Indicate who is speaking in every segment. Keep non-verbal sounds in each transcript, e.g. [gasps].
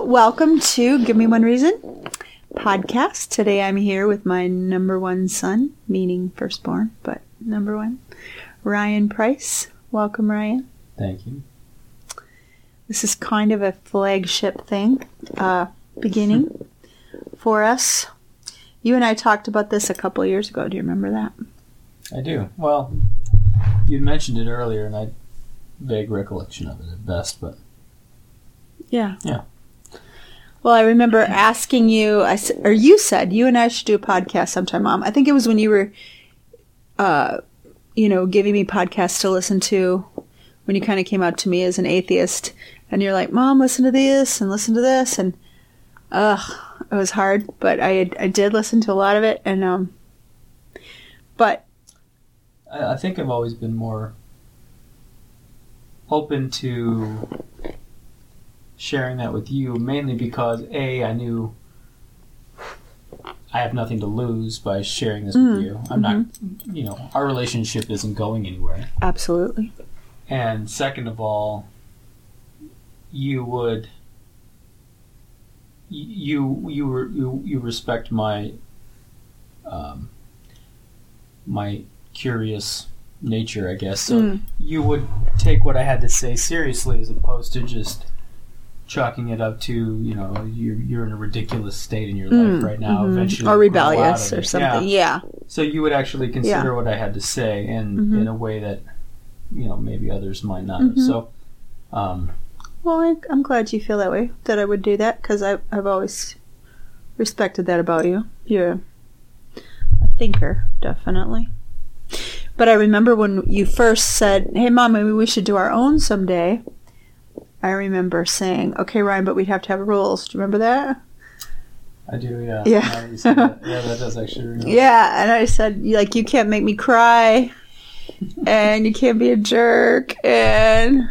Speaker 1: Welcome to Give Me One Reason podcast. Today I'm here with my number one son, meaning firstborn, but number one, Ryan Price. Welcome, Ryan.
Speaker 2: Thank you.
Speaker 1: This is kind of a flagship thing, uh, beginning [laughs] for us. You and I talked about this a couple years ago. Do you remember that?
Speaker 2: I do. Well, you mentioned it earlier, and I vague recollection of it at best, but
Speaker 1: Yeah.
Speaker 2: Yeah.
Speaker 1: Well, I remember asking you, I or you said you and I should do a podcast sometime, Mom. I think it was when you were, uh, you know, giving me podcasts to listen to when you kind of came out to me as an atheist, and you're like, "Mom, listen to this and listen to this," and ugh, it was hard, but I I did listen to a lot of it, and um, but
Speaker 2: I, I think I've always been more open to sharing that with you, mainly because a I knew I have nothing to lose by sharing this
Speaker 1: Mm,
Speaker 2: with you. I'm not, you know, our relationship isn't going anywhere.
Speaker 1: absolutely,
Speaker 2: And second of all, you would you you were you you respect my um, my curious nature, I guess. So
Speaker 1: Mm.
Speaker 2: you would take what I had to say seriously, as opposed to just chalking it up to you know you're you're in a ridiculous state in your
Speaker 1: Mm,
Speaker 2: life right now.
Speaker 1: mhm.
Speaker 2: Eventually,
Speaker 1: or rebellious or something.
Speaker 2: Yeah.
Speaker 1: Yeah,
Speaker 2: So you would actually consider what I had to say, and
Speaker 1: Mhm.
Speaker 2: in a way that you know maybe others might not.
Speaker 1: Mhm.
Speaker 2: So, um,
Speaker 1: Well, I, I'm glad you feel that way. That I would do that because I've always respected that about you. You're a thinker, definitely. But I remember when you first said, "Hey, mom, maybe we should do our own someday." I remember saying, "Okay, Ryan, but we'd have to have rules." Do you remember that?
Speaker 2: I do, yeah.
Speaker 1: Yeah.
Speaker 2: That you say that, yeah, that does actually. A-
Speaker 1: Yeah, and I said, "Like you can't make me cry, and you can't be a jerk and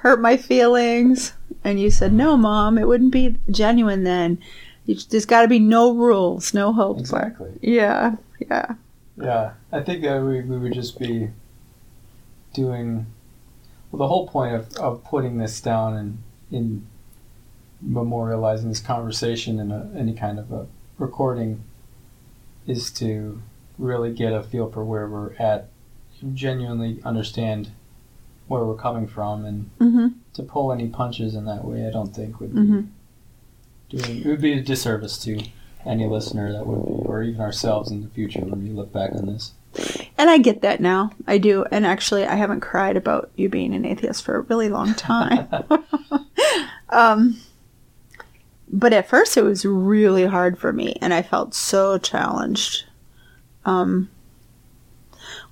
Speaker 1: hurt my feelings." And you said, "No, mom, it wouldn't be genuine then. You, there's got to be no rules, no hope."
Speaker 2: Exactly.
Speaker 1: Yeah, yeah.
Speaker 2: Yeah, I think that we, we would just be doing. Well, the whole point of, of putting this down and in memorializing this conversation in a, any kind of a recording is to really get a feel for where we're at, genuinely understand where we're coming from, and
Speaker 1: hmm
Speaker 2: to pull any punches in that way, I don't think would be doing. It would be a disservice to any listener that would be, or even ourselves in the future when we look back on this.
Speaker 1: And I get that now. I do. And actually, I haven't cried about you being an atheist for a really long time. [laughs] [laughs] um, but at first, it was really hard for me, and I felt so challenged. Um,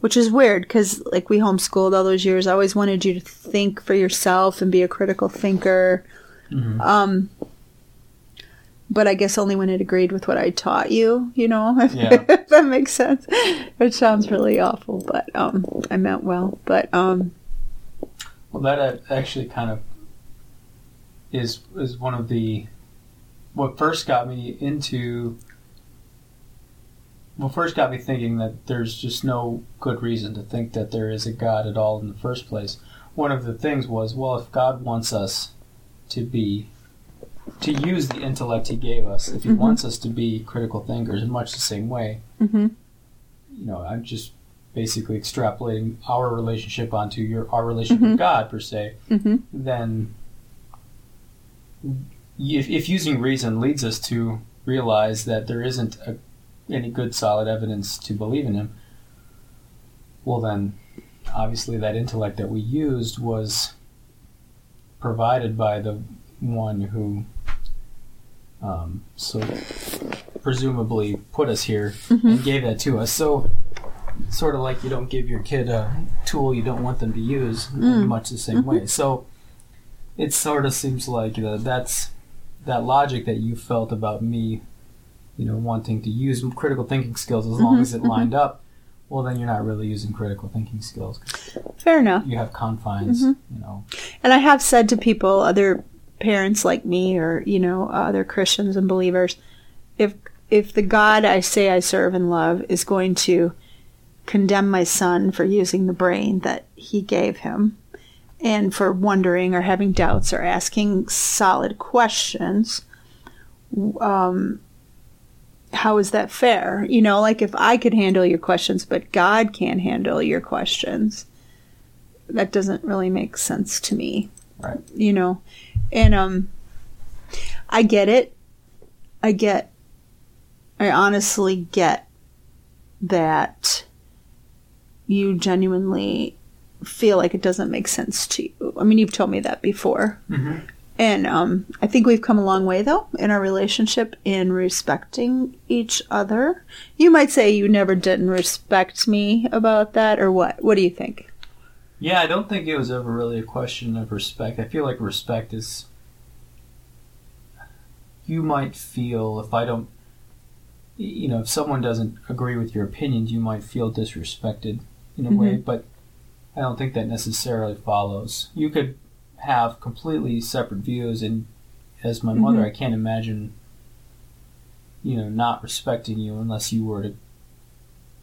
Speaker 1: which is weird because, like, we homeschooled all those years. I always wanted you to think for yourself and be a critical thinker.
Speaker 2: Mhm.
Speaker 1: Um, but I guess only when it agreed with what I taught you, you know, [laughs] if,
Speaker 2: Yeah.
Speaker 1: if that makes sense. Which sounds really awful, but um, I meant well. But um,
Speaker 2: Well, that uh, actually kind of is is one of the what first got me into. Well, first got me thinking that there's just no good reason to think that there is a God at all in the first place. One of the things was, well, if God wants us to be, to use the intellect He gave us, if He
Speaker 1: Mhm.
Speaker 2: wants us to be critical thinkers in much the same way,
Speaker 1: mhm.
Speaker 2: you know, I'm just basically extrapolating our relationship onto your our relationship
Speaker 1: Mhm.
Speaker 2: with God per se.
Speaker 1: Mhm.
Speaker 2: Then, if, if using reason leads us to realize that there isn't a, any good solid evidence to believe in Him, well then, obviously that intellect that we used was provided by the one who, um, so presumably put us here
Speaker 1: Mhm.
Speaker 2: and gave that to us. So, sort of like you don't give your kid a tool you don't want them to use, in
Speaker 1: Mm.
Speaker 2: much the same way. So, it sort of seems like uh, that's that logic that you felt about me, you know, wanting to use critical thinking skills as long
Speaker 1: Mhm,
Speaker 2: as it
Speaker 1: mhm.
Speaker 2: lined up. Well, then you're not really using critical thinking skills.
Speaker 1: fair enough.
Speaker 2: You have confines,
Speaker 1: Mhm.
Speaker 2: you know.
Speaker 1: And I have said to people, other parents like me, or you know, other Christians and believers, if if the God I say I serve and love is going to condemn my son for using the brain that he gave him, and for wondering or having doubts or asking solid questions. Um, how is that fair? You know, like if I could handle your questions, but God can't handle your questions, that doesn't really make sense to me.
Speaker 2: Right.
Speaker 1: You know, and um, I get it. I get. I honestly get that you genuinely feel like it doesn't make sense to you. I mean, you've told me that before.
Speaker 2: Mm-hmm.
Speaker 1: And um, I think we've come a long way, though, in our relationship in respecting each other. You might say you never didn't respect me about that, or what? What do you think?
Speaker 2: Yeah, I don't think it was ever really a question of respect. I feel like respect is. You might feel if I don't. You know, if someone doesn't agree with your opinions, you might feel disrespected in a way, but I don't think that necessarily follows. You could have completely separate views, and as my mother,
Speaker 1: Mhm.
Speaker 2: I can't imagine, you know, not respecting you unless you were to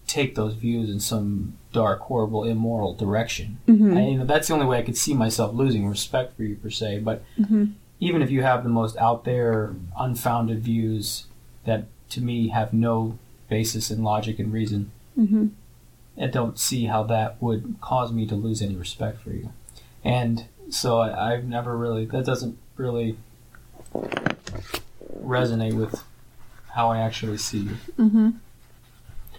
Speaker 2: take those views in some dark, horrible, immoral direction.
Speaker 1: Mm-hmm.
Speaker 2: I, you know, that's the only way I could see myself losing respect for you per se. But
Speaker 1: Mm-hmm.
Speaker 2: even if you have the most out there, unfounded views that to me have no basis in logic and reason,
Speaker 1: Mm-hmm.
Speaker 2: I don't see how that would cause me to lose any respect for you. And so I, I've never really, that doesn't really resonate with how I actually see you.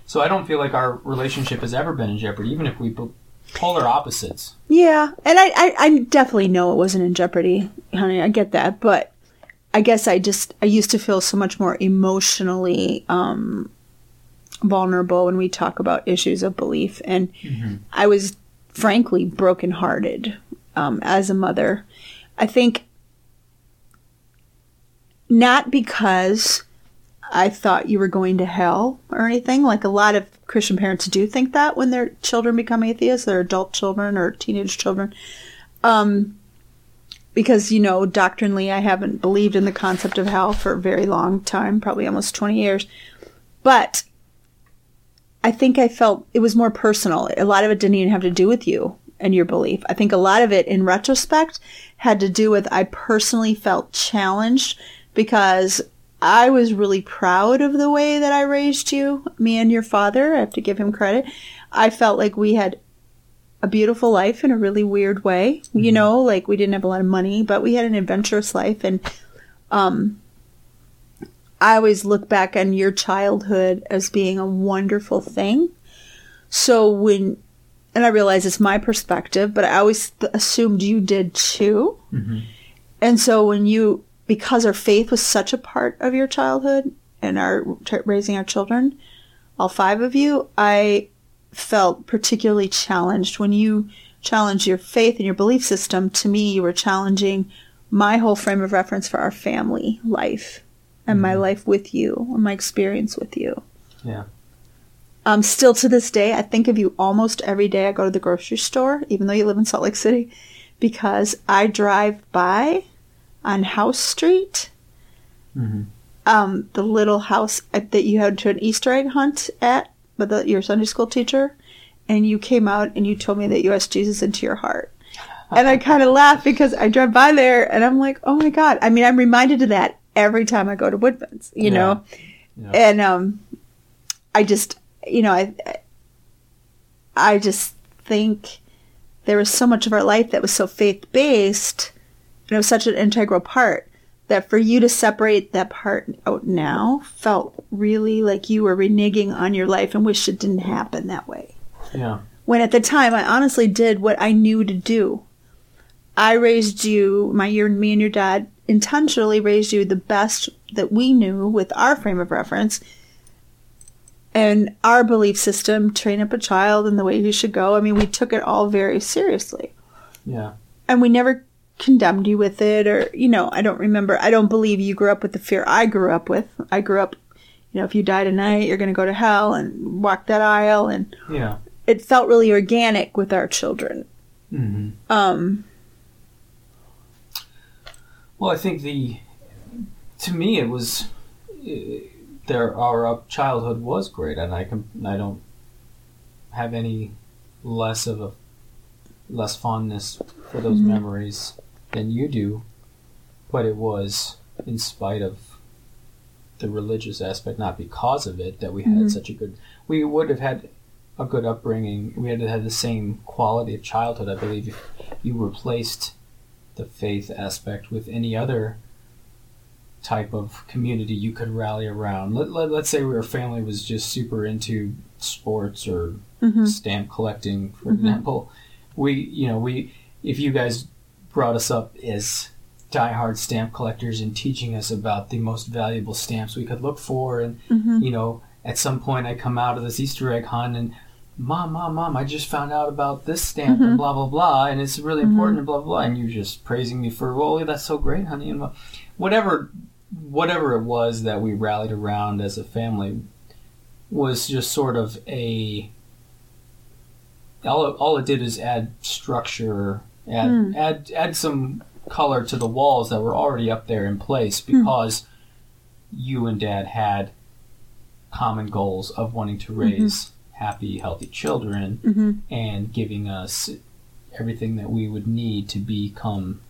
Speaker 1: Mm-hmm.
Speaker 2: So I don't feel like our relationship has ever been in jeopardy, even if we be polar opposites.
Speaker 1: Yeah, and I, I, I definitely know it wasn't in jeopardy, honey. I get that, but I guess I just I used to feel so much more emotionally um, vulnerable when we talk about issues of belief, and I was frankly brokenhearted um, as a mother. I think not because I thought you were going to hell or anything. Like a lot of Christian parents do think that when their children become atheists, their adult children or teenage children. Um, because, you know, doctrinally, I haven't believed in the concept of hell for a very long time, probably almost 20 years. But I think I felt it was more personal. A lot of it didn't even have to do with you and your belief. I think a lot of it, in retrospect, had to do with I personally felt challenged because I was really proud of the way that I raised you, me and your father. I have to give him credit. I felt like we had a beautiful life in a really weird way. You know, like we didn't have a lot of money, but we had an adventurous life and um I always look back on your childhood as being a wonderful thing. So when and I realize it's my perspective, but I always th- assumed you did too.
Speaker 2: Mm-hmm.
Speaker 1: And so when you, because our faith was such a part of your childhood and our t- raising our children, all five of you, I felt particularly challenged when you challenged your faith and your belief system. To me, you were challenging my whole frame of reference for our family life and my life with you and my experience with you.
Speaker 2: Yeah.
Speaker 1: Um, still to this day, I think of you almost every day I go to the grocery store, even though you live in Salt Lake City, because I drive by on House Street,
Speaker 2: Mm-hmm.
Speaker 1: um, the little house at- that you had to an Easter egg hunt at with the, your Sunday school teacher, and you came out and you told me that you asked Jesus into your heart. And I kind of [laughs] laugh because I drive by there and I'm like, oh my God. I mean, I'm reminded of that every time I go to Woodman's, you
Speaker 2: Yeah.
Speaker 1: know?
Speaker 2: Yeah.
Speaker 1: and um i just you know i i just think there was so much of our life that was so faith based and it was such an integral part that for you to separate that part out now felt really like you were reneging on your life and wish it didn't happen that way
Speaker 2: yeah.
Speaker 1: when at the time I honestly did what I knew to do. I raised you, my your me and your dad intentionally raised you the best that we knew with our frame of reference and our belief system, train up a child in the way he should go. I mean, we took it all very seriously.
Speaker 2: Yeah.
Speaker 1: And we never condemned you with it or, you know, I don't remember. I don't believe you grew up with the fear I grew up with. I grew up, you know, if you die tonight, you're going to go to hell and walk that aisle and
Speaker 2: Yeah.
Speaker 1: it felt really organic with our children.
Speaker 2: Mm-hmm.
Speaker 1: Um,
Speaker 2: Well, I think the to me it was uh, there. Our childhood was great, and I can I don't have any less of a less fondness for those memories than you do, but it was in spite of the religious aspect, not because of it, that we had
Speaker 1: Mhm.
Speaker 2: such a good. We would have had a good upbringing. We had had the same quality of childhood, I believe, if you replaced the faith aspect with any other type of community you could rally around. Let, let, let's say your family was just super into sports or
Speaker 1: hmm
Speaker 2: stamp collecting, for
Speaker 1: Mhm.
Speaker 2: example. We, you know, we, if you guys brought us up as diehard stamp collectors and teaching us about the most valuable stamps we could look for, and
Speaker 1: hmm
Speaker 2: you know, at some point I come out of this Easter egg hunt and, mom, mom, mom, I just found out about this stamp
Speaker 1: Mhm.
Speaker 2: and blah blah blah, and it's really
Speaker 1: Mhm.
Speaker 2: important and blah blah blah, and you're just praising me for, well, that's so great, honey, and whatever, whatever it was that we rallied around as a family was just sort of a all it, all it did is add structure, add
Speaker 1: Hmm.
Speaker 2: add add some color to the walls that were already up there in place
Speaker 1: Hmm.
Speaker 2: because you and dad had common goals of wanting to raise happy, healthy children
Speaker 1: hmm
Speaker 2: and giving us everything that we would need to become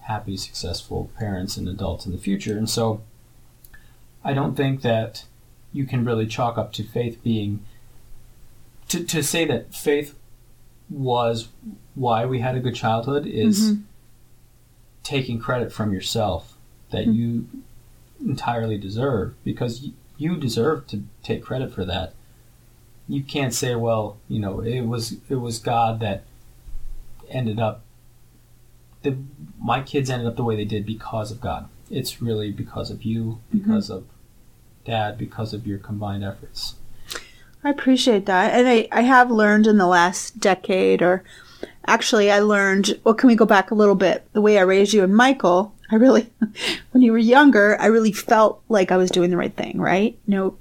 Speaker 2: happy, successful parents and adults in the future. And so I don't think that you can really chalk up to faith being to, to say that faith was why we had a good childhood is
Speaker 1: Mhm.
Speaker 2: taking credit from yourself that
Speaker 1: Mhm.
Speaker 2: you entirely deserve because you deserve to take credit for that you can't say well you know it was it was god that ended up the my kids ended up the way they did because of god it's really because of you because of dad because of your combined efforts
Speaker 1: I appreciate that. And I, I have learned in the last decade, or actually, I learned, well, can we go back a little bit? The way I raised you and Michael, I really, [laughs] when you were younger, I really felt like I was doing the right thing, right? You know,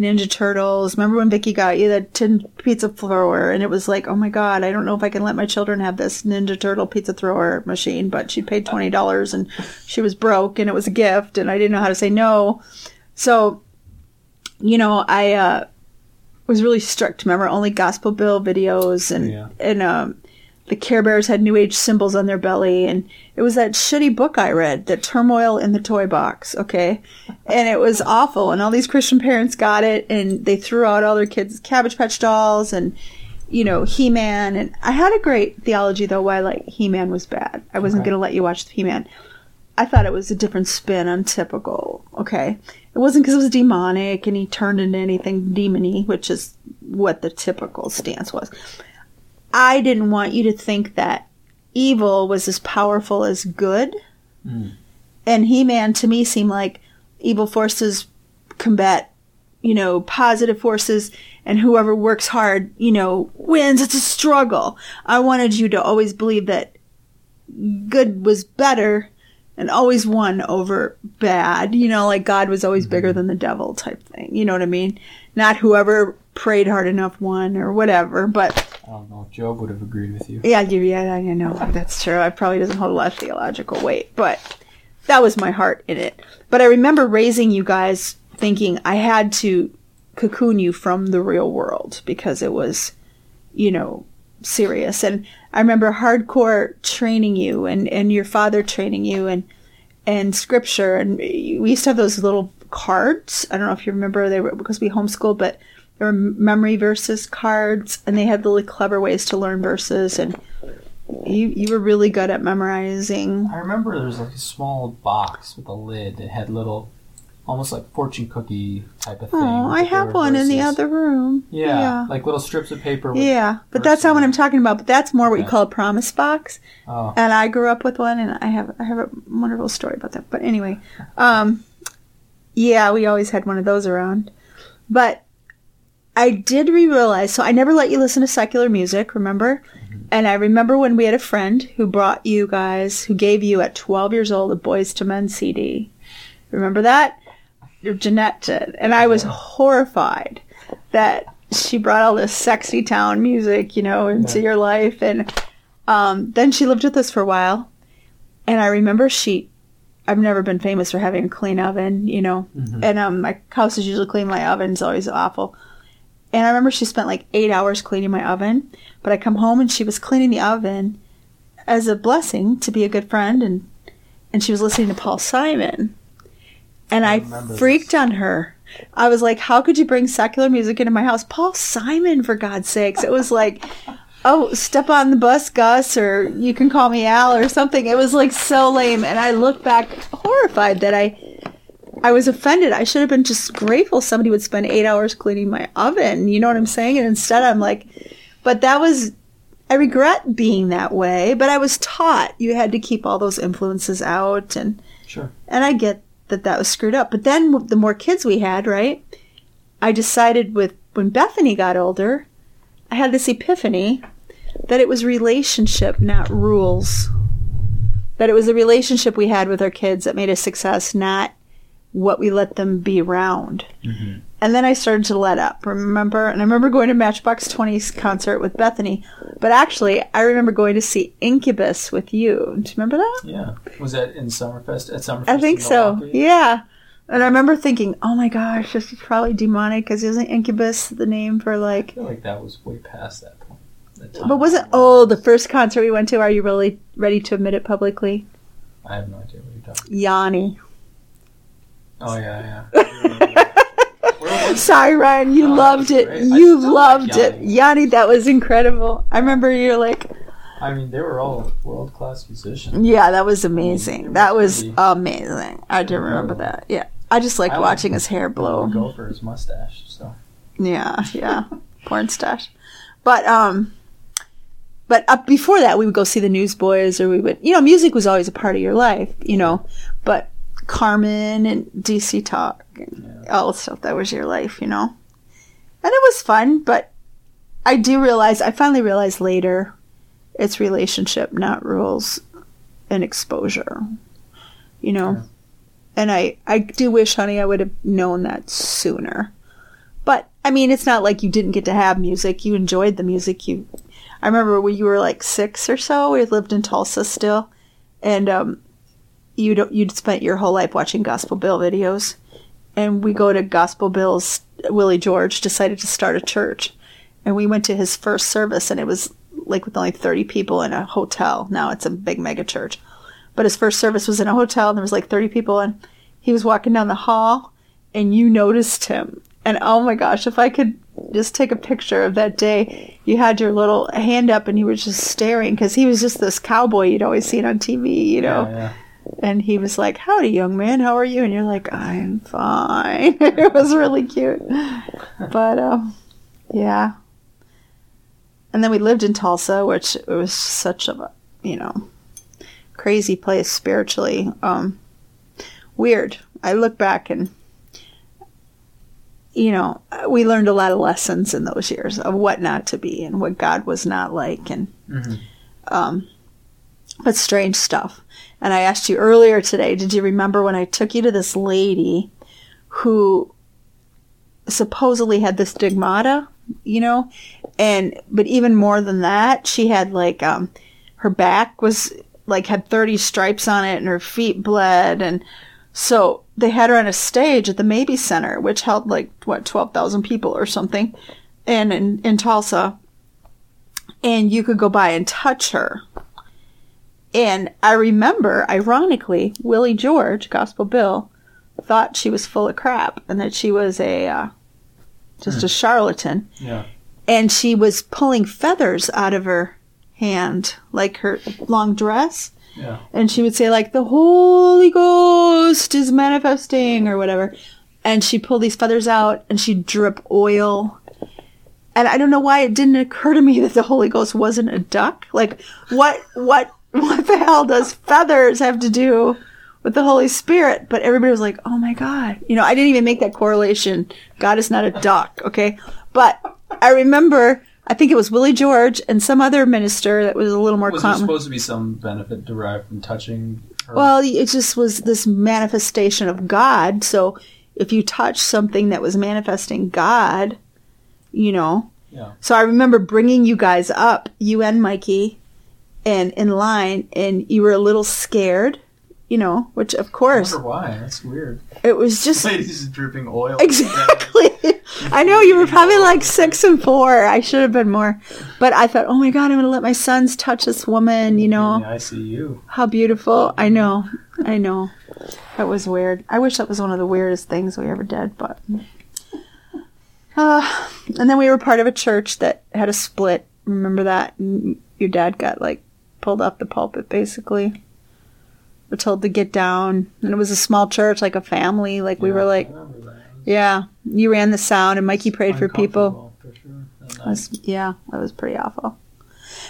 Speaker 1: Ninja Turtles. Remember when Vicky got you the tin pizza thrower, and it was like, oh my god, I don't know if I can let my children have this Ninja Turtle pizza thrower machine, but she paid twenty dollars and she was broke, and it was a gift, and I didn't know how to say no. So, you know, I uh, was really strict. Remember, only Gospel Bill videos, and
Speaker 2: Yeah.
Speaker 1: and um, the Care Bears had New Age symbols on their belly, and it was that shitty book I read, The Turmoil in the Toy Box. Okay, and it was awful. And all these Christian parents got it, and they threw out all their kids' Cabbage Patch dolls and you know He Man. And I had a great theology though why like He Man was bad. I wasn't
Speaker 2: Okay.
Speaker 1: going to let you watch the He Man. I thought it was a different spin on typical. Okay, it wasn't because it was demonic and he turned into anything demony, which is what the typical stance was. I didn't want you to think that evil was as powerful as good.
Speaker 2: Mm.
Speaker 1: And He Man to me seemed like evil forces combat, you know, positive forces, and whoever works hard, you know, wins. It's a struggle. I wanted you to always believe that good was better and always won over bad. You know, like God was always bigger than the devil type thing. You know what I mean? Not whoever prayed hard enough won or whatever, but Oh,
Speaker 2: i don't know if Job would have agreed with you
Speaker 1: yeah, yeah, I know that's true. I probably doesn't hold a lot of theological weight, but that was my heart in it. But I remember raising you guys thinking I had to cocoon you from the real world because it was, you know, serious. And I remember hardcore training you and, and your father training you and, and scripture. And we used to have those little cards. I don't know if you remember they were because we homeschooled, but there were memory verses cards and they had really clever ways to learn verses. And you, you were really good at memorizing.
Speaker 2: i remember there was like a small box with a lid that had little almost like fortune cookie type of thing
Speaker 1: Oh, I have one in the other room.
Speaker 2: yeah,
Speaker 1: Yeah.
Speaker 2: like little strips of paper with,
Speaker 1: Yeah, but that's not what I'm talking about. But that's more what you call a promise box.
Speaker 2: oh
Speaker 1: And I grew up with one, and I have I have a wonderful story about that. But anyway, um, yeah, we always had one of those around. But I did realize, so I never let you listen to secular music, remember? And I remember when we had a friend who brought you guys, who gave you at 12 years old a Boyz II Men CD. Remember that? Your Jeanette did. And I was horrified that she brought all this sexy town music, you know, into
Speaker 2: Yeah.
Speaker 1: your life. And um, then she lived with us for a while. And I remember she, I've never been famous for having a clean oven, you know,
Speaker 2: Mhm.
Speaker 1: and um, my house is usually clean. My oven's always awful. And I remember she spent like eight hours cleaning my oven. But I come home and she was cleaning the oven as a blessing to be a good friend and and she was listening to Paul Simon. And I,
Speaker 3: I
Speaker 1: freaked
Speaker 3: this.
Speaker 1: on her. I was like, How could you bring secular music into my house? Paul Simon, for God's sakes. It was like [laughs] Oh, step on the bus, Gus, or you can call me Al or something. It was like so lame. And I look back horrified that I I was offended. I should have been just grateful somebody would spend eight hours cleaning my oven. You know what I'm saying? And instead, I'm like, but that was, I regret being that way, but I was taught you had to keep all those influences out. And,
Speaker 3: Sure.
Speaker 1: and I get that that was screwed up. But then the more kids we had, right? I decided with, when Bethany got older, I had this epiphany that it was relationship, not rules. That it was the relationship we had with our kids that made a success, not what we let them be around.
Speaker 3: Mm-hmm.
Speaker 1: And then I started to let up, remember? And I remember going to Matchbox 20's concert with Bethany. But actually, I remember going to see Incubus with you. Do you remember that?
Speaker 3: Yeah. Was that in Summerfest? At Summerfest?
Speaker 1: I think so. Yeah. And I remember thinking, oh my gosh, this is probably demonic because isn't Incubus the name for like.
Speaker 3: I feel like that was way past that point.
Speaker 1: But wasn't, oh, the first concert we went to, are you really ready to admit it publicly?
Speaker 3: I have no idea what you're talking. about.
Speaker 1: Yanni.
Speaker 3: Oh yeah, yeah. [laughs]
Speaker 1: Sorry, Ryan, you
Speaker 3: Oh,
Speaker 1: loved it.
Speaker 3: great.
Speaker 1: You loved
Speaker 3: like
Speaker 1: it.
Speaker 3: Yanni.
Speaker 1: That was incredible. I remember you're like,
Speaker 3: I mean, they were all world class musicians.
Speaker 1: Yeah, that was amazing.
Speaker 3: was
Speaker 1: That was
Speaker 3: pretty
Speaker 1: amazing. I do remember that. Yeah. I just liked
Speaker 3: I
Speaker 1: watching his hair blow.
Speaker 3: Go for his mustache. So
Speaker 1: Yeah, yeah. Porn stash. But um but up before that we would go see the Newsboys or we would you know, music was always a part of your life, you know. But Carmen and DC Talk and all the stuff that was your life, you know. And it was fun, but I do realize I finally realized later it's relationship, not rules and exposure. You know.
Speaker 3: Yeah.
Speaker 1: And I, I do wish, honey, I would have known that sooner. But I mean, it's not like you didn't get to have music. You enjoyed the music. You, I remember when you were like six or so. We lived in Tulsa still, and um, you'd spent your whole life watching Gospel Bill videos, and we go to Gospel Bill's. Willie George decided to start a church, and we went to his first service, and it was like with only thirty people in a hotel. Now it's a big mega church, but his first service was in a hotel, and there was like thirty people, and he was walking down the hall, and you noticed him. And oh my gosh, if I could just take a picture of that day, you had your little hand up and you were just staring because he was just this cowboy you'd always seen on TV, you know.
Speaker 3: yeah, yeah.
Speaker 1: And he was like, Howdy, young man, how are you? And you're like, I'm fine. [laughs] it was really cute. But, um, yeah. And then we lived in Tulsa, which it was such a, you know, crazy place spiritually. Um, weird. I look back and, you know, we learned a lot of lessons in those years of what not to be and what God was not like. And,
Speaker 3: Mhm.
Speaker 1: um, but strange stuff. And I asked you earlier today, did you remember when I took you to this lady who supposedly had the stigmata, you know? And, but even more than that, she had like, um, her back was like had 30 stripes on it and her feet bled. And so they had her on a stage at the Mabee Center, which held like, what, 12,000 people or something. And in, in Tulsa. And you could go by and touch her. And I remember, ironically, Willie George, Gospel Bill, thought she was full of crap and that she was a uh, just a charlatan.
Speaker 3: Yeah.
Speaker 1: And she was pulling feathers out of her hand, like her long dress.
Speaker 3: Yeah.
Speaker 1: And she would say, like, the Holy Ghost is manifesting or whatever. And she'd pull these feathers out and she'd drip oil. And I don't know why it didn't occur to me that the Holy Ghost wasn't a duck. Like, what, what, [laughs] what the hell does feathers have to do with the Holy Spirit? But everybody was like, oh my God. You know, I didn't even make that correlation. God is not a duck, okay? But I remember, I think it was Willie George and some other minister that was a little more
Speaker 3: Was there supposed to be some benefit derived from touching her?
Speaker 1: Well, it just was this manifestation of God. So if you touch something that was manifesting God, you know.
Speaker 3: Yeah.
Speaker 1: So I remember bringing you guys up, you and Mikey, and in line, and you were a little scared, you know, which of
Speaker 2: I
Speaker 1: course
Speaker 2: wonder why. That's weird.
Speaker 1: it was just [laughs]
Speaker 2: Ladies dripping oil.
Speaker 1: exactly. I know you were probably like six and four. I should have been more, but I thought, oh my god, I'm gonna let my sons touch this woman. You know
Speaker 2: I see you.
Speaker 1: how beautiful. I know, I know. That was weird. I wish that was one of the weirdest things we ever did, but. Uh, and then we were part of a church that had a split. Remember that? And your dad got like pulled off the pulpit, basically. We're told to get down, and it was a small church, like a family. Like we
Speaker 2: Yeah,
Speaker 1: were like,
Speaker 2: I remember that.
Speaker 1: yeah. You ran the sound, and Mikey prayed for people.
Speaker 2: For sure. That
Speaker 1: was- yeah, that was pretty awful.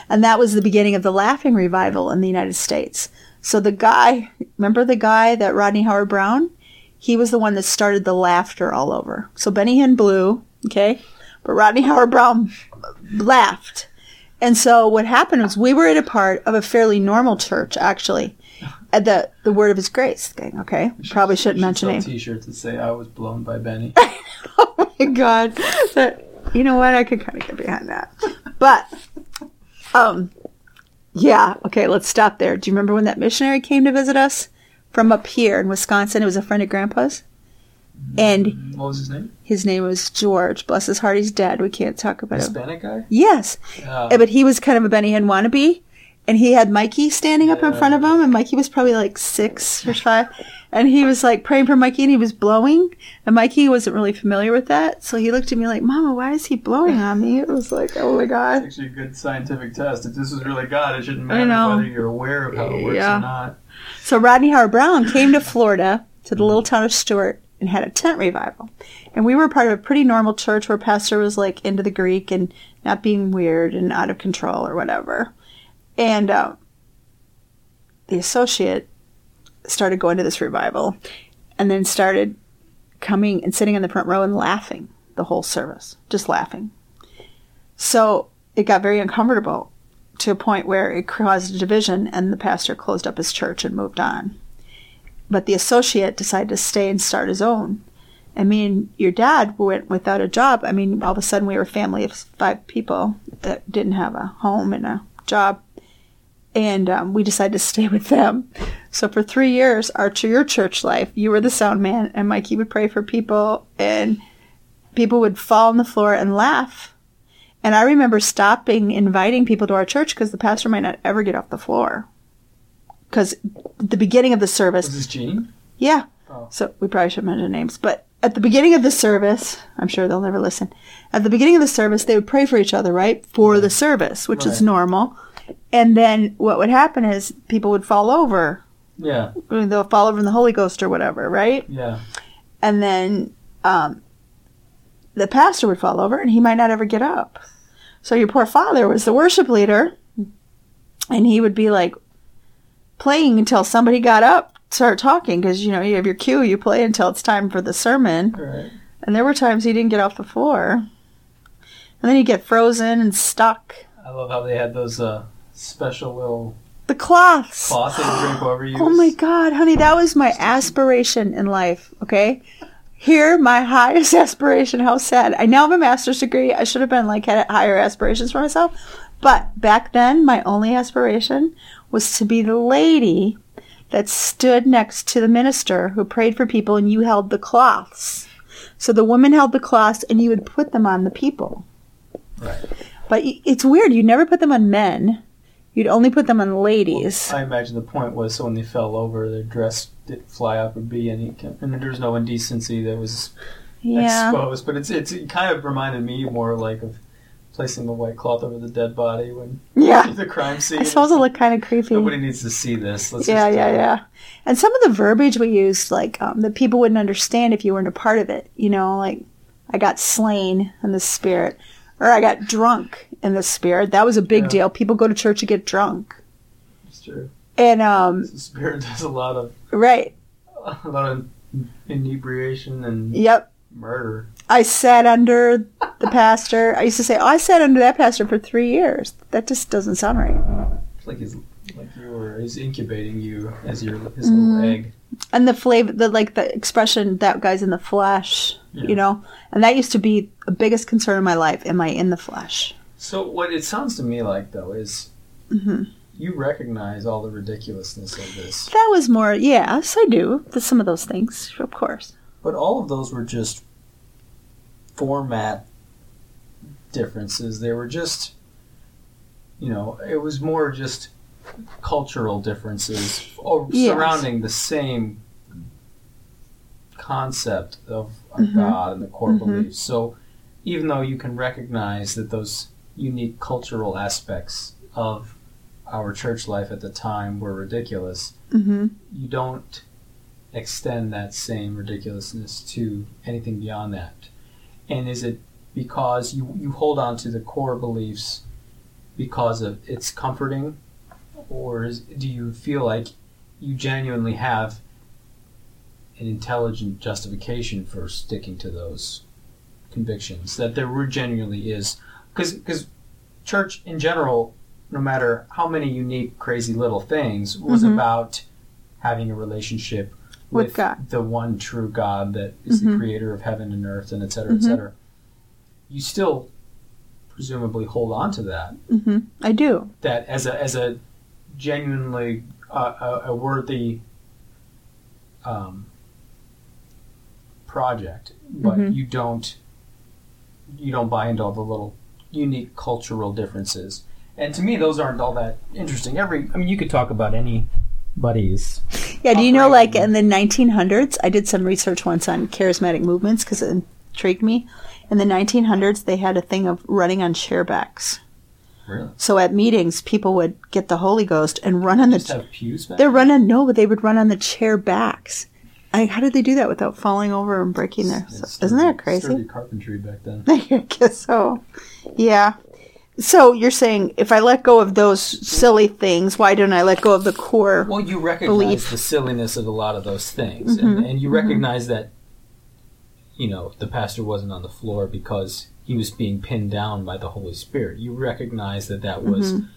Speaker 1: And that was the beginning of the laughing revival in the United States. So the guy, remember the guy that Rodney Howard Browne? He was the one that started the laughter all over. So Benny Hinn blew, okay, but Rodney Howard Browne laughed. And so what happened was we were at a part of a fairly normal church, actually, at the the Word of His Grace thing. Okay,
Speaker 2: should-
Speaker 1: probably shouldn't
Speaker 2: should
Speaker 1: mention name.
Speaker 2: T-shirts that say "I was blown by Benny." [laughs]
Speaker 1: oh my god. That you know what? I could kind of get behind that. But um yeah okay let's stop there. Do you remember when that missionary came to visit us? From up here in wisconsin. It was a friend of grandpa's and
Speaker 2: what was his name?
Speaker 1: his name was george bless his heart he's dead we can't talk about him
Speaker 2: Hispanic guy.
Speaker 1: yes. Eh, but he was kind of a benny hinn wannabe and he had mikey standing up in front of him and mikey was probably like six or [laughs] five and he was like praying for mikey and he was blowing and mikey wasn't really familiar with that so he looked at me like mama why is he blowing on me it was like oh my god
Speaker 2: It's actually a good scientific test. If this is really God, it shouldn't matter
Speaker 1: know.
Speaker 2: whether you're aware of how it works
Speaker 1: Yeah.
Speaker 2: or not.
Speaker 1: So Rodney Howard Browne came to Florida to the little town of Stuart and had a tent revival. And we were part of a pretty normal church where pastor was like into the Greek and not being weird and out of control or whatever. And um, the associate started going to this revival and then started coming and sitting in the front row and laughing the whole service, just laughing. So it got very uncomfortable to a point where it caused a division and the pastor closed up his church and moved on. But the associate decided to stay and start his own. I mean, your dad went without a job. I mean, all of a sudden we were a family of five people that didn't have a home and a job. And um, we decided to stay with them. So for three years, Archer, your church life, you were the sound man, and Mikey would pray for people, and people would fall on the floor and laugh. And I remember stopping inviting people to our church because the pastor might not ever get off the floor. Because the beginning of the service,
Speaker 2: Was this Gene?
Speaker 1: yeah.
Speaker 2: Oh.
Speaker 1: So we probably should mention names, but at the beginning of the service, I'm sure they'll never listen. At the beginning of the service, they would pray for each other, right? For the service, which is normal. And then what would happen is people would fall over.
Speaker 2: Yeah,
Speaker 1: I mean, They'll fall over in the Holy Ghost or whatever, right?
Speaker 2: yeah.
Speaker 1: And then um, the pastor would fall over and he might not ever get up. So your poor father was the worship leader and he would be like playing until somebody got up, start talking because you know you have your cue, you play until it's time for the sermon.
Speaker 2: Right.
Speaker 1: And there were times he didn't get off the floor. And then he'd get frozen and stuck.
Speaker 2: I love how they had those uh, special little
Speaker 1: The cloths.
Speaker 2: cloths they drape over [gasps] you.
Speaker 1: Oh my God, honey, that was my aspiration in life, okay? Here, my highest [laughs] aspiration, how sad. I now have a master's degree. I should have been like had higher aspirations for myself. But back then, my only aspiration was to be the lady that stood next to the minister who prayed for people and you held the cloths. So the woman held the cloths and you would put them on the people.
Speaker 2: Right.
Speaker 1: But it's weird, you never put them on men. You'd only put them on ladies.
Speaker 2: I imagine the point was so when they fell over, their dress didn't fly up or be any, and there was no indecency that was
Speaker 1: yeah.
Speaker 2: exposed. But it's it's it kind of reminded me more like of placing the white cloth over the dead body when
Speaker 1: Yeah. [laughs]
Speaker 2: the crime scene.
Speaker 1: I suppose it looked kind of creepy.
Speaker 2: Nobody needs to see this. Let's
Speaker 1: yeah,
Speaker 2: just,
Speaker 1: yeah,
Speaker 2: uh,
Speaker 1: yeah. And some of the verbiage we used, like um, that people wouldn't understand if you weren't a part of it. You know, like I got slain in the spirit, or I got drunk in the spirit. That was a big
Speaker 2: Yeah.
Speaker 1: deal. People go to church to get drunk,
Speaker 2: It's true.
Speaker 1: and um,
Speaker 2: The spirit [laughs] does a lot of
Speaker 1: right,
Speaker 2: a lot of inebriation and
Speaker 1: yep.
Speaker 2: murder.
Speaker 1: I sat under the pastor. I used to say, "Oh, I sat under that pastor for three years." That just doesn't sound right.
Speaker 2: It's like he's like you were he's incubating you as your his little
Speaker 1: Mm.
Speaker 2: egg.
Speaker 1: And the flavor, the like the expression, "that guy's in the flesh,"
Speaker 2: Yeah.
Speaker 1: you know, and that used to be the biggest concern in my life. Am I in the flesh?
Speaker 2: So what it sounds to me like though is
Speaker 1: hmm
Speaker 2: you recognize all the ridiculousness of this,
Speaker 1: That was more, yes, I do. Some of those things, of course.
Speaker 2: but all of those were just format differences. They were just, you know, it was more just cultural differences
Speaker 1: Yes.
Speaker 2: surrounding the same concept of a
Speaker 1: Mhm.
Speaker 2: God and the core
Speaker 1: Mhm.
Speaker 2: beliefs. So even though you can recognize that those unique cultural aspects of our church life at the time were ridiculous,
Speaker 1: hmm
Speaker 2: you don't extend that same ridiculousness to anything beyond that. And is it because you, you hold on to the core beliefs because of it's comforting, or is, do you feel like you genuinely have an intelligent justification for sticking to those convictions? That there genuinely is, because church in general, no matter how many unique, crazy little things, was
Speaker 1: Mhm.
Speaker 2: about having a relationship
Speaker 1: With
Speaker 2: with,
Speaker 1: God.
Speaker 2: the one true God that is
Speaker 1: Mhm.
Speaker 2: the creator of heaven and earth, and et cetera, et
Speaker 1: Mhm.
Speaker 2: cetera. You still presumably hold on to that
Speaker 1: hmm I do.
Speaker 2: that as a as a genuinely uh, a, a worthy um, project, but
Speaker 1: Mhm.
Speaker 2: you don't you don't buy into all the little unique cultural differences. And to me, those aren't all that interesting. Every I mean, you could talk about anybody's.
Speaker 1: Yeah, do you know, like in the 1900s, I did some research once on charismatic movements because it intrigued me. In the 1900s, they had a thing of running on chairbacks.
Speaker 2: Really,
Speaker 1: So at meetings, people would get the Holy Ghost and run on the.
Speaker 2: have pews back.
Speaker 1: they're running no, but they would run on the chair backs. I, how did they do that without falling over and breaking their? Isn't that crazy?
Speaker 2: Carpentry back then. [laughs]
Speaker 1: I guess so. Yeah. So you're saying if I let go of those silly things, why don't I let go of the core?
Speaker 2: Well, you recognize
Speaker 1: belief.
Speaker 2: the silliness of a lot of those things,
Speaker 1: Mhm,
Speaker 2: and, and you recognize that, you know, the pastor wasn't on the floor because he was being pinned down by the Holy Spirit. You recognize that that was
Speaker 1: Mhm.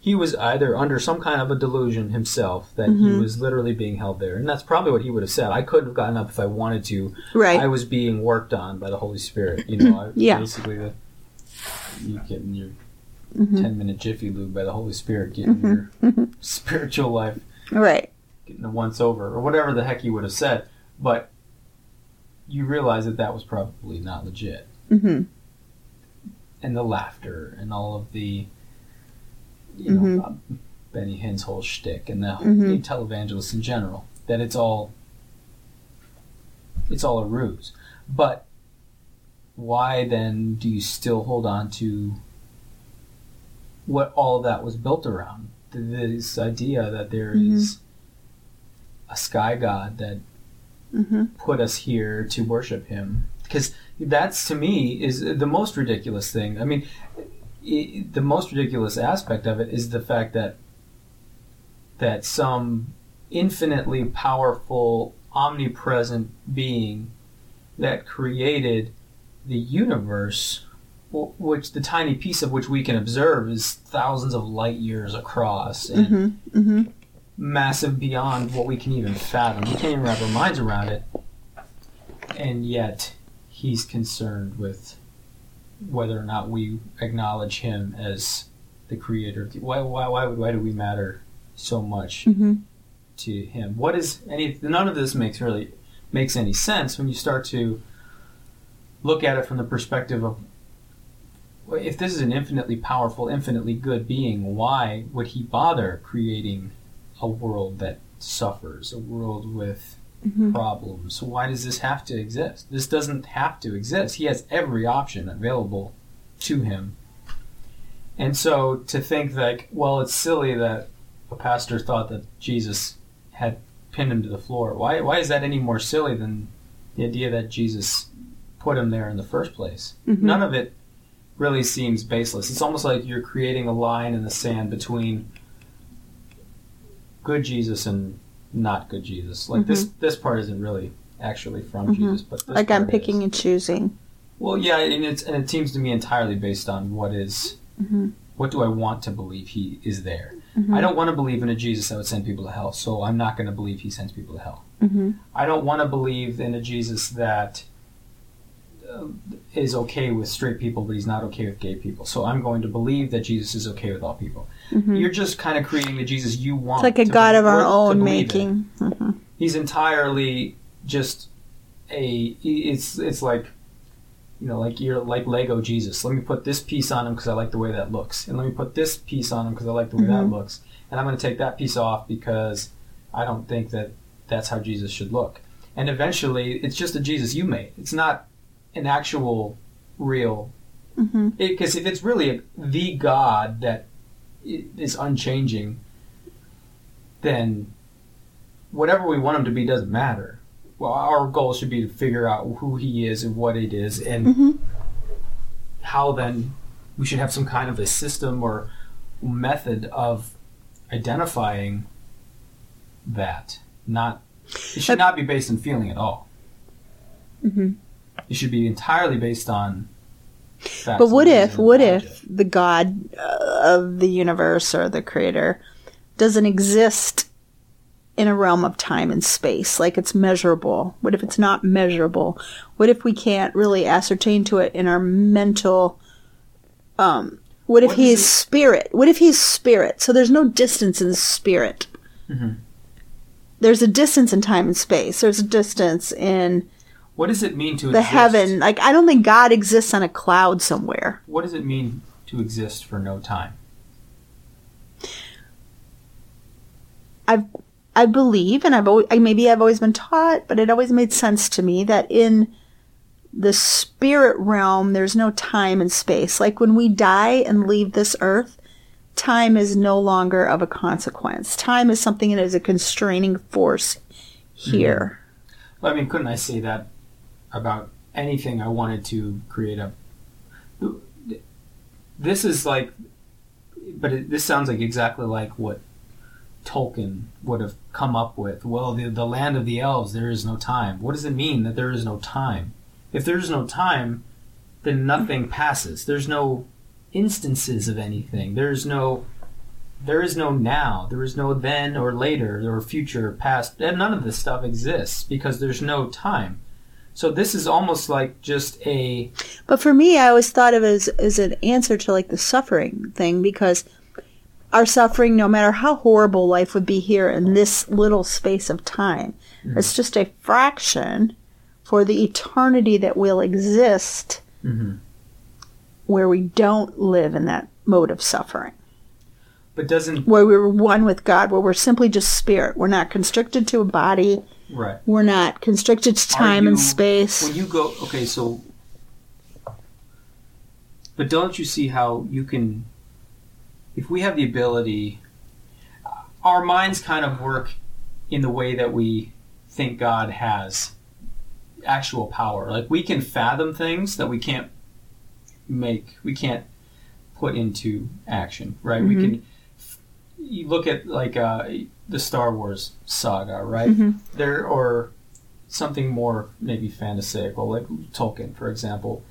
Speaker 2: he was either under some kind of a delusion himself that he
Speaker 1: Mhm.
Speaker 2: was literally being held there, and that's probably what he would have said. I couldn't have gotten up if I wanted to.
Speaker 1: Right.
Speaker 2: I was being worked on by the Holy Spirit. You know, I, [laughs]
Speaker 1: Yeah.
Speaker 2: basically the you getting your
Speaker 1: Mhm.
Speaker 2: ten minute jiffy lube by the Holy Spirit, getting
Speaker 1: Mhm.
Speaker 2: your [laughs] spiritual life
Speaker 1: Right.
Speaker 2: getting a once over or whatever the heck you would have said, but you realize that that was probably not legit.
Speaker 1: hmm
Speaker 2: And the laughter and all of the, you know, um, Benny Hinn's whole shtick and the, the televangelists in general, that it's all, it's all a ruse. But why then do you still hold on to what all of that was built around? This idea that there is a sky god that
Speaker 1: hmm
Speaker 2: put us here to worship him. Because that's to me is the most ridiculous thing. I mean i the most ridiculous aspect of it is the fact that that some infinitely powerful omnipresent being that created the universe which the tiny piece of which we can observe is thousands of light years across and
Speaker 1: hmm hmm
Speaker 2: massive beyond what we can even fathom. We can't even wrap our minds around it. And yet, he's concerned with whether or not we acknowledge him as the creator. Why, why, why, why do we matter so much
Speaker 1: hmm
Speaker 2: to him? What is any? None of this makes really makes any sense when you start to look at it from the perspective of if this is an infinitely powerful, infinitely good being, why would he bother creating a world that suffers, a world with
Speaker 1: hmm
Speaker 2: problems? Why does this have to exist? This doesn't have to exist. He has every option available to him. And so to think like, well, it's silly that a pastor thought that Jesus had pinned him to the floor. Why why is that any more silly than the idea that Jesus put him there in the first place?
Speaker 1: Mhm.
Speaker 2: None of it really seems baseless. It's almost like you're creating a line in the sand between good Jesus and not good Jesus. Like this this part isn't really actually from
Speaker 1: Mhm.
Speaker 2: Jesus, but
Speaker 1: Like I'm picking
Speaker 2: is.
Speaker 1: and choosing.
Speaker 2: Well, yeah, and it's and it seems to me entirely based on what is
Speaker 1: hmm
Speaker 2: what do I want to believe he is there.
Speaker 1: hmm
Speaker 2: I don't want to believe in a Jesus that would send people to hell, so I'm not going to believe he sends people to hell.
Speaker 1: hmm
Speaker 2: I don't want to believe in a Jesus that is okay with straight people, but he's not okay with gay people. So I'm going to believe that Jesus is okay with all people. You're just kind of creating the Jesus you want.
Speaker 1: Mm-hmm. It's like a God of our own making. hmm
Speaker 2: He's entirely just a. It's it's like. You know, like you're like Lego Jesus. Let me put this piece on him because I like the way that looks, and let me put this piece on him because I like the way that
Speaker 1: Mhm.
Speaker 2: looks, and I'm going to take that piece off because I don't think that that's how Jesus should look. And eventually, it's just a Jesus you made. It's not an actual, real. Because if it's really the God that is unchanging, then whatever we want him to be doesn't matter. Well, our goal should be to figure out who he is and what it is, and
Speaker 1: hmm
Speaker 2: how then we should have some kind of a system or method of identifying that. Not it should not be based on feeling at all.
Speaker 1: hmm
Speaker 2: It should be entirely based on.
Speaker 1: But what if, what
Speaker 2: and
Speaker 1: if the God uh, of the universe or the creator doesn't exist in a realm of time and space? Like it's measurable. What if it's not measurable? What if we can't really ascertain to it in our mental, um, what if
Speaker 2: What
Speaker 1: he
Speaker 2: is
Speaker 1: is spirit? What if he's spirit? So there's no distance in spirit.
Speaker 2: Mhm.
Speaker 1: There's a distance in time and space. There's a distance in
Speaker 2: What does it mean to
Speaker 1: the
Speaker 2: exist?
Speaker 1: heaven. Like I don't think God exists on a cloud somewhere.
Speaker 2: What does it mean to exist for no time?
Speaker 1: I, I believe, and I've always, I, maybe I've always been taught, but it always made sense to me that in the spirit realm, there's no time and space. Like when we die and leave this earth, time is no longer of a consequence. Time is something that is a constraining force mm-hmm. here.
Speaker 2: Well, I mean, couldn't I say that about anything I wanted to create a? This is like, but it, this sounds like exactly like what Tolkien would have come up with. Well, the the land of the elves, there is no time. What does it mean that there is no time? If there is no time, then nothing passes. There's no instances of anything. There's no there is no now. There is no then or later or future or past. And none of this stuff exists because there's no time. So this is almost like just a
Speaker 1: But for me, I always thought of it as, as an answer to like the suffering thing because our suffering, no matter how horrible life would be here in this little space of time, it's just a fraction for the eternity that will exist
Speaker 2: Mhm.
Speaker 1: where we don't live in that mode of suffering,
Speaker 2: but doesn't
Speaker 1: where we're one with God, where we're simply just spirit. We're not constricted to a body.
Speaker 2: right.
Speaker 1: We're not constricted to time and space.
Speaker 2: When you go okay, so but don't you see how you can if we have the ability our minds kind of work in the way that we think God has actual power. Like we can fathom things that we can't make, we can't put into action, right? We
Speaker 1: Mhm.
Speaker 2: can. You look at like uh, the Star Wars saga, right?
Speaker 1: Mhm.
Speaker 2: There or something more maybe fantasical, like Tolkien, for example.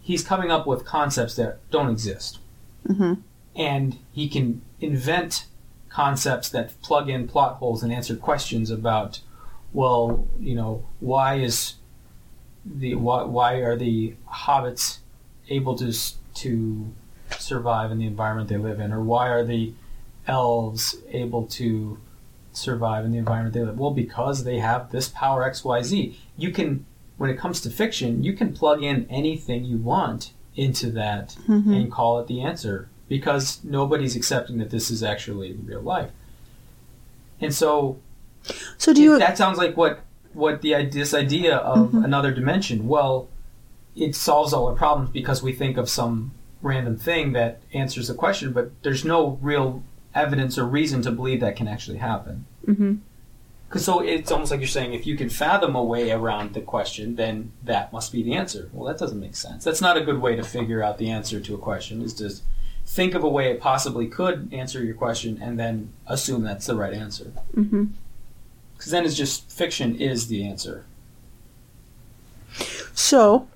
Speaker 2: He's coming up with concepts that don't exist
Speaker 1: hmm
Speaker 2: and he can invent concepts that plug in plot holes and answer questions about well you know why is the why, why are the hobbits able to to survive in the environment they live in or why are the elves able to survive in the environment they live well because they have this power xyz you can when it comes to fiction you can plug in anything you want into that
Speaker 1: hmm
Speaker 2: and call it the answer because nobody's accepting that this is actually real life. And so
Speaker 1: So do you?
Speaker 2: that sounds like what what the idea this idea of
Speaker 1: Mhm.
Speaker 2: another dimension. Well, it solves all our problems because we think of some random thing that answers the question, but there's no real evidence or reason to believe that can actually happen.
Speaker 1: Mhm.
Speaker 2: Cause so it's almost like you're saying if you can fathom a way around the question, then that must be the answer. Well, that doesn't make sense. That's not a good way to figure out the answer to a question. Is to think of a way it possibly could answer your question and then assume that's the right answer. Because then it's just fiction is the answer.
Speaker 1: So,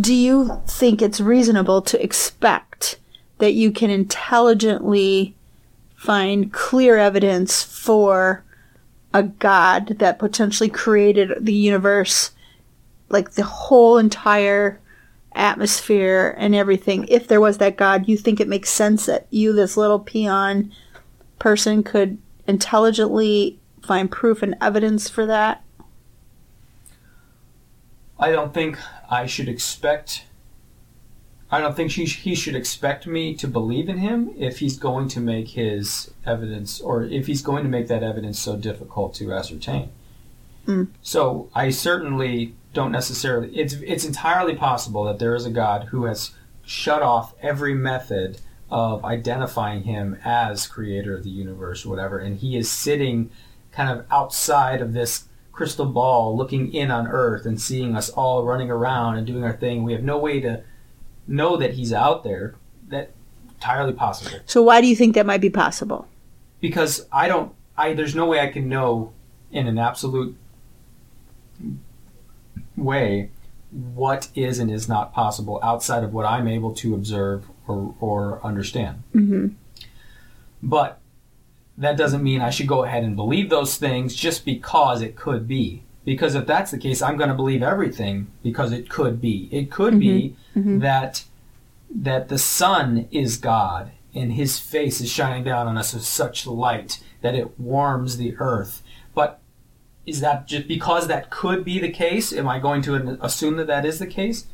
Speaker 1: do you think it's reasonable to expect that you can intelligently find clear evidence for a God that potentially created the universe, like the whole entire atmosphere and everything, if there was that God, you think it makes sense that you, this little peon person, could intelligently find proof and evidence for that?
Speaker 2: I don't think I should expect. I don't think he, he should expect me to believe in him if he's going to make his evidence, or if he's going to make that evidence so difficult to ascertain.
Speaker 1: Mm.
Speaker 2: So I certainly don't necessarily. It's it's entirely possible that there is a God who has shut off every method of identifying him as creator of the universe or whatever, and he is sitting kind of outside of this crystal ball looking in on earth and seeing us all running around and doing our thing. We have no way to know that he's out there. That entirely possible.
Speaker 1: So why do you think that might be possible?
Speaker 2: Because I don't I there's no way I can know in an absolute way what is and is not possible outside of what I'm able to observe or, or understand.
Speaker 1: Mm-hmm.
Speaker 2: But that doesn't mean I should go ahead and believe those things just because it could be. Because if that's the case, I'm going to believe everything because it could be. It could be
Speaker 1: Mhm.
Speaker 2: that that the sun is God and His face is shining down on us with such light that it warms the earth. But is that just because that could be the case? Am I going to assume that that is the case?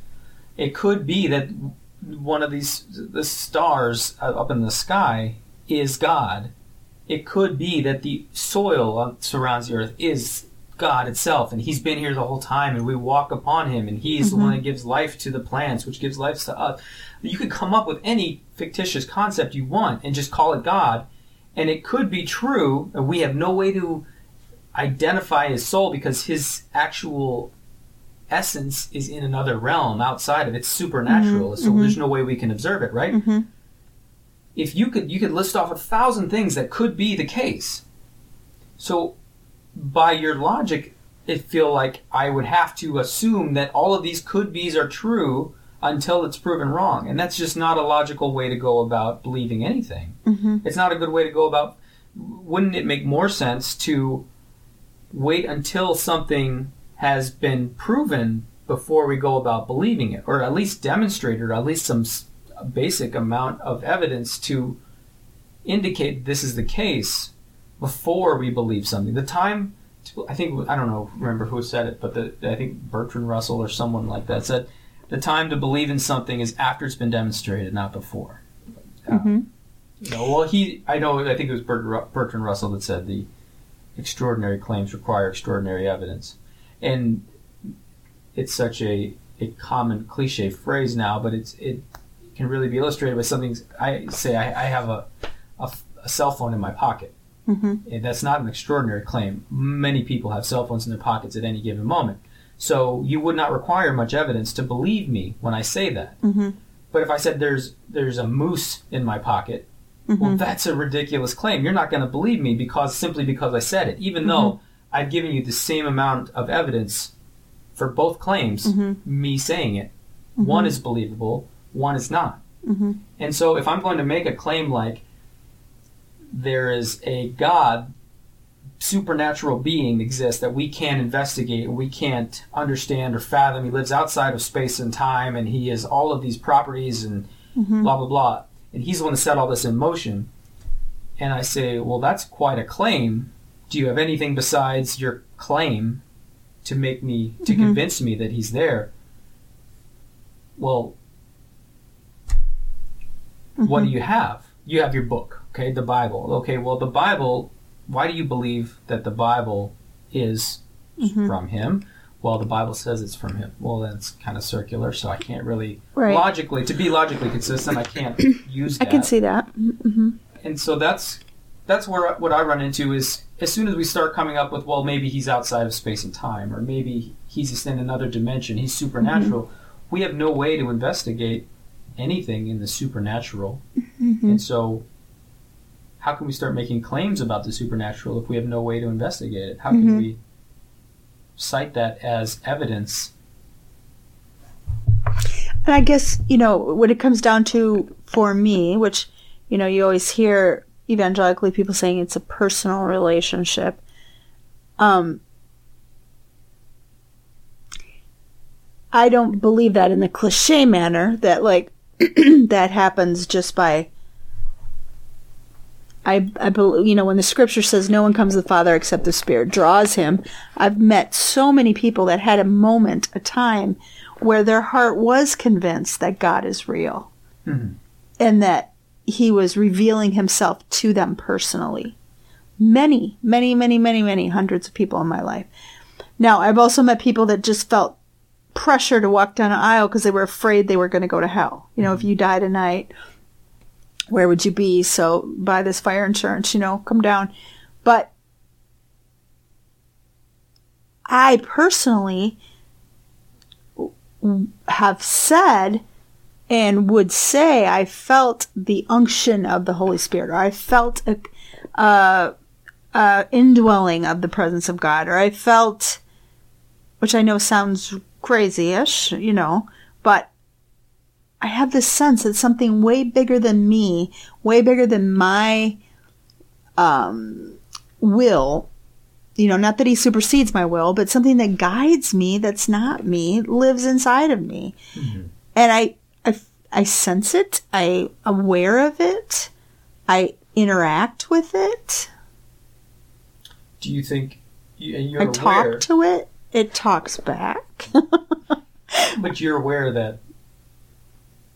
Speaker 2: It could be that one of these the stars up in the sky is God. It could be that the soil that surrounds the earth is God itself, and He's been here the whole time, and we walk upon Him, and He's the mm-hmm. one that gives life to the plants, which gives life to us. You could come up with any fictitious concept you want and just call it God, and it could be true, and we have no way to identify His soul because His actual essence is in another realm outside of it. It's supernatural, mm-hmm. so there's mm-hmm. no way we can observe it, right?
Speaker 1: Mm-hmm.
Speaker 2: if you could you could list off a thousand things that could be the case. So by your logic, it feel like I would have to assume that all of these could be's are true until it's proven wrong. And that's just not a logical way to go about believing anything.
Speaker 1: Mm-hmm.
Speaker 2: It's not a good way to go about wouldn't it make more sense to wait until something has been proven before we go about believing it or at least demonstrated or at least some basic amount of evidence to indicate this is the case before we believe something. The time, to, I think, I don't know, remember who said it, but the, I think Bertrand Russell or someone like that said the time to believe in something is after it's been demonstrated, not before. Uh,
Speaker 1: Mm-hmm.
Speaker 2: know, well, he, I know, I think it was Bert, Bertrand Russell that said the extraordinary claims require extraordinary evidence. And it's such a, a common cliche phrase now, but it's, it can really be illustrated by something. I say I, I have a, a, a cell phone in my pocket.
Speaker 1: Mm-hmm.
Speaker 2: That's not an extraordinary claim. Many people have cell phones in their pockets at any given moment. So you would not require much evidence to believe me when I say that.
Speaker 1: Mm-hmm.
Speaker 2: But if I said there's there's a moose in my pocket, well, that's a ridiculous claim. You're not going to believe me because simply because I said it, even though I've given you the same amount of evidence for both claims. Me saying it, one is believable, one is not.
Speaker 1: Mm-hmm.
Speaker 2: And so, if I'm going to make a claim like there is a God, supernatural being exists that we can't investigate, we can't understand or fathom. He lives outside of space and time, and he has all of these properties and mm-hmm. blah blah blah. And he's the one that set all this in motion. And I say, well, that's quite a claim. Do you have anything besides your claim to make me to mm-hmm. convince me that he's there? Well, what do mm-hmm. you have? You have your book, okay, the Bible. Okay, well, the Bible, why do you believe that the Bible is mm-hmm. from him? Well, the Bible says it's from him. Well, that's kind of circular, so I can't really
Speaker 1: Right.
Speaker 2: logically, to be logically consistent, I can't [clears throat] use
Speaker 1: I can see that. Mm-hmm.
Speaker 2: And so that's that's where what I run into is as soon as we start coming up with, well, maybe he's outside of space and time, or maybe he's just in another dimension, he's supernatural. Mm-hmm. We have no way to investigate anything in the supernatural, mm-hmm. and so how can we start making claims about the supernatural if we have no way to investigate it? How can
Speaker 1: Mhm.
Speaker 2: we cite that as evidence?
Speaker 1: And I guess, you know, when it comes down to for me, which, you know, you always hear evangelically people saying it's a personal relationship. Um, I don't believe that in the cliche manner that like [clears throat] that happens just by I, I believe, you know, when the scripture says no one comes to the Father except the Spirit draws him, I've met so many people that had a moment, a time where their heart was convinced that God is real
Speaker 2: Mhm.
Speaker 1: and that he was revealing himself to them personally. Many, many, many, many, many hundreds of people in my life. Now, I've also met people that just felt pressure to walk down an aisle because they were afraid they were going to go to hell. You know, if you die tonight, where would you be? So buy this fire insurance, you know, come down. But I personally have said and would say I felt the unction of the Holy Spirit, or I felt a, uh, uh, indwelling of the presence of God, or I felt, which I know sounds crazy-ish, you know, but I have this sense that something way bigger than me, way bigger than my um, will, you know, not that he supersedes my will, but something that guides me that's not me lives inside of me. And I, I, I sense it. I aware of it. I interact with it.
Speaker 2: Do you think you, and you're
Speaker 1: I
Speaker 2: aware,
Speaker 1: talk to it. It talks back. [laughs]
Speaker 2: but you're aware that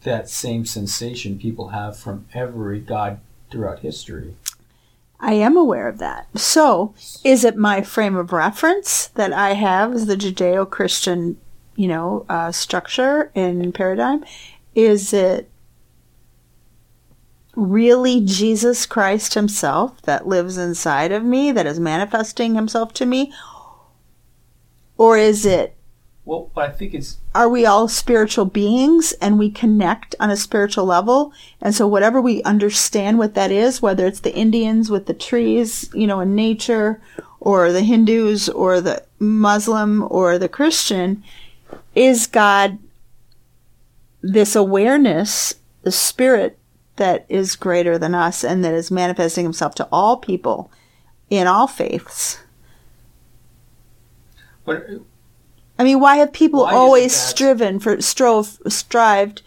Speaker 2: that same sensation people have from every god throughout history.
Speaker 1: I am aware of that. So, is it my frame of reference that I have as the Judeo Christian, you know, uh, structure and paradigm? Is it really Jesus Christ Himself that lives inside of me, that is manifesting Himself to me? Or is it
Speaker 2: Well, I think it's
Speaker 1: are we all spiritual beings and we connect on a spiritual level? And so whatever we understand what that is, whether it's the Indians with the trees, you know, in nature, or the Hindus, or the Muslim, or the Christian, is God this awareness, the spirit that is greater than us and that is manifesting himself to all people in all faiths? I mean, why have people
Speaker 2: Why
Speaker 1: always striven for strove strived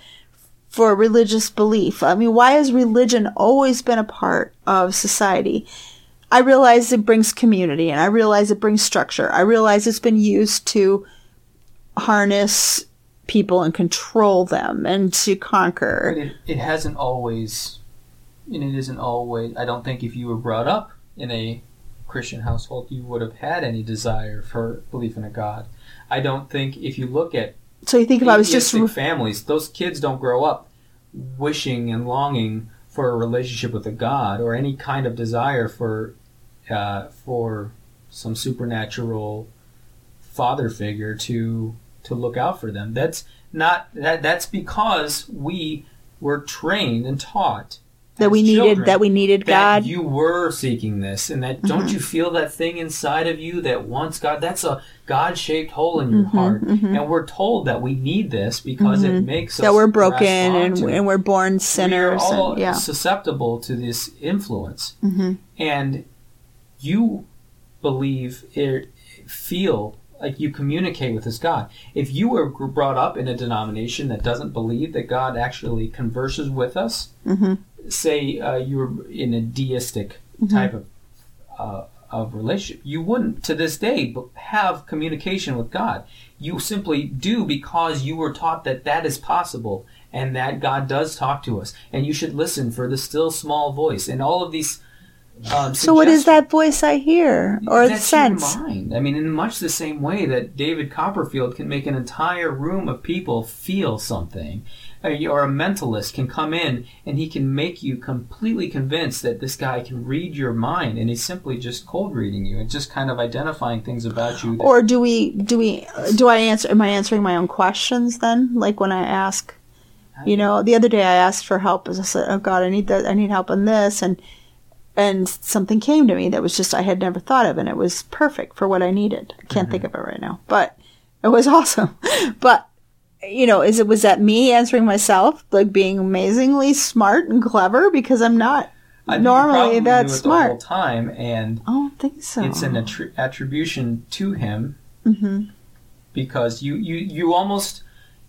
Speaker 1: for religious belief? I mean, why has religion always been a part of society? I realize it brings community and I realize it brings structure. I realize it's been used to harness people and control them and to
Speaker 2: But
Speaker 1: conquer.
Speaker 2: it, it hasn't always, and it isn't always. I don't think if you were brought up in a Christian household, you would have had any desire for belief in a God. I don't think if you look at
Speaker 1: So you think if I was just
Speaker 2: families, those kids don't grow up wishing and longing for a relationship with a God or any kind of desire for uh, for some supernatural father figure to to look out for them. That's not that. That's because we were trained and taught
Speaker 1: that we needed
Speaker 2: children
Speaker 1: that we needed God. Mm-hmm.
Speaker 2: you were seeking this and that don't you feel that thing inside of you that wants God that's a God-shaped hole in your
Speaker 1: Mm-hmm,
Speaker 2: heart and we're told that we need this because it makes us
Speaker 1: that we're broken and, and we're born sinners.
Speaker 2: we are all
Speaker 1: and, yeah.
Speaker 2: susceptible to this influence
Speaker 1: hmm
Speaker 2: and you believe it, feel like you communicate with this God. If you were brought up in a denomination that doesn't believe that God actually converses with us,
Speaker 1: hmm
Speaker 2: say uh, you were in a deistic type of uh, of relationship, you wouldn't to this day have communication with God. You simply do because you were taught that that is possible and that God does talk to us, and you should listen for the still small voice and all of these. Um,
Speaker 1: So what is that voice I hear or
Speaker 2: That's
Speaker 1: sense?
Speaker 2: Your mind. I mean, in much the same way that David Copperfield can make an entire room of people feel something, or a mentalist can come in and he can make you completely convinced that this guy can read your mind, and he's simply just cold reading you. and just kind of identifying things about you.
Speaker 1: Or do we do we do I answer am I answering my own questions then? Like when I ask you know, the other day I asked for help as I said, Oh God, I need that I need help on this and and something came to me that was just I had never thought of and it was perfect for what I needed. I can't think of it right now. But it was [laughs] awesome. but you know, is it was that me answering myself, like being amazingly smart and clever because I'm not
Speaker 2: I
Speaker 1: normally that smart.
Speaker 2: the whole time, and
Speaker 1: I don't think so.
Speaker 2: it's an attri- attribution to him
Speaker 1: hmm
Speaker 2: because you you you almost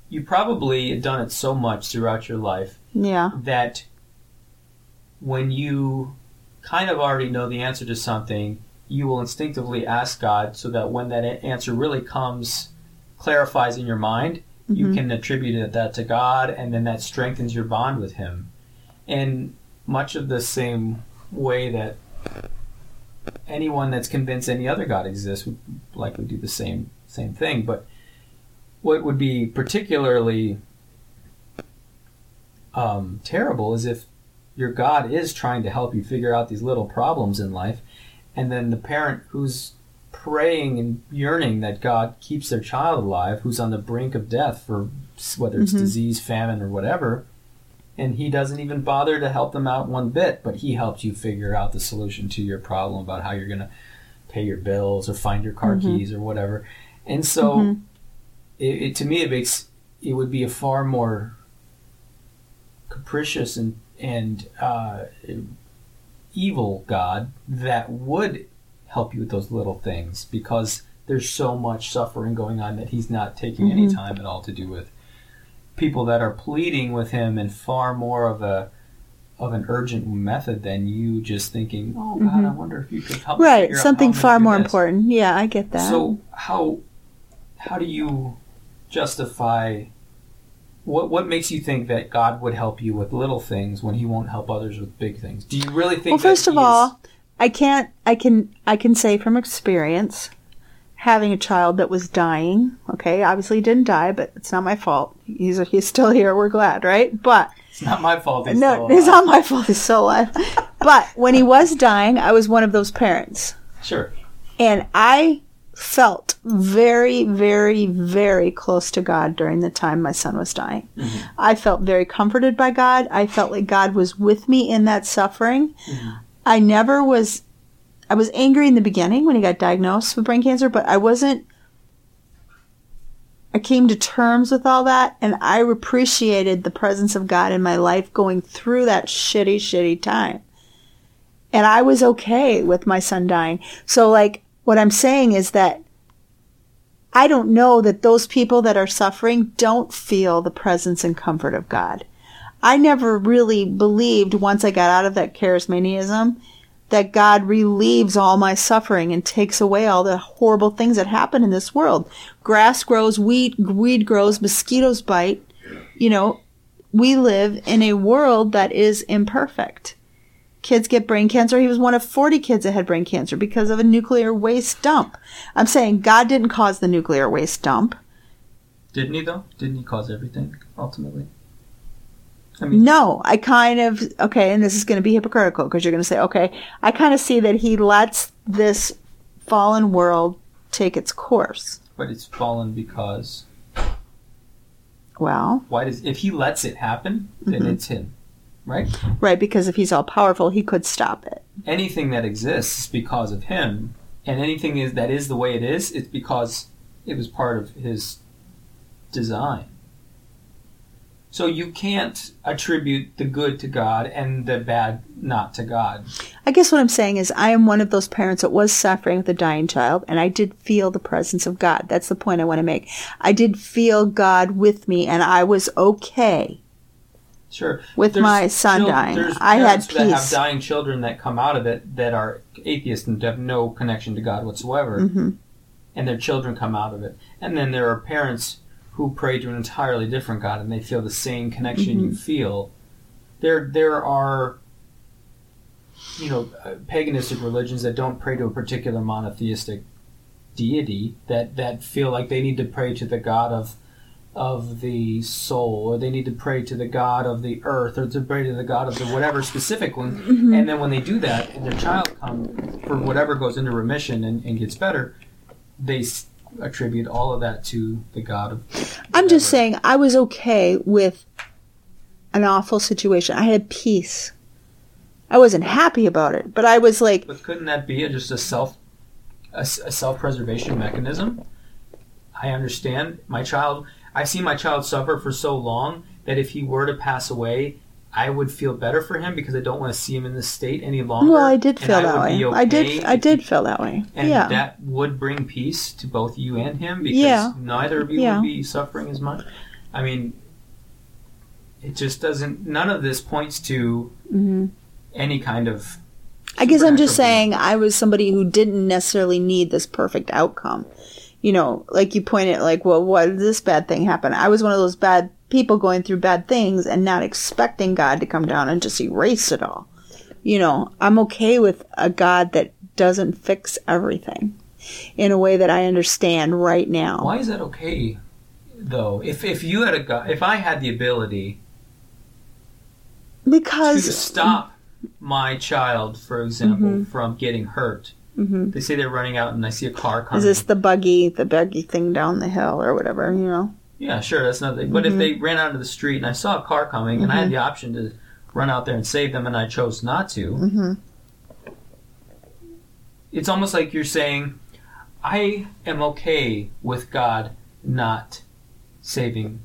Speaker 2: you probably done it so much throughout your life
Speaker 1: Yeah.
Speaker 2: that when you kind of already know the answer to something, you will instinctively ask God so that when that answer really comes, clarifies in your mind, you
Speaker 1: Mhm.
Speaker 2: can attribute that to God, and then that strengthens your bond with Him. In much of the same way that anyone that's convinced any other God exists would likely do the same same thing. But what would be particularly um, terrible is if your God is trying to help you figure out these little problems in life, and then the parent who's praying and yearning that God keeps their child alive, who's on the brink of death for whether it's
Speaker 1: Mhm.
Speaker 2: disease, famine, or whatever, and he doesn't even bother to help them out one bit, but he helps you figure out the solution to your problem about how you're going to pay your bills or find your car
Speaker 1: Mhm.
Speaker 2: keys or whatever. And so,
Speaker 1: Mhm.
Speaker 2: it, it, to me, it makes it would be a far more capricious and and uh, evil God that would help you with those little things because there's so much suffering going on that He's not taking any
Speaker 1: Mhm.
Speaker 2: time at all to do with people that are pleading with Him in far more of a of an urgent method than you just thinking, "Oh God,
Speaker 1: Mhm.
Speaker 2: I wonder if you could help." me
Speaker 1: Right. Something far more
Speaker 2: this."
Speaker 1: important. Yeah, I get that.
Speaker 2: So how how do you justify what what makes you think that God would help you with little things when He won't help others with big things? Do you really think?
Speaker 1: well, first of
Speaker 2: is-
Speaker 1: all, I can't. I can. I can say from experience, having a child that was dying. Okay, obviously he didn't die, but it's not my fault. He's he's still here. We're glad, right? But
Speaker 2: it's not my fault. He's
Speaker 1: no, it's not my fault. He's still alive. but when he was dying, I was one of those parents.
Speaker 2: Sure.
Speaker 1: And I felt very, very, very close to God during the time my son was dying.
Speaker 2: Mhm.
Speaker 1: I felt very comforted by God. I felt like God was with me in that suffering.
Speaker 2: Mhm.
Speaker 1: I never was, I was angry in the beginning when he got diagnosed with brain cancer, but I wasn't, I came to terms with all that and I appreciated the presence of God in my life going through that shitty, shitty time. And I was okay with my son dying. So, like, what I'm saying is that I don't know that those people that are suffering don't feel the presence and comfort of God. I never really believed once I got out of that charismanianism that God relieves all my suffering and takes away all the horrible things that happen in this world. Grass grows, weed, weed grows, mosquitoes bite. You know, we live in a world that is imperfect. Kids get brain cancer. He was one of 40 kids that had brain cancer because of a nuclear waste dump. I'm saying God didn't cause the nuclear waste dump.
Speaker 2: Didn't he though? Didn't he cause everything ultimately? I mean,
Speaker 1: No, I kind of, okay, and this is going to be hypocritical because you're going to say, okay, I kind of see that he lets this fallen world take its course.
Speaker 2: but it's fallen because
Speaker 1: Well,
Speaker 2: why does if he lets it happen, then
Speaker 1: Mhm.
Speaker 2: it's him, right?
Speaker 1: right, because if he's all powerful, he could stop it.
Speaker 2: anything that exists is because of him, and anything is that is the way it is, it's because it was part of his design. So you can't attribute the good to God and the bad not to God.
Speaker 1: I guess what I'm saying is I am one of those parents that was suffering with a dying child, and I did feel the presence of God. That's the point I want to make. I did feel God with me, and I was okay.
Speaker 2: Sure.
Speaker 1: With my son
Speaker 2: chil-
Speaker 1: dying,
Speaker 2: there's
Speaker 1: I had
Speaker 2: parents that have dying children that come out of it that are atheists and have no connection to God whatsoever,
Speaker 1: hmm
Speaker 2: and their children come out of it. And then there are parents who pray to an entirely different God and they feel the same connection you feel. There, there are, you know, uh, paganistic religions that don't pray to a particular monotheistic deity that that feel like they need to pray to the God of of the soul, or they need to pray to the God of the earth, or to pray to the God of the whatever specific one.
Speaker 1: Mm-hmm.
Speaker 2: And then when they do that, and their child come for whatever goes into remission and, and gets better, they attribute all of that to the God of.
Speaker 1: I'm just saying I was okay with an awful situation. I had peace. I wasn't happy about it, but I was like,
Speaker 2: But couldn't that be a, just a self a self-preservation mechanism? I understand my child. I've seen my child suffer for so long that if he were to pass away, I would feel better for him because I don't want to see him in this state any longer.
Speaker 1: Well, I did feel
Speaker 2: I
Speaker 1: that way.
Speaker 2: be
Speaker 1: I did. I did feel that way.
Speaker 2: and
Speaker 1: yeah.
Speaker 2: that would bring peace to both you and him because
Speaker 1: Yeah.
Speaker 2: neither of you
Speaker 1: Yeah.
Speaker 2: would be suffering as much. I mean, it just doesn't. None of this points to
Speaker 1: hmm
Speaker 2: any kind of.
Speaker 1: I guess I'm just saying I was somebody who didn't necessarily need this perfect outcome. You know, like you pointed, like, well, why did this bad thing happen? I was one of those bad people going through bad things and not expecting God to come down and just erase it all. You know, I'm okay with a God that doesn't fix everything in a way that I understand right now.
Speaker 2: Why is that okay, though? If if you had a God, if I had the ability
Speaker 1: because to
Speaker 2: stop my child, for example, mm-hmm. from getting hurt.
Speaker 1: Mhm.
Speaker 2: They say they're running out, and I see a car coming.
Speaker 1: is this the buggy, the buggy thing down the hill or whatever? You know.
Speaker 2: Yeah, sure, that's nothing. But
Speaker 1: Mm-hmm.
Speaker 2: if they ran out into the street and I saw a car coming and I had the option to run out there and save them and I chose not to,
Speaker 1: hmm
Speaker 2: it's almost like you're saying, I am okay with God not saving.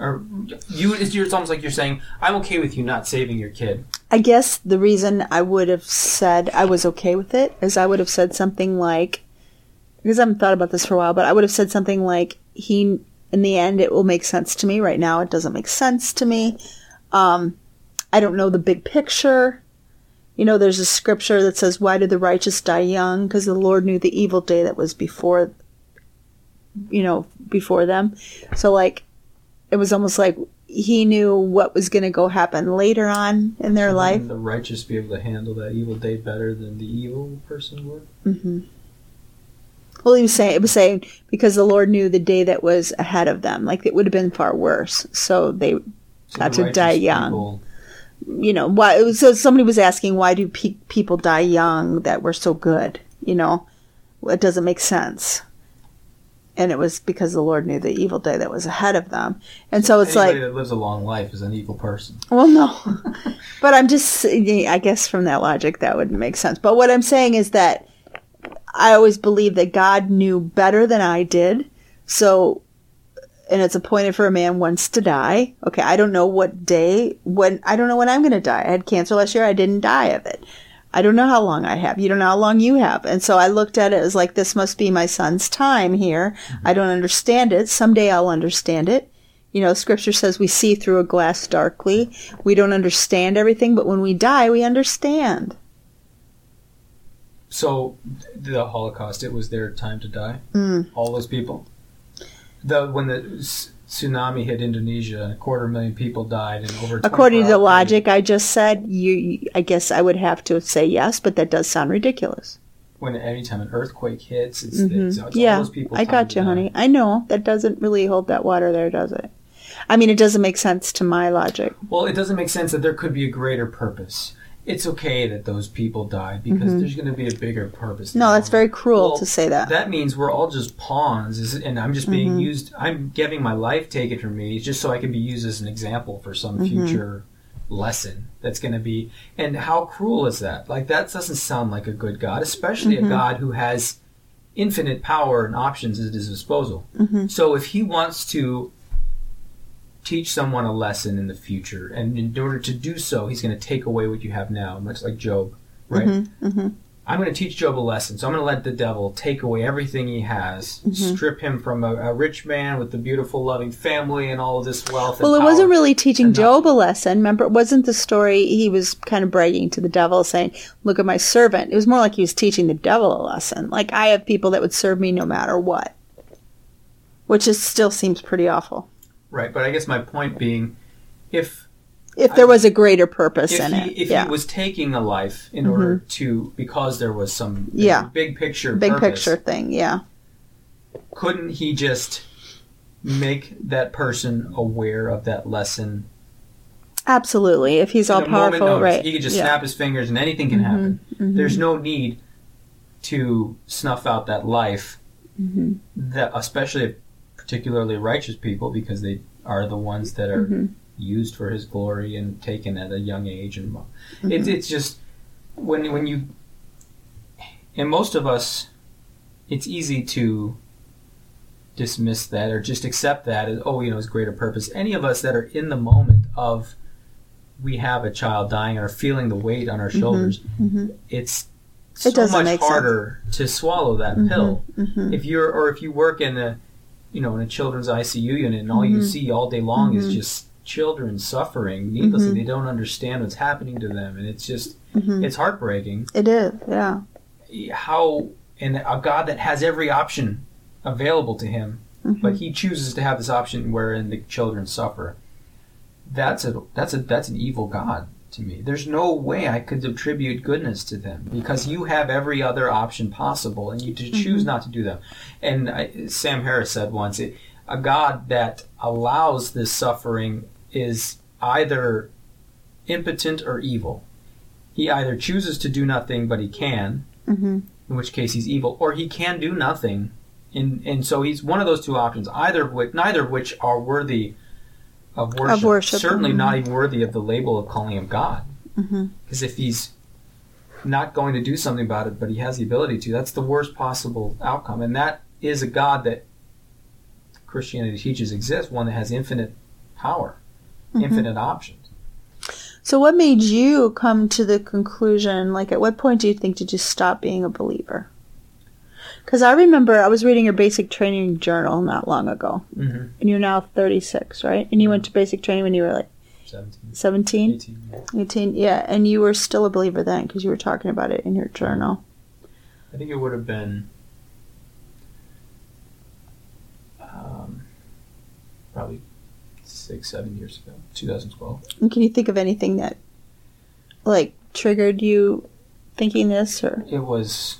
Speaker 2: Or you, it's, almost like you're saying, I'm okay with you not saving your kid.
Speaker 1: I guess the reason I would have said I was okay with it is I would have said something like, because I haven't thought about this for a while, but I would have said something like, he, in the end, it will make sense to me. Right now, it doesn't make sense to me. Um, I don't know the big picture. You know, there's a scripture that says, Why did the righteous die young? Because the Lord knew the evil day that was before, you know, before them. So, like, it was almost like he knew what was going to go happen later on in their life.
Speaker 2: The righteous be able to handle that evil day better than the evil person would?
Speaker 1: hmm Well, he was saying it was saying because the Lord knew the day that was ahead of them, like it would have been far worse. So they,
Speaker 2: So
Speaker 1: Got
Speaker 2: the
Speaker 1: to die young.
Speaker 2: people-
Speaker 1: you know, why? So somebody was asking, why do pe- people die young that were so good? You know, it doesn't make sense. And it was because the Lord knew the evil day that was ahead of them, and so it's
Speaker 2: Anybody
Speaker 1: like,
Speaker 2: that lives a long life is an evil person.
Speaker 1: Well, no. [laughs] but I'm just, I guess from that logic, that would make sense. But what I'm saying is that I always believe that God knew better than I did. So, and it's appointed for a man once to die. Okay, I don't know what day, when, I don't know when I'm going to die. I had cancer last year. I didn't die of it. I don't know how long I have. You don't know how long you have. And so I looked at it as like, this must be my son's time here. I don't understand it. Someday I'll understand it. You know, scripture says we see through a glass darkly. We don't understand everything, but when we die, we understand.
Speaker 2: So, the Holocaust, it was their time to die.
Speaker 1: Mm.
Speaker 2: All those people. The when the tsunami hit Indonesia, and a quarter million people died, and over.
Speaker 1: According to the logic I just said, you, I guess I would have to say yes, but that does sound ridiculous.
Speaker 2: When anytime an earthquake hits, it's,
Speaker 1: Mhm.
Speaker 2: it's, it's
Speaker 1: yeah,
Speaker 2: all those people.
Speaker 1: I got you, honey. I know that doesn't really hold that water there, does it? I mean, it doesn't make sense to my logic.
Speaker 2: Well, it doesn't make sense that there could be a greater purpose. It's okay that those people died because there's going to be a bigger purpose.
Speaker 1: Mm-hmm. No, that's very cruel
Speaker 2: Well,
Speaker 1: to say that.
Speaker 2: That means we're all just pawns, and I'm just being
Speaker 1: Mm-hmm.
Speaker 2: used. I'm getting my life taken from me just so I can be used as an example for some
Speaker 1: Mm-hmm.
Speaker 2: future lesson that's going to be. And how cruel is that? Like that doesn't sound like a good God, especially
Speaker 1: Mm-hmm.
Speaker 2: a God who has infinite power and options at his disposal.
Speaker 1: Mm-hmm.
Speaker 2: So if he wants to teach someone a lesson in the future, and in order to do so, he's going to take away what you have now, much like Job, right?
Speaker 1: Mm-hmm.
Speaker 2: I'm going to teach Job a lesson. So I'm going to let the devil take away everything he has,
Speaker 1: Mm-hmm.
Speaker 2: strip him from a, a rich man with a beautiful, loving family and all of this wealth. and
Speaker 1: Well, it wasn't really teaching Job a lesson. Remember, it wasn't the story he was kind of bragging to the devil, saying, Look at my servant. It was more like he was teaching the devil a lesson. Like, I have people that would serve me no matter what. Which is, still seems pretty awful.
Speaker 2: Right. But I guess my point being, if
Speaker 1: If there was a greater purpose in
Speaker 2: he,
Speaker 1: it.
Speaker 2: if
Speaker 1: yeah.
Speaker 2: he was taking a life in order to because there was some big,
Speaker 1: Mm-hmm. Yeah.
Speaker 2: big picture
Speaker 1: Big
Speaker 2: purpose,
Speaker 1: picture thing, yeah.
Speaker 2: couldn't he just make that person aware of that lesson
Speaker 1: Absolutely. If he's all
Speaker 2: in a moment
Speaker 1: powerful,
Speaker 2: notice?
Speaker 1: right.
Speaker 2: He could just
Speaker 1: yeah.
Speaker 2: snap his fingers and anything can happen. There's no need to snuff out that life.
Speaker 1: Mm-hmm.
Speaker 2: That especially particularly righteous people because they are the ones that are
Speaker 1: Mm-hmm.
Speaker 2: used for His glory and taken at a young age. And
Speaker 1: Mm-hmm.
Speaker 2: it's it's just when when you and most of us, it's easy to dismiss that or just accept that as oh you know his greater purpose. Any of us that are in the moment of we have a child dying or feeling the weight on our shoulders,
Speaker 1: mhm.
Speaker 2: it's so
Speaker 1: It
Speaker 2: much
Speaker 1: make sense.
Speaker 2: harder to swallow that
Speaker 1: Mhm,
Speaker 2: pill.
Speaker 1: mhm.
Speaker 2: If you're or if you work in a you know in a children's ICU unit and all you
Speaker 1: Mhm.
Speaker 2: see all day long is
Speaker 1: Mhm.
Speaker 2: just children suffering needlessly,
Speaker 1: Mhm.
Speaker 2: they don't understand what's happening to them, and it's just
Speaker 1: Mhm.
Speaker 2: it's heartbreaking.
Speaker 1: It is, yeah.
Speaker 2: How and a God that has every option available to him but he chooses to have this option wherein the children suffer. That's a that's a that's an evil God to me. There's no way I could attribute goodness to them because you have every other option possible, and you to choose not to do them. And I, Sam Harris said once, it, a God that allows this suffering is either impotent or evil. He either chooses to do nothing, but he can,
Speaker 1: Mhm.
Speaker 2: in which case he's evil, or he can do nothing, and and so he's one of those two options. Either of which, neither of which are worthy of worship.
Speaker 1: worship,
Speaker 2: Certainly
Speaker 1: mhm.
Speaker 2: not even worthy of the label of calling him God.
Speaker 1: Mhm.
Speaker 2: Because if he's not going to do something about it, but he has the ability to, that's the worst possible outcome. And that is a God that Christianity teaches exists, one that has infinite power,
Speaker 1: Mhm.
Speaker 2: infinite options.
Speaker 1: So, what made you come to the conclusion? Like, at what point do you think did you stop being a believer? Because I remember I was reading your basic training journal not long ago,
Speaker 2: Mm-hmm.
Speaker 1: and you're now 36, right? And you went to basic training when you were like
Speaker 2: 17,
Speaker 1: 17,
Speaker 2: 18. yeah.
Speaker 1: 18, yeah, and you were still a believer then because you were talking about it in your journal.
Speaker 2: I think it would have been um, probably six, seven years ago, 2012.
Speaker 1: And can you think of anything that, like, triggered you thinking this, or
Speaker 2: It was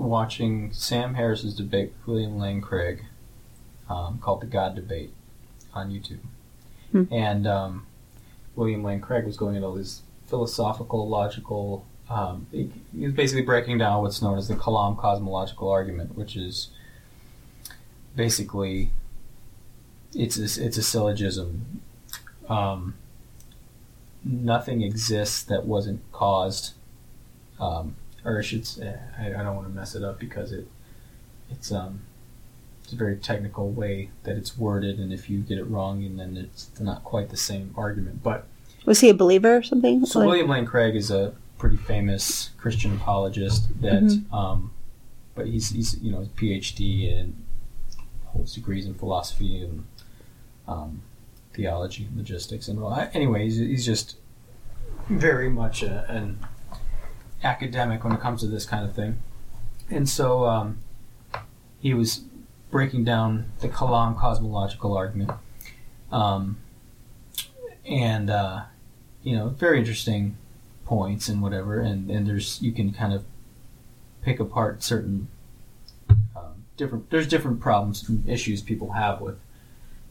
Speaker 2: watching Sam Harris's debate with William Lane Craig um, called The God Debate on YouTube.
Speaker 1: Hmm.
Speaker 2: And um, William Lane Craig was going into all these philosophical, logical. Um, he, he was basically breaking down what's known as the Kalam cosmological argument, which is basically it's a, it's a syllogism. Um, nothing exists that wasn't caused um, or I should say, I, I don't want to mess it up because it it's um it's a very technical way that it's worded, and if you get it wrong, and then it's not quite the same argument. But
Speaker 1: was he a believer or something?
Speaker 2: so
Speaker 1: Like-
Speaker 2: William Lane Craig is a pretty famous Christian apologist that,
Speaker 1: Mhm.
Speaker 2: um, but he's he's you know PhD and holds degrees in philosophy and um, theology, and logistics, and all. Anyway, he's, he's just very much a, an academic when it comes to this kind of thing, and so um, he was breaking down the Kalam cosmological argument, um, and uh, you know, very interesting points and whatever, and, and there's you can kind of pick apart certain um, different. There's different problems and issues people have with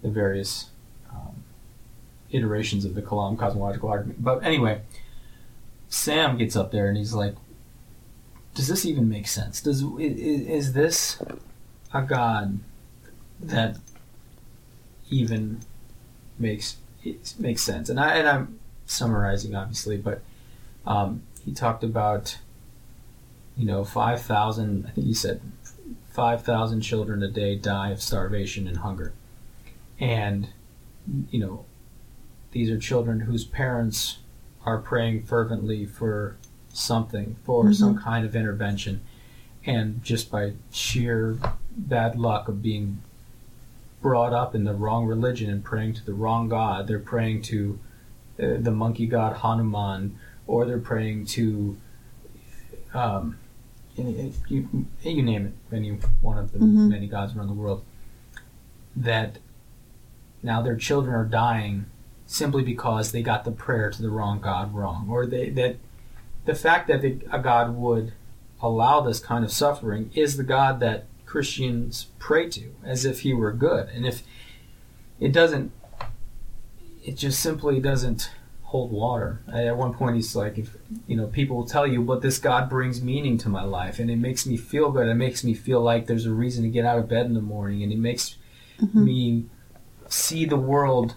Speaker 2: the various um, iterations of the Kalam cosmological argument. But anyway, Sam gets up there and he's like, "Does this even make sense? Does i- i- is this a God that even makes it makes sense?" And I and I'm summarizing obviously, but um, he talked about you know five thousand. I think he said five thousand children a day die of starvation and hunger, and you know these are children whose parents are praying fervently for something, for
Speaker 1: Mhm.
Speaker 2: some kind of intervention, and just by sheer bad luck of being brought up in the wrong religion and praying to the wrong god, they're praying to uh, the monkey god Hanuman, or they're praying to um, any, you, you name it, any one of the
Speaker 1: Mhm.
Speaker 2: many gods around the world. That now their children are dying simply because they got the prayer to the wrong god wrong, or they that the fact that the, a god would allow this kind of suffering is the god that Christians pray to, as if he were good, and if it doesn't, it just simply doesn't hold water. At one point, he's like, if you know, people will tell you, but this God brings meaning to my life, and it makes me feel good. It makes me feel like there's a reason to get out of bed in the morning, and it makes
Speaker 1: Mhm.
Speaker 2: me see the world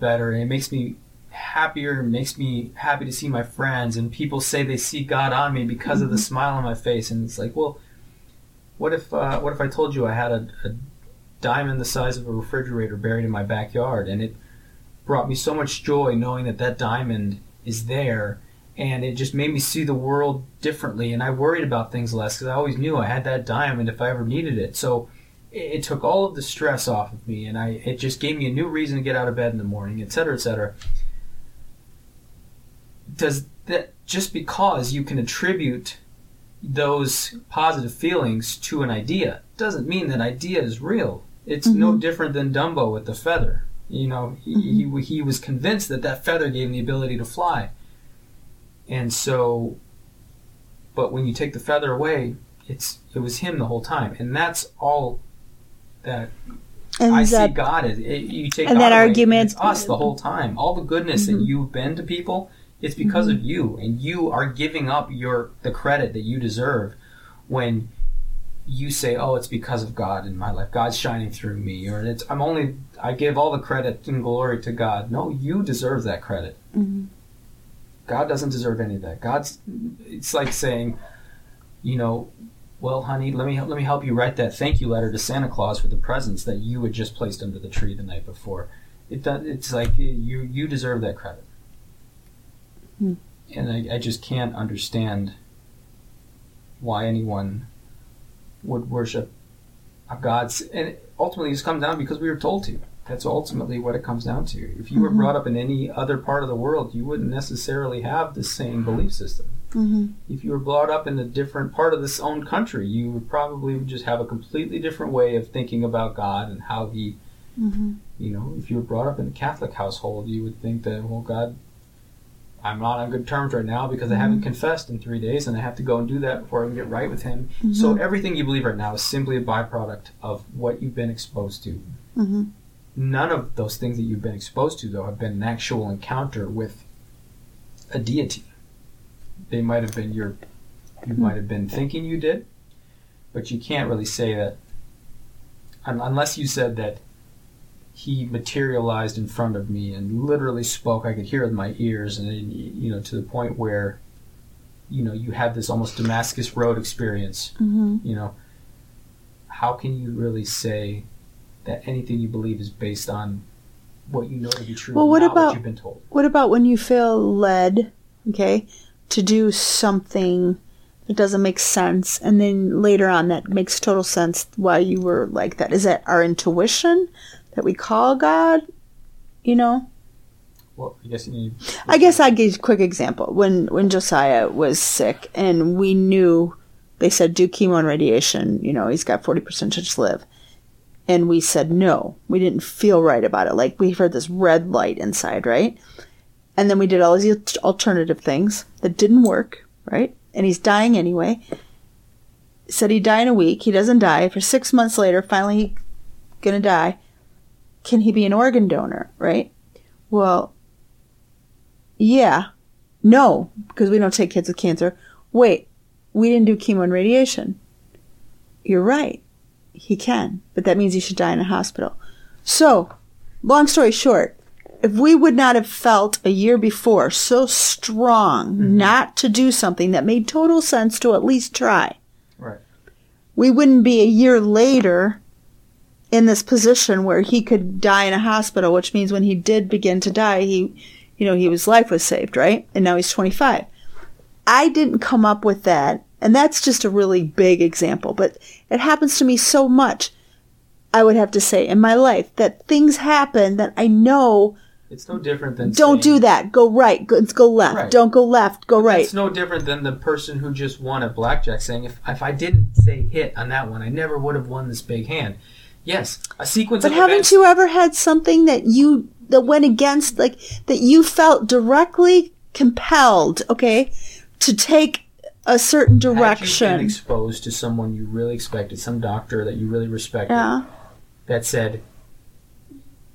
Speaker 2: better, and it makes me happier. It makes me happy to see my friends, and people say they see God on me because of the smile on my face, and it's like, well, what if uh, what if I told you I had a, a diamond the size of a refrigerator buried in my backyard, and it brought me so much joy knowing that that diamond is there and it just made me see the world differently and i worried about things less because i always knew i had that diamond if i ever needed it so it, took all of the stress off of me and i it just gave me a new reason to get out of bed in the morning etc cetera, etc cetera. does that just because you can attribute those positive feelings to an idea doesn't mean that idea is real. It's no mm-hmm. different than dumbo with the feather. You know he, mm-hmm. he, he was convinced that that feather gave him the ability to fly. And so, but when you take the feather away, it's it was him the whole time, and that's all that
Speaker 1: And
Speaker 2: I
Speaker 1: is
Speaker 2: see God as. You take
Speaker 1: and
Speaker 2: God
Speaker 1: that argument-
Speaker 2: it's us the whole time. All the goodness that
Speaker 1: Mhm.
Speaker 2: you've been to people, it's because
Speaker 1: Mm-hmm.
Speaker 2: of you, and you are giving up your the credit that you deserve when you say, "Oh, it's because of God in my life. God's shining through me," or "It's I'm only I give all the credit and glory to God." No, you deserve that credit.
Speaker 1: Mhm.
Speaker 2: God doesn't deserve any of that. God's it's like saying, you know, well, honey, let me let me help you write that thank you letter to Santa Claus for the presents that you had just placed under the tree the night before. It does, it's like you you deserve that credit.
Speaker 1: Hmm.
Speaker 2: And I, I just can't understand why anyone would worship a God. And ultimately, this comes down because we were told to. That's ultimately what it comes down to. If you were
Speaker 1: Mhm.
Speaker 2: brought up in any other part of the world, you wouldn't necessarily have the same belief system.
Speaker 1: Mhm.
Speaker 2: If you were brought up in a different part of this own country, you would probably just have a completely different way of thinking about God and how He,
Speaker 1: Mhm.
Speaker 2: you know, if you were brought up in a Catholic household, you would think that, well, God, I'm not on good terms right now because I haven't confessed in three days and I have to go and do that before I can get right with Him. So everything you believe right now is simply a byproduct of what you've been exposed to.
Speaker 1: Mhm.
Speaker 2: None of those things that you've been exposed to, though, have been an actual encounter with a deity. They might have been your, you might have been thinking you did, but you can't really say that unless you said that he materialized in front of me and literally spoke. I could hear it in my ears, and then, you know, to the point where, you know, you had this almost Damascus Road experience
Speaker 1: Mhm.
Speaker 2: you know, how can you really say that anything you believe is based on what you know to be true?
Speaker 1: Well, what about-
Speaker 2: what you've been told?
Speaker 1: What about when you feel led, okay, to do something that doesn't make sense, and then later on that makes total sense why you were like that? Is that our intuition that we call God? You know,
Speaker 2: Well, I guess you.
Speaker 1: I guess I give a quick example. When when Josiah was sick, and we knew they said do chemo and radiation. You know, he's got forty percent chance to live, and we said no. We didn't feel right about it. Like we heard this red light inside, right? And then we did all these alternative things that didn't work, right? And he's dying anyway. Said he'd die in a week. He doesn't die. For six months later, finally he gonna die. Can he be an organ donor, right? Well, yeah. No, because we don't take kids with cancer. Wait, we didn't do chemo and radiation. You're right. He can, but that means he should die in a hospital. So, long story short, if we would not have felt a year before so strong mm-hmm. not to do something that made total sense to at least try,
Speaker 2: Right.
Speaker 1: we wouldn't be a year later in this position where he could die in a hospital, which means when he did begin to die, he, you know, he his life was saved, right? And now he's 25. I didn't come up with that, and that's just a really big example, but it happens to me so much. I would have to say in my life that things happen that I know
Speaker 2: It's no different than
Speaker 1: don't
Speaker 2: saying-
Speaker 1: do that. Go right. Go, go left.
Speaker 2: Right.
Speaker 1: Don't go left. Go right.
Speaker 2: It's no different than the person who just won at blackjack saying, "If if I didn't say hit on that one, I never would have won this big hand." Yes, a sequence of...
Speaker 1: But haven't
Speaker 2: events.
Speaker 1: you ever had something that you that went against like that you felt directly compelled, okay, to take a certain direction?
Speaker 2: Had you been exposed to someone you really expected, some doctor that you really respected,
Speaker 1: Yeah.
Speaker 2: that said,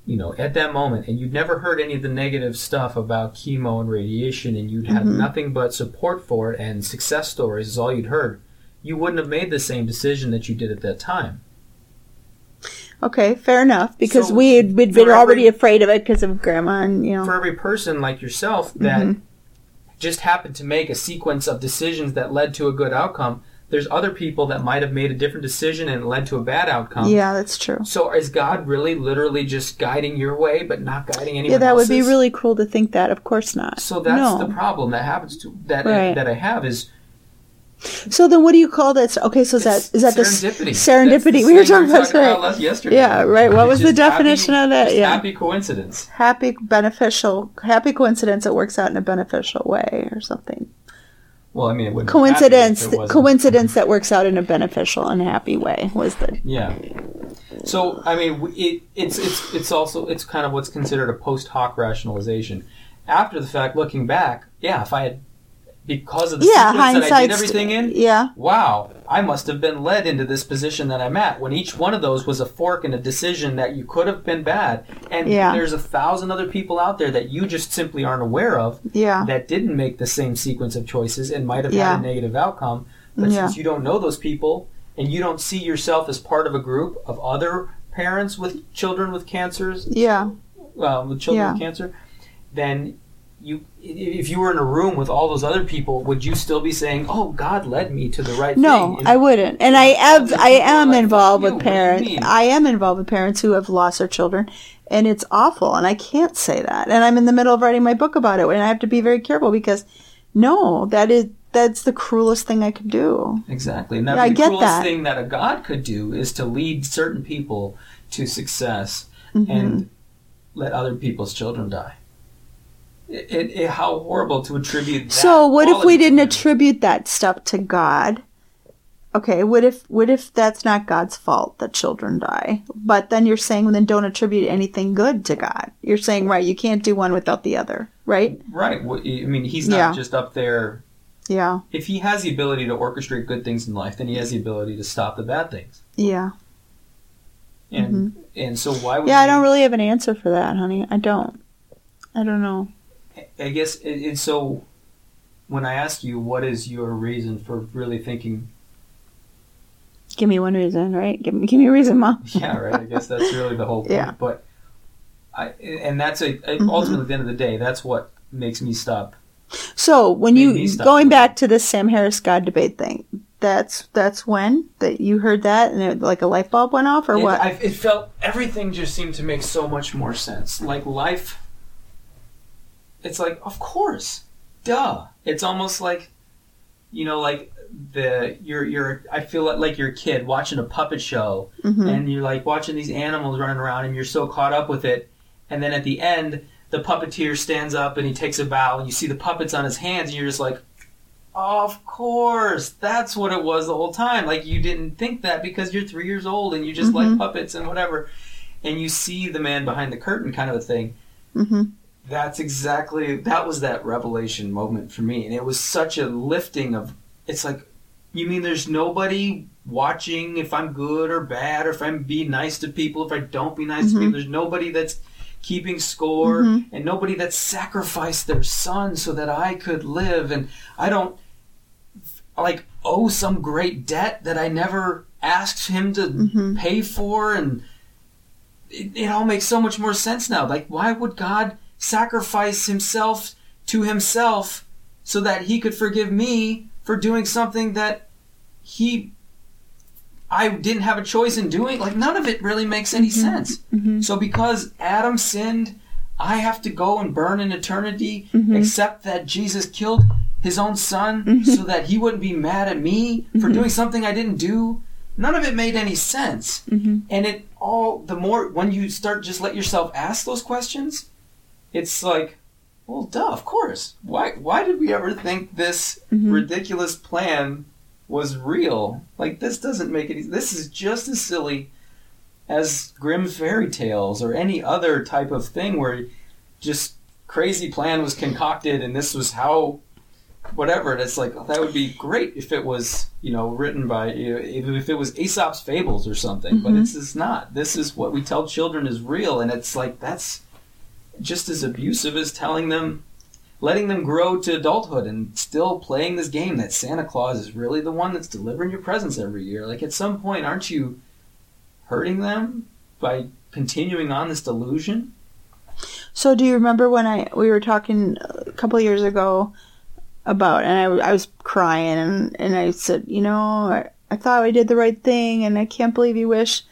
Speaker 2: you know, at that moment, and you'd never heard any of the negative stuff about chemo and radiation, and you'd had
Speaker 1: Mhm.
Speaker 2: nothing but support for it and success stories is all you'd heard, you wouldn't have made the same decision that you did at that time.
Speaker 1: Okay, fair enough. Because
Speaker 2: So,
Speaker 1: we had we'd been
Speaker 2: every-
Speaker 1: already afraid of it because of grandma and you know.
Speaker 2: For every person like yourself that
Speaker 1: Mhm.
Speaker 2: just happened to make a sequence of decisions that led to a good outcome, there's other people that might have made a different decision and led to a bad outcome.
Speaker 1: Yeah, that's true.
Speaker 2: So is God really literally just guiding your way but not guiding anyone
Speaker 1: Yeah, that would be really cruel to think that. Of course not.
Speaker 2: So that's
Speaker 1: no.
Speaker 2: the problem that happens to that
Speaker 1: Right.
Speaker 2: that I have is
Speaker 1: So then, what do you call that? Okay, so is that is that the
Speaker 2: serendipity.
Speaker 1: serendipity?
Speaker 2: The
Speaker 1: we were talking about
Speaker 2: about yesterday.
Speaker 1: Yeah, right. What was the
Speaker 2: just happy-
Speaker 1: definition of that? Yeah.
Speaker 2: happy coincidence.
Speaker 1: happy beneficial happy coincidence It works out in a beneficial way or something
Speaker 2: Well, I mean, it wouldn't
Speaker 1: coincidence
Speaker 2: it
Speaker 1: coincidence that works out in a beneficial and happy way was the
Speaker 2: Yeah. So I mean, it, it's it's it's also it's kind of what's considered a post hoc rationalization. After the fact, looking back, yeah, if I had because of the
Speaker 1: yeah
Speaker 2: sequence that I did everything in,
Speaker 1: yeah
Speaker 2: wow, I must have been led into this position that I'm at. When each one of those was a fork in a decision that you could have been bad, and
Speaker 1: Yeah.
Speaker 2: there's a thousand other people out there that you just simply aren't aware of
Speaker 1: yeah
Speaker 2: that didn't make the same sequence of choices and might have
Speaker 1: Yeah.
Speaker 2: had a negative outcome. But
Speaker 1: Yeah.
Speaker 2: since you don't know those people and you don't see yourself as part of a group of other parents with children with cancers,
Speaker 1: yeah
Speaker 2: um, with children with cancer, then you, if you were in a room with all those other people, would you still be saying, "Oh, God led me to the right
Speaker 1: no
Speaker 2: thing"?
Speaker 1: i wouldn't and i have i am
Speaker 2: like,
Speaker 1: involved with
Speaker 2: you, what do you
Speaker 1: parents i am involved with parents who have lost their children and it's awful and i can't say that and i'm in the middle of writing my book about it and i have to be very careful because no that is that's the cruelest thing i could do
Speaker 2: Exactly. And
Speaker 1: Yeah, I
Speaker 2: the
Speaker 1: get
Speaker 2: cruelest
Speaker 1: that.
Speaker 2: thing that a God could do is to lead certain people to success
Speaker 1: Mm-hmm.
Speaker 2: and let other people's children die. It, it, how horrible to attribute that
Speaker 1: So what if we didn't attribute that stuff to God? Okay, what if what if that's not God's fault that children die? But then you're saying then don't attribute anything good to God. You're saying right, you can't do one without the other, right?
Speaker 2: Right. Well, I mean, he's not
Speaker 1: Yeah.
Speaker 2: just up there.
Speaker 1: Yeah.
Speaker 2: If he has the ability to orchestrate good things in life, then he has the ability to stop the bad things.
Speaker 1: Yeah.
Speaker 2: And and so why would
Speaker 1: Mm-hmm. Yeah, I don't really have an answer for that, honey. I don't. I don't know.
Speaker 2: I guess it, so. When I ask you, what is your reason for really thinking?
Speaker 1: Give me one reason, right? Give me give me a reason, mom. [laughs]
Speaker 2: Yeah, right. I guess that's really the whole [laughs] point.
Speaker 1: Yeah.
Speaker 2: But I and that's a,
Speaker 1: Mhm.
Speaker 2: ultimately at the end of the day, that's what makes me stop.
Speaker 1: So when you
Speaker 2: stop
Speaker 1: going back to this Sam Harris God debate thing, that's that's when that you heard that and it, like a light bulb went off or
Speaker 2: it,
Speaker 1: what?
Speaker 2: I, it felt everything just seemed to make so much more sense. Like life, it's like of course, duh. It's almost like, you know, like the you're you're. I feel like, like you're a kid watching a puppet show,
Speaker 1: Mhm.
Speaker 2: and you're like watching these animals running around, and you're so caught up with it, and then at the end, the puppeteer stands up and he takes a bow, and you see the puppets on his hands, and you're just like. Of course, that's what it was the whole time. Like you didn't think that because you're three years old and you just like
Speaker 1: Mhm.
Speaker 2: puppets and whatever, and you see the man behind the curtain kind of a thing.
Speaker 1: Mhm.
Speaker 2: That's exactly that was that revelation moment for me, and it was such a lifting of. It's like, you mean there's nobody watching if I'm good or bad, or if I'm being nice to people, if I don't be nice to
Speaker 1: Mhm.
Speaker 2: people. There's nobody that's keeping score,
Speaker 1: Mhm.
Speaker 2: and nobody that's sacrificed their son so that I could live, and I don't like owe some great debt that I never asked him to
Speaker 1: Mhm.
Speaker 2: pay for, and it, it all makes so much more sense now. Like, why would God sacrifice himself to himself so that he could forgive me for doing something that he I didn't have a choice in doing? Like, none of it really makes any sense.
Speaker 1: Mhm.
Speaker 2: So, because Adam sinned, I have to go and burn in eternity,
Speaker 1: Mhm.
Speaker 2: except that Jesus killed his own son
Speaker 1: Mhm.
Speaker 2: so that he wouldn't be mad at me for
Speaker 1: Mhm.
Speaker 2: doing something I didn't do. None of it made any sense.
Speaker 1: Mhm.
Speaker 2: And it all, the more, when you start just let yourself ask those questions, it's like, well, duh, of course. Why, why did we ever think this
Speaker 1: Mhm.
Speaker 2: ridiculous plan was real? Like, this doesn't make any, this is just as silly as Grimm fairy tales or any other type of thing where just crazy plan was concocted and this was how whatever and it's like that would be great if it was you know written by if, if it was aesop's fables or something but
Speaker 1: Mhm.
Speaker 2: it's, it's not this is what we tell children is real and it's like that's just as abusive as telling them letting them grow to adulthood and still playing this game that santa claus is really the one that's delivering your presents every year. Like at some point aren't you hurting them by continuing on this delusion?
Speaker 1: So do you remember when I we were talking a couple of years ago about, and I, I was crying, and, and I said, you know, I, I thought I did the right thing, and I can't believe you wish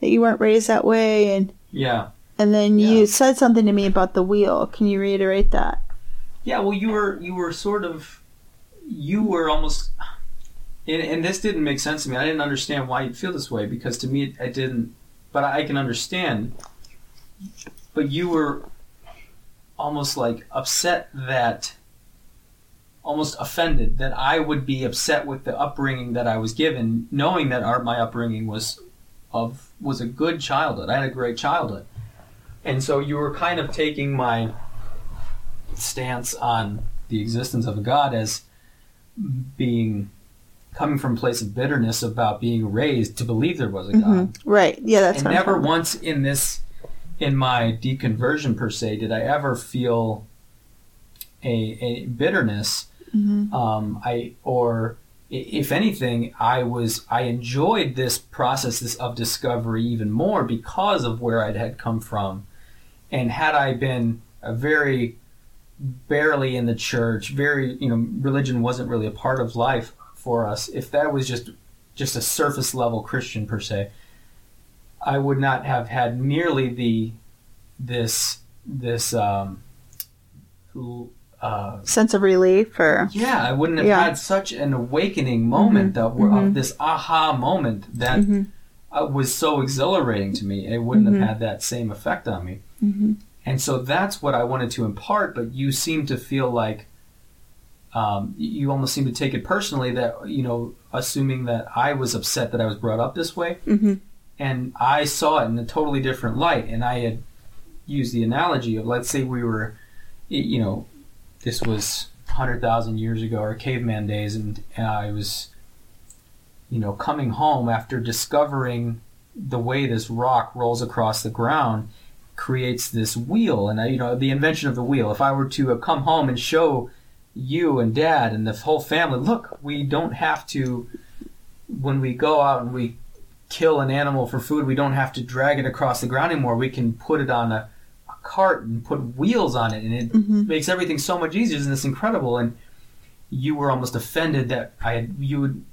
Speaker 1: that you weren't raised that way, and
Speaker 2: Yeah.
Speaker 1: And then
Speaker 2: Yeah.
Speaker 1: you said something to me about the wheel. Can you reiterate that?
Speaker 2: Yeah, well, you were you were sort of you were almost, and, and this didn't make sense to me. I didn't understand why you'd feel this way because to me it, it didn't. But I can understand. But you were almost like upset that, almost offended that I would be upset with the upbringing that I was given, knowing that our, my upbringing was of was a good childhood. I had a great childhood, and so you were kind of taking my stance on the existence of a God as being coming from a place of bitterness about being raised to believe there was a God.
Speaker 1: Right. Yeah, that's right. and
Speaker 2: never once in this in my deconversion per se did I ever feel a, a bitterness
Speaker 1: Mhm.
Speaker 2: um, I or if anything I was I enjoyed this process this of discovery even more because of where I had come from and had I been a very barely in the church very you know religion wasn't really a part of life for us if that was just just a surface level Christian per se I would not have had nearly the this this um, uh,
Speaker 1: sense of relief or
Speaker 2: yeah, I wouldn't have
Speaker 1: Yeah.
Speaker 2: had such an awakening moment
Speaker 1: Mhm,
Speaker 2: that were
Speaker 1: mhm.
Speaker 2: of this aha moment that
Speaker 1: Mhm.
Speaker 2: Uh, was so exhilarating to me. It wouldn't
Speaker 1: Mhm.
Speaker 2: have had that same effect on me.
Speaker 1: Mhm.
Speaker 2: And so that's what I wanted to impart, but you seem to feel like um, you almost seem to take it personally that, you know, assuming that I was upset that I was brought up this way.
Speaker 1: Mhm.
Speaker 2: And I saw it in a totally different light. And I had used the analogy of, let's say we were, you know, this was 100,000 years ago or caveman days, and, and I was, you know, coming home after discovering the way this rock rolls across the ground creates this wheel. And you know the invention of the wheel. If i were to come home and show you and dad and the whole family look we don't have to when we go out and we kill an animal for food we don't have to drag it across the ground anymore. We can put it on a, a cart and put wheels on it. And it
Speaker 1: Mhm.
Speaker 2: makes everything so much easier. Isn't this incredible? And you were almost offended that i had you would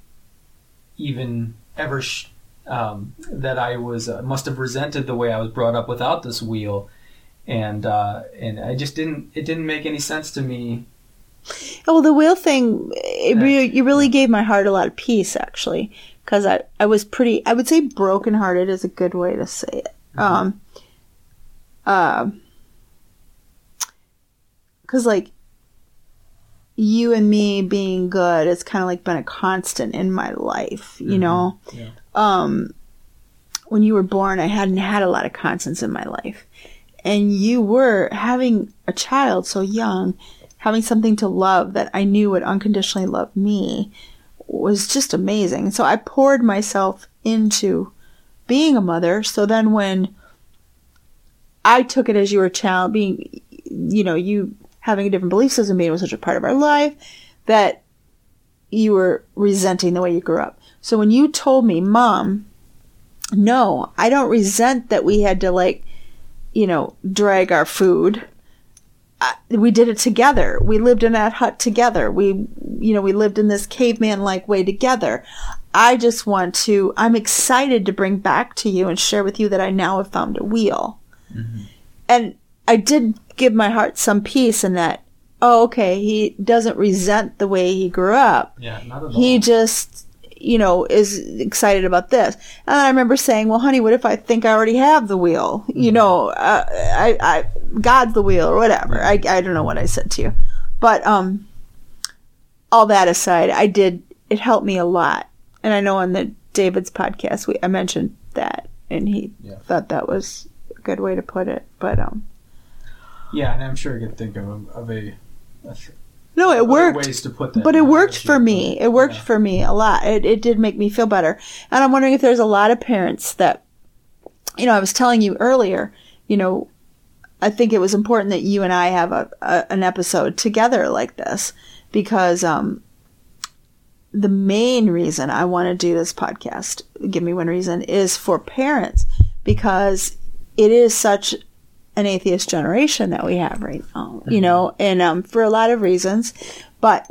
Speaker 2: even ever sh- um, that I was uh, must have resented the way I was brought up without this wheel, and uh, and I just didn't it didn't make any sense to me.
Speaker 1: Oh, well, the wheel thing, it really, you really gave my heart a lot of peace, actually, because I, I was pretty, I would say brokenhearted is a good way to say it. Um, um, because like you and me being good, it's kind of like been a constant in my life, you
Speaker 2: Mhm.
Speaker 1: know.
Speaker 2: Yeah.
Speaker 1: Um, when you were born, I hadn't had a lot of constants in my life, and you were having a child so young having something to love that I knew would unconditionally love me was just amazing. So I poured myself into being a mother. So then when I took it as you were a child, being, you know, you having a different belief system, being was such a part of our life that you were resenting the way you grew up. So when you told me, Mom, no, I don't resent that we had to like, you know, drag our food I- we did it together. We lived in that hut together. We, you know, we lived in this caveman like way together. I just want to, I'm excited to bring back to you and share with you that I now have found a wheel. Mm-hmm. And I did give my heart some peace in that, oh, okay, he doesn't resent the way he grew up.
Speaker 2: Yeah, not at all.
Speaker 1: he just you know is excited about this. And i remember saying well honey what if i think i already have the wheel? You know uh, i i god's the wheel or whatever. I i don't know what i said to you. But um all that aside i did it helped me a lot. And i know on the david's podcast we i mentioned that. And he
Speaker 3: Yeah.
Speaker 1: thought that was a good way to put it. But um
Speaker 2: yeah, and I'm sure I could think of a, of a, a
Speaker 1: no it worked
Speaker 2: ways to put that.
Speaker 1: but it worked for me. It worked
Speaker 2: yeah.
Speaker 1: for me a lot. It, it did make me feel better. And I'm wondering if there's a lot of parents that, you know, I was telling you earlier, you know, I think it was important that you and I have a, a an episode together like this because um, the main reason I want to do this podcast, give me one reason, is for parents because it is such an atheist generation that we have right now, you know, and um, for a lot of reasons. But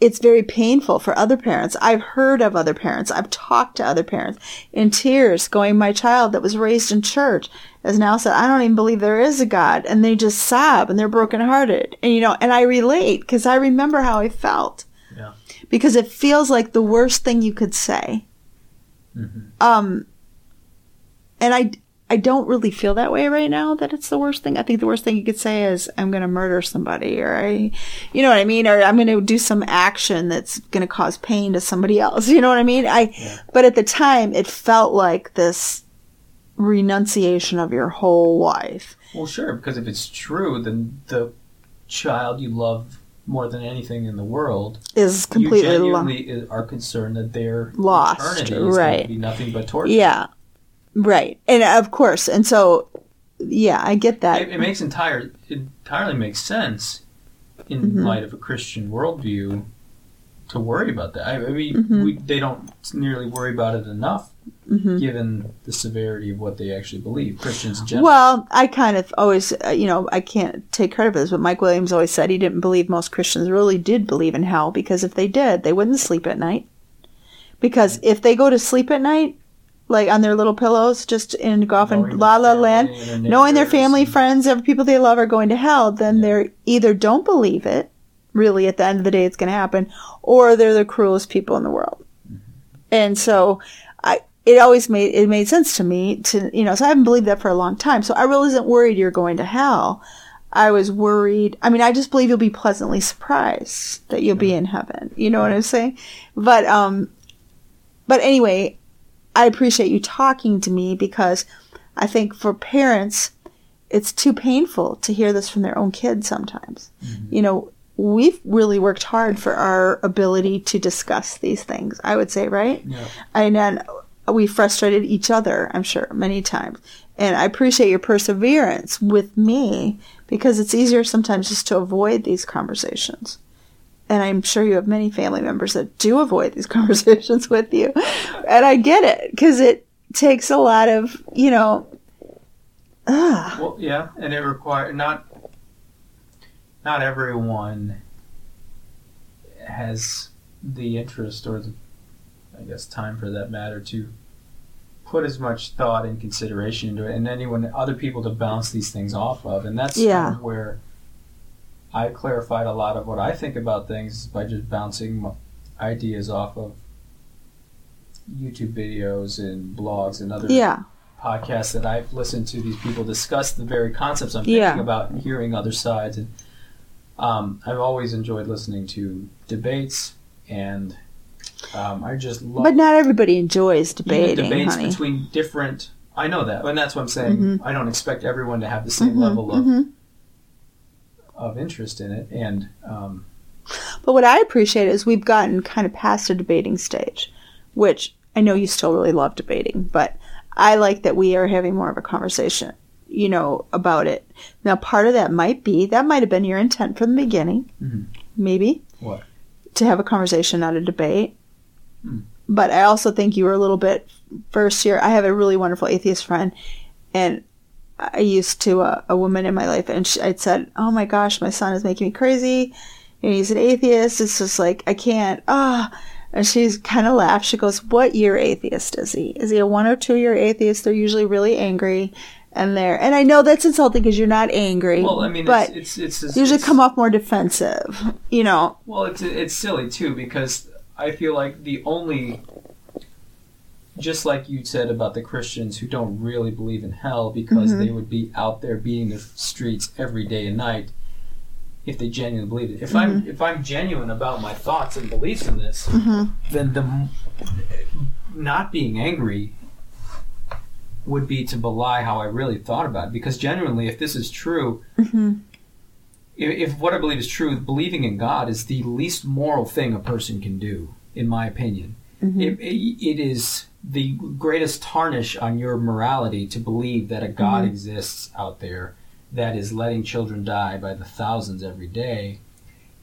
Speaker 1: it's very painful for other parents. I've heard of other parents. I've talked to other parents in tears going, my child that was raised in church has now said, I don't even believe there is a God. And they just sob and they're brokenhearted. And, you know, and I relate because I remember how I felt
Speaker 2: Yeah.
Speaker 1: because it feels like the worst thing you could say.
Speaker 2: Mhm.
Speaker 1: Um, and I, I don't really feel that way right now that it's the worst thing. I think the worst thing you could say is I'm going to murder somebody or I, you know what I mean? Or I'm going to do some action that's going to cause pain to somebody else. [laughs] You know what I mean? I,
Speaker 2: Yeah.
Speaker 1: but at the time it felt like this renunciation of your whole life.
Speaker 2: Well, sure, because if it's true, then the child you love more than anything in the world,
Speaker 1: Is
Speaker 2: you
Speaker 1: completely lo-
Speaker 2: genuinely are concerned that their
Speaker 1: Lost,
Speaker 2: eternity is going
Speaker 1: right.
Speaker 2: to be nothing but torture.
Speaker 1: yeah, right. And of course, and so, yeah, I get that.
Speaker 2: It, it makes entire it entirely makes sense in
Speaker 1: Mhm.
Speaker 2: light of a Christian worldview to worry about that. I, I mean,
Speaker 1: Mhm.
Speaker 2: we, they don't nearly worry about it enough,
Speaker 1: hmm
Speaker 2: given the severity of what they actually believe. Christians in general.
Speaker 1: Well, I kind of always, uh, you know, I can't take credit for this, but Mike Williams always said he didn't believe most Christians really did believe in hell because if they did, they wouldn't sleep at night. Because if they go to sleep at night, like on their little pillows, just in golf and la la land,
Speaker 2: and their
Speaker 1: knowing their family, friends, every people they love are going to hell, then
Speaker 2: Yeah.
Speaker 1: they're either don't believe it, really at the end of the day it's going to happen, or they're the cruelest people in the world.
Speaker 2: Mm-hmm.
Speaker 1: And so I it always made it made sense to me to you know, so I haven't believed that for a long time. So I really wasn't worried you're going to hell. I was worried. I mean, I just believe you'll be pleasantly surprised that you'll be in heaven. You know what I'm saying? But um but anyway, I appreciate you talking to me because I think for parents, it's too painful to hear this from their own kids sometimes.
Speaker 2: Mm-hmm.
Speaker 1: You know, we've really worked hard for our ability to discuss these things, I would say, right?
Speaker 2: Yeah.
Speaker 1: And then we frustrated each other, I'm sure, many times. And I appreciate your perseverance with me because it's easier sometimes just to avoid these conversations. And I'm sure you have many family members that do avoid these [laughs] conversations with you. And I get it because it takes a lot of, you know, ah,
Speaker 2: Well, yeah, and it require not not everyone has the interest or the I guess time for that matter to put as much thought and consideration into it, and anyone other people to bounce these things off of, and that's
Speaker 1: Yeah.
Speaker 2: where I clarified a lot of what I think about things by just bouncing ideas off of YouTube videos and blogs and other
Speaker 1: yeah,
Speaker 2: podcasts that I've listened to these people discuss the very concepts I'm thinking
Speaker 1: Yeah.
Speaker 2: about and hearing other sides. And um, I've always enjoyed listening to debates, and um, I just love
Speaker 1: but not everybody enjoys debating,
Speaker 2: debates
Speaker 1: honey.
Speaker 2: between different. I know that, and that's what I'm saying.
Speaker 1: Mhm.
Speaker 2: I don't expect everyone to have the same
Speaker 1: Mhm,
Speaker 2: level of,
Speaker 1: mhm.
Speaker 2: Of interest in it, and um,
Speaker 1: But what I appreciate is we've gotten kind of past a debating stage, which I know you still really love debating, but I like that we are having more of a conversation, you know, about it. Now, part of that might be that might have been your intent from the beginning,
Speaker 2: Mhm.
Speaker 1: maybe
Speaker 2: What?
Speaker 1: to have a conversation, not a debate.
Speaker 2: Hmm.
Speaker 1: But I also think you were a little bit first year. I have a really wonderful atheist friend, and I used to uh, a woman in my life, and she, I'd said, "Oh my gosh, my son is making me crazy." And he's an atheist. It's just like I can't. Ah, and she's kind of laughed. She goes, "What year atheist is he? Is he a one or two year atheist? They're usually really angry, and they're and I know that's insulting because you're not angry.
Speaker 2: Well, I mean,
Speaker 1: but
Speaker 2: it's it's, it's
Speaker 1: usually
Speaker 2: it's-
Speaker 1: come off more defensive. You know,
Speaker 2: Well, it's it's silly too because I feel like the only, just like you said about the Christians who don't really believe in hell because
Speaker 1: Mhm.
Speaker 2: they would be out there beating the streets every day and night if they genuinely believe it. If I'm if I'm genuine about my thoughts and beliefs in this,
Speaker 1: hmm
Speaker 2: then the not being angry would be to belie how I really thought about it. Because genuinely, if this is true,
Speaker 1: hmm
Speaker 2: if, if what I believe is true, believing in God is the least moral thing a person can do, in my opinion.
Speaker 1: Hmm
Speaker 2: It, it, it is the greatest tarnish on your morality to believe that a God
Speaker 1: Mhm.
Speaker 2: exists out there that is letting children die by the thousands every day,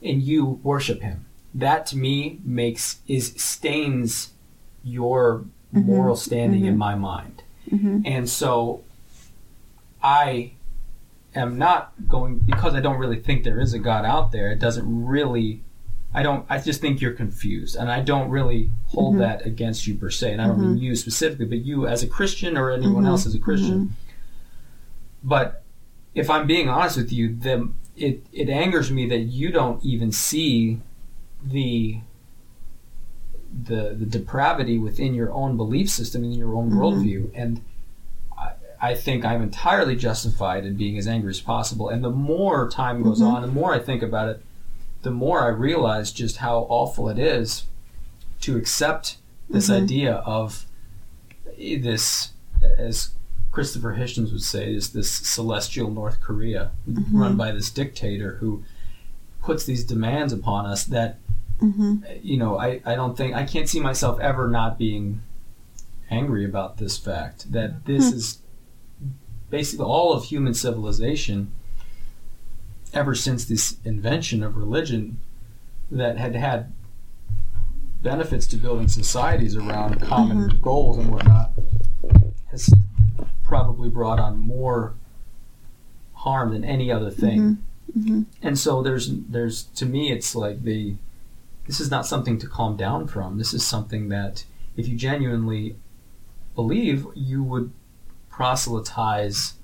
Speaker 2: and you worship Him. That to me makes is stains your
Speaker 1: Mhm.
Speaker 2: moral standing in
Speaker 1: Mhm.
Speaker 2: my mind.
Speaker 1: hmm
Speaker 2: And so I am not going because I don't really think there is a God out there. It doesn't really I don't. I just think you're confused, and I don't really hold
Speaker 1: Mm-hmm.
Speaker 2: that against you per se. And I don't mean you specifically, but you as a Christian or anyone
Speaker 1: Mm-hmm.
Speaker 2: else as a Christian. But if I'm being honest with you, then it it angers me that you don't even see the the the depravity within your own belief system in your own worldview and I, I think I'm entirely justified in being as angry as possible and the more time goes on the more I think about it the more I realize just how awful it is to accept this mm-hmm. idea of this as Christopher Hitchens would say is this celestial North Korea mm-hmm. run by this dictator who puts these demands upon us that mm-hmm. you know I, I don't think I can't see myself ever not being angry about this fact that this hmm. is basically all of human civilization ever since this invention of religion that had had benefits to building societies around common mm-hmm. goals and whatnot has probably brought on more harm than any other thing. Mm-hmm. Mm-hmm. And so there's there's to me it's like the this is not something to calm down from. This is something that if you genuinely believe, you would proselytize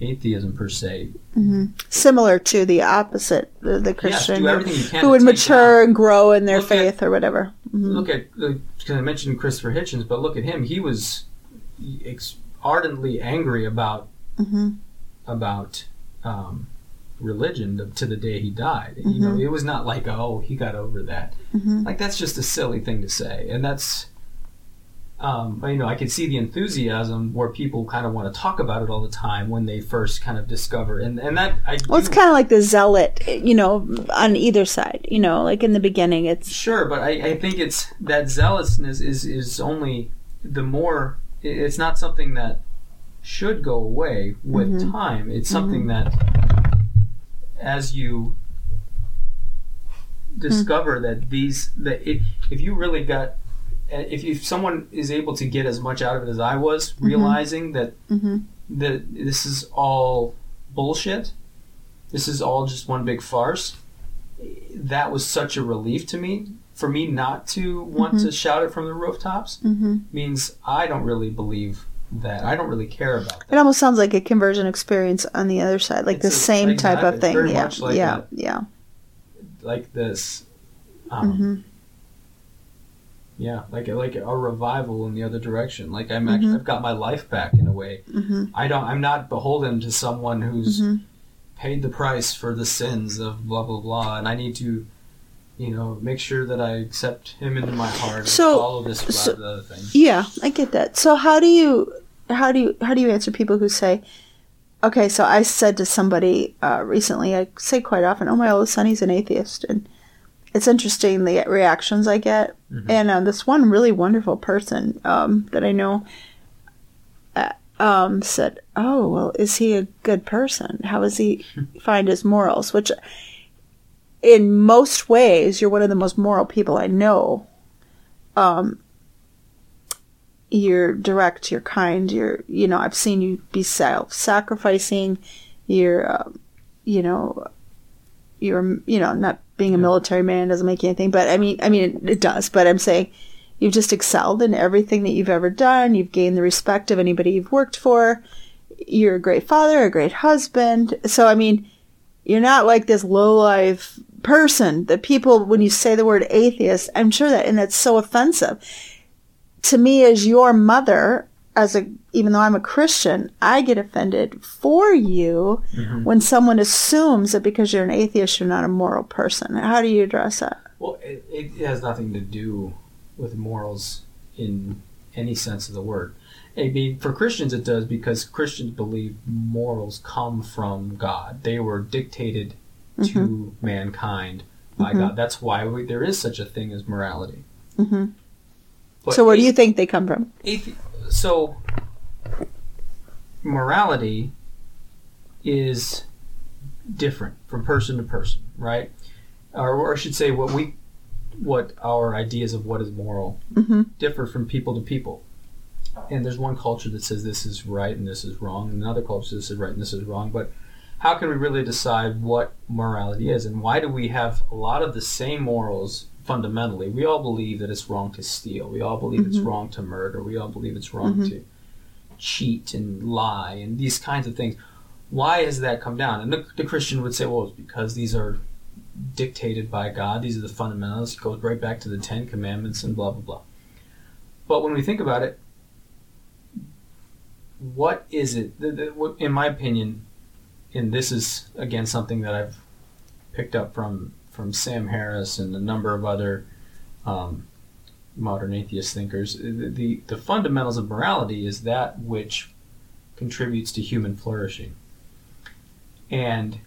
Speaker 2: atheism per se. Mm-hmm.
Speaker 1: Similar to the opposite, the, the
Speaker 2: Yes,
Speaker 1: Christian
Speaker 2: do everything you can
Speaker 1: who would mature and grow in their
Speaker 2: Look at-
Speaker 1: faith or whatever. Mm-hmm.
Speaker 2: Look at uh, because I mentioned Christopher Hitchens, but look at him. He was ex- ardently angry about mm-hmm. about um, religion to, to the day he died. You know, it was not like oh he got over that. Like that's just a silly thing to say, and that's. Um, but, you know, I can see the enthusiasm where people kind of want to talk about it all the time when they first kind of discover, and and that I
Speaker 1: Well, it's kind of like the zealot, you know, on either side. You know, like in the beginning, it's
Speaker 2: Sure, but I, I think it's that zealousness is is only the more. It's not something that should go away with mm-hmm. time. It's mm-hmm. something that, as you hmm. discover that these that if, if you really got if, if someone is able to get as much out of it as I was, mm-hmm. realizing that mm-hmm. that this is all bullshit, this is all just one big farce. That was such a relief to me. For me not to want mm-hmm. to shout it from the rooftops means I don't really believe that. I don't really care about
Speaker 1: it
Speaker 2: that.
Speaker 1: almost sounds like a conversion experience on the other side, like
Speaker 2: It's
Speaker 1: the same type of thing. Yeah,
Speaker 2: like
Speaker 1: yeah,
Speaker 2: a-
Speaker 1: yeah.
Speaker 2: Like this. Um, Yeah, like like a revival in the other direction. Like I'm actually, mm-hmm. I've got my life back in a way. Mm-hmm. I don't. I'm not beholden to someone who's mm-hmm. paid the price for the sins of blah blah blah, and I need to, you know, make sure that I accept him into my heart and
Speaker 1: So-
Speaker 2: follow this
Speaker 1: so-
Speaker 2: other things.
Speaker 1: Yeah, I get that. So how do you how do you how do you answer people who say, okay, so I said to somebody uh, recently, I say quite often, oh my oldest son, he's an atheist, and it's interesting the reactions I get. And uh, this one really wonderful person um, that I know uh, um, said, oh well, is he a good person? How does he [laughs] find his morals? Which, in most ways, you're one of the most moral people I know you're direct, you're kind, you're, you know, I've seen you be self sacrificing, you're, um, you know, you're, you know, not being a military man doesn't make you anything, but I mean, I mean, it, it does, but I'm saying you've just excelled in everything that you've ever done. You've gained the respect of anybody you've worked for. You're a great father, a great husband. So, I mean, you're not like this low life person that people, when you say the word atheist, I'm sure that, and that's so offensive to me as your mother as a even though I'm a Christian, I get offended for you mm-hmm. when someone assumes that because you're an atheist you're not a moral person. How do you address that?
Speaker 2: Well, it, it has nothing to do with morals in any sense of the word. I mean, for Christians, it does because Christians believe morals come from God. They were dictated to mm-hmm. mankind by mm-hmm. God. That's why we, there is such a thing as morality.
Speaker 1: Mhm. So where do you think they come from?
Speaker 2: athe- so morality is different from person to person, right? Or, or I should say, what we, what our ideas of what is moral
Speaker 1: Mhm.
Speaker 2: differ from people to people. And there's one culture that says this is right and this is wrong, and another culture says this is right and this is wrong. But how can we really decide what morality is and why do we have a lot of the same morals fundamentally? We all believe that it's wrong to steal. We all believe it's
Speaker 1: Mhm.
Speaker 2: wrong to murder. We all believe it's wrong
Speaker 1: Mhm.
Speaker 2: to cheat and lie and these kinds of things. Why has that come down? And the, the Christian would say, well, it's because these are dictated by God. These are the fundamentals. It goes right back to the Ten Commandments and blah, blah, blah. But when we think about it, what is it? The, the, what- in my opinion, and this is again something that I've picked up from from Sam Harris and a number of other um, modern atheist thinkers. The, the the fundamentals of morality is that which contributes to human flourishing, and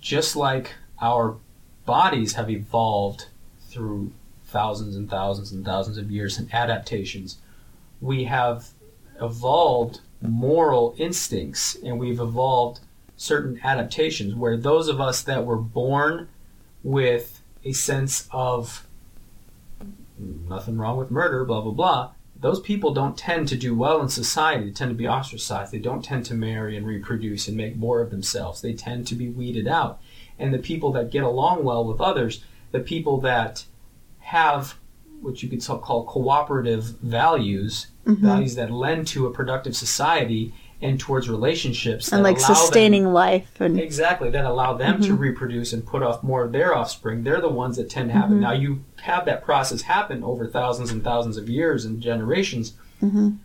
Speaker 2: just like our bodies have evolved through thousands and thousands and thousands of years and adaptations, we have evolved moral instincts and we've evolved certain adaptations where those of us that were born with a sense of nothing wrong with murder, blah, blah, blah, those people don't tend to do well in society. They tend to be ostracized. They don't tend to marry and reproduce and make more of themselves. They tend to be weeded out. And the people that get along well with others, the people that have what you could call cooperative values,
Speaker 1: Mhm.
Speaker 2: values that lend to a productive society and towards relationships
Speaker 1: and
Speaker 2: that
Speaker 1: like
Speaker 2: allow them-
Speaker 1: sustaining life and
Speaker 2: Exactly, that allow them to
Speaker 1: Mhm.
Speaker 2: reproduce and put off more of their offspring. They're the ones that tend to happen.
Speaker 1: Mhm.
Speaker 2: Now, you have that process happen over thousands and thousands of years and generations.
Speaker 1: Mhm.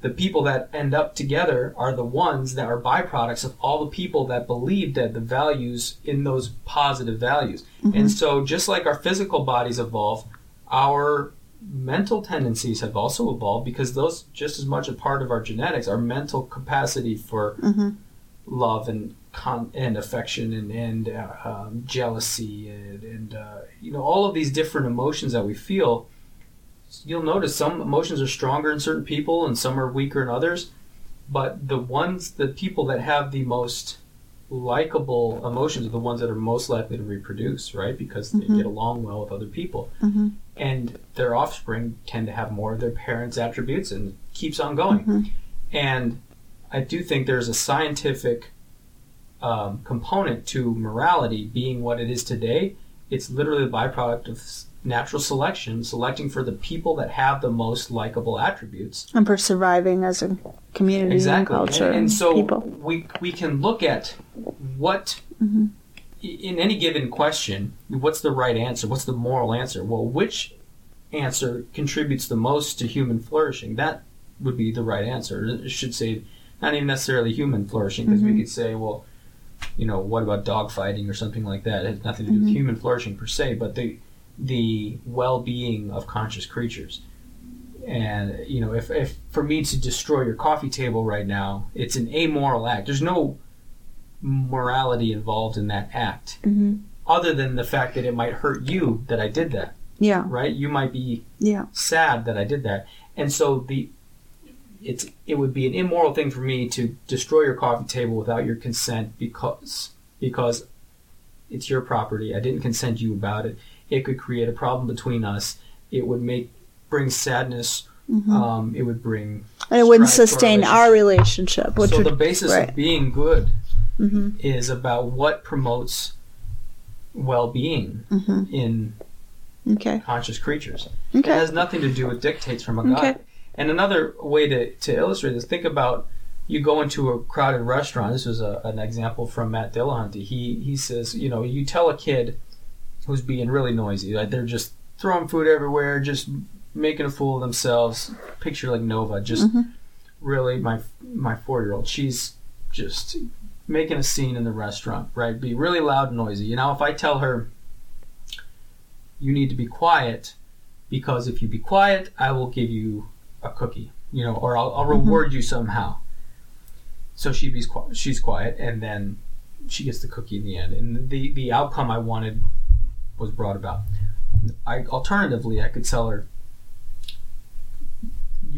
Speaker 2: The people that end up together are the ones that are byproducts of all the people that believed that the values in those positive values.
Speaker 1: Mhm.
Speaker 2: And so, just like our physical bodies evolve, our mental tendencies have also evolved because those just as much a part of our genetics, our mental capacity for
Speaker 1: Mhm.
Speaker 2: love and con- and affection and and uh, um, jealousy and, and uh, you know all of these different emotions that we feel. You'll notice some emotions are stronger in certain people and some are weaker in others, but the ones the people that have the most likable emotions are the ones that are most likely to reproduce, right? Because they
Speaker 1: Mhm.
Speaker 2: get along well with other people,
Speaker 1: Mhm.
Speaker 2: and their offspring tend to have more of their parents' attributes, and keeps on going.
Speaker 1: Mhm.
Speaker 2: And I do think there's a scientific um, component to morality being what it is today. It's literally a byproduct of natural selection, selecting for the people that have the most likable attributes.
Speaker 1: and for surviving as a community
Speaker 2: Exactly.
Speaker 1: and culture
Speaker 2: And, and so
Speaker 1: people.
Speaker 2: We we can look at what
Speaker 1: Mhm.
Speaker 2: in any given question, what's the right answer? What's the moral answer? Well, which answer contributes the most to human flourishing? That would be the right answer. It should say not even necessarily human flourishing, because
Speaker 1: Mhm.
Speaker 2: we could say, well, you know, what about dog fighting or something like that? It has nothing to do
Speaker 1: Mhm.
Speaker 2: with human flourishing per se, but the the well-being of conscious creatures. And you know, if, if for me to destroy your coffee table right now, it's an amoral act. There's no morality involved in that act,
Speaker 1: Mhm.
Speaker 2: other than the fact that it might hurt you that I did that.
Speaker 1: Yeah,
Speaker 2: Right? You might be
Speaker 1: yeah.
Speaker 2: sad that I did that, and so the it's it would be an immoral thing for me to destroy your coffee table without your consent because because it's your property. I didn't consent you about it. It could create a problem between us. It would make bring sadness.
Speaker 1: Mhm.
Speaker 2: Um, it would bring
Speaker 1: and it wouldn't
Speaker 2: to our
Speaker 1: sustain our relationship, which
Speaker 2: so
Speaker 1: would.
Speaker 2: the basis
Speaker 1: right.
Speaker 2: of being good
Speaker 1: hmm
Speaker 2: is about what promotes well-being
Speaker 1: hmm
Speaker 2: in
Speaker 1: Okay.
Speaker 2: conscious creatures. It has nothing to do with dictates from a god.
Speaker 1: Okay.
Speaker 2: And another way to, to illustrate this, think about you go into a crowded restaurant. This was a, an example from Matt Dillahunty. He he says, you know, you tell a kid who's being really noisy, like they're just throwing food everywhere, just making a fool of themselves. Picture like Nova, just
Speaker 1: Mhm.
Speaker 2: really my my four year old. She's just making a scene in the restaurant, right? Be really loud and noisy. You know, if I tell her you need to be quiet because if you be quiet, I will give you a cookie, you know, or I'll, I'll reward you somehow. So she be she's quiet, and then she gets the cookie in the end, and the the outcome I wanted was brought about. I alternatively, I could tell her.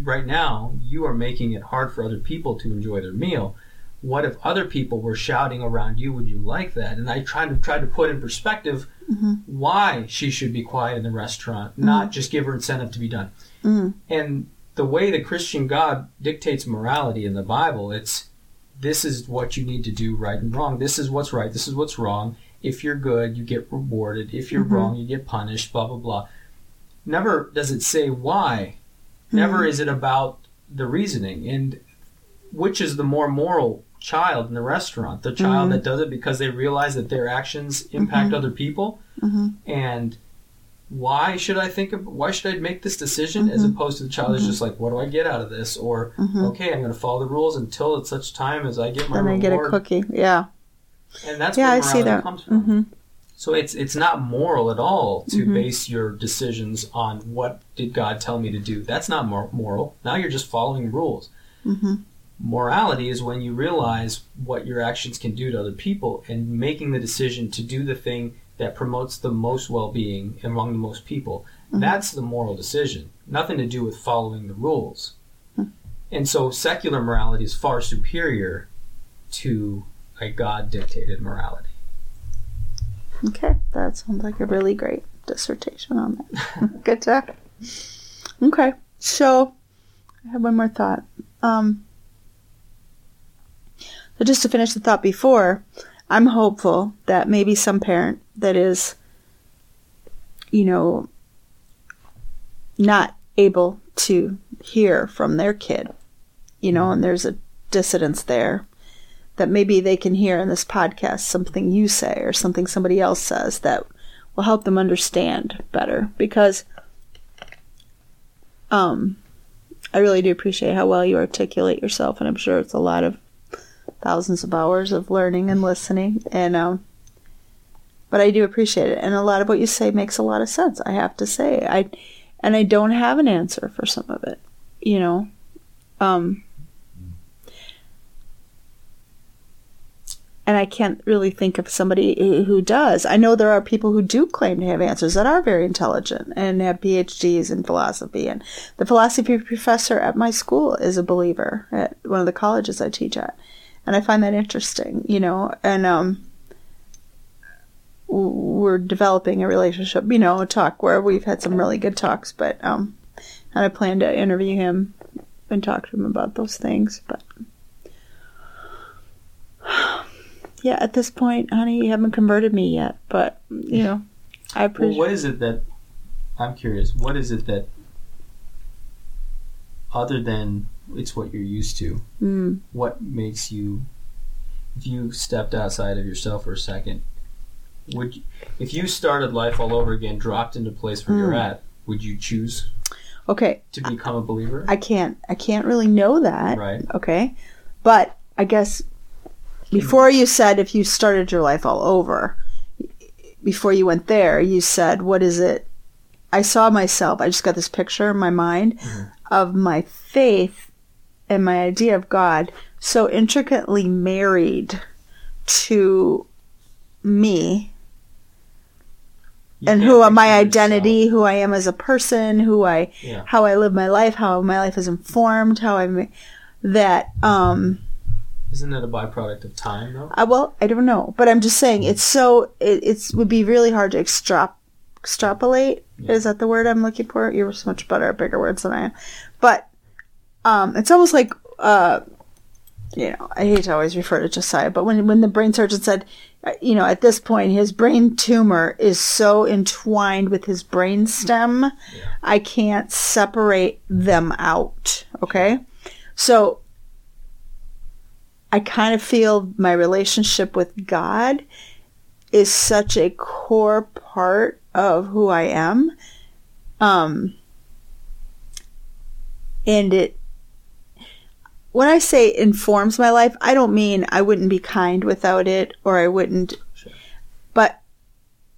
Speaker 2: Right now, you are making it hard for other people to enjoy their meal. What if other people were shouting around you? Would you like that? And I tried to try to put in perspective
Speaker 1: Mhm.
Speaker 2: why she should be quiet in the restaurant, not just give her incentive to be done.
Speaker 1: Mm.
Speaker 2: And the way the Christian God dictates morality in the Bible, it's this is what you need to do right and wrong. This is what's right. This is what's wrong. If you're good, you get rewarded. If you're
Speaker 1: Mhm.
Speaker 2: wrong, you get punished. Blah blah blah. Never does it say why. Never is it about the reasoning. And which is the more moral child in the restaurant? The child
Speaker 1: Mhm.
Speaker 2: that does it because they realize that their actions impact other people?
Speaker 1: Hmm
Speaker 2: and why should I think of why should I make this decision as
Speaker 1: Mhm.
Speaker 2: opposed to the child is just like what do I get out of this? Or
Speaker 1: hmm
Speaker 2: okay I'm going to follow the rules until at such time as I get my
Speaker 1: Then I get a cookie. Yeah.
Speaker 2: and that's
Speaker 1: yeah,
Speaker 2: where
Speaker 1: I see that.
Speaker 2: comes from.
Speaker 1: Hmm
Speaker 2: so it's it's not moral at all to
Speaker 1: Mhm.
Speaker 2: base your decisions on what did God tell me to do. That's not mor- moral. Now you're just following rules.
Speaker 1: Hmm
Speaker 2: morality is when you realize what your actions can do to other people and making the decision to do the thing that promotes the most well-being among the most people.
Speaker 1: Mhm.
Speaker 2: that's the moral decision. Nothing to do with following the rules.
Speaker 1: Hmm.
Speaker 2: and so secular morality is far superior to a god dictated morality
Speaker 1: Okay, that sounds like a really great dissertation on that. [laughs] Good job. Okay, so I have one more thought. Um, so just to finish the thought before, I'm hopeful that maybe some parent that is, you know, not able to hear from their kid, you know, and there's a dissidence there that maybe they can hear in this podcast something you say or something somebody else says that will help them understand better. Because um I really do appreciate how well you articulate yourself and I'm sure it's a lot of thousands of hours of learning and listening and um but I do appreciate it and a lot of what you say makes a lot of sense I have to say. I and I don't have an answer for some of it you know? Um and I can't really think of somebody who does. I know there are people who do claim to have answers that are very intelligent and have PhDs in philosophy. And the philosophy professor at my school is a believer at one of the colleges I teach at, and I find that interesting. You know, and um, we're developing a relationship. You know, a talk where we've had some really good talks, but um, and I plan to interview him and talk to him about those things, but. [sighs] [sighs] yeah, at this point, honey, you haven't converted me yet, but you know, I
Speaker 2: well
Speaker 1: appreciate.
Speaker 2: what is it that i'm curious what is it that other than it's what you're used to
Speaker 1: Mm,
Speaker 2: what makes you if you stepped outside of yourself for a second would you, if you started life all over again dropped into place where you're
Speaker 1: Mm.
Speaker 2: at would you choose
Speaker 1: okay,
Speaker 2: to become a believer
Speaker 1: I can't. I can't really know that.
Speaker 2: right
Speaker 1: Okay, but I guess before you said if you started your life all over, before you went there, you said, "What is it?" I saw myself. I just got this picture in my mind
Speaker 2: Mhm.
Speaker 1: of my faith and my idea of God so intricately married to me
Speaker 2: You
Speaker 1: and who my identity, who I am as a person, who I,
Speaker 2: Yeah.
Speaker 1: how I live my life, how my life is informed, how I, ma- that, um,
Speaker 2: yourself. Isn't that a byproduct of time though
Speaker 1: I, well, I don't know, but I'm just saying it's so, it it's, would be really hard to extrap, extrapolate.
Speaker 2: Yeah.
Speaker 1: Is that the word I'm looking for? You're so much better at bigger words than I am. But, um, it's almost like, uh, you know, I hate to always refer to Josiah, but when when the brain surgeon said, uh, you know, at this point his brain tumor is so entwined with his brain stem, I can't separate them out. Okay, so I kind of feel my relationship with God is such a core part of who I am, um, and it when I say informs my life, I don't mean I wouldn't be kind without it or I wouldn't,
Speaker 2: Sure.
Speaker 1: but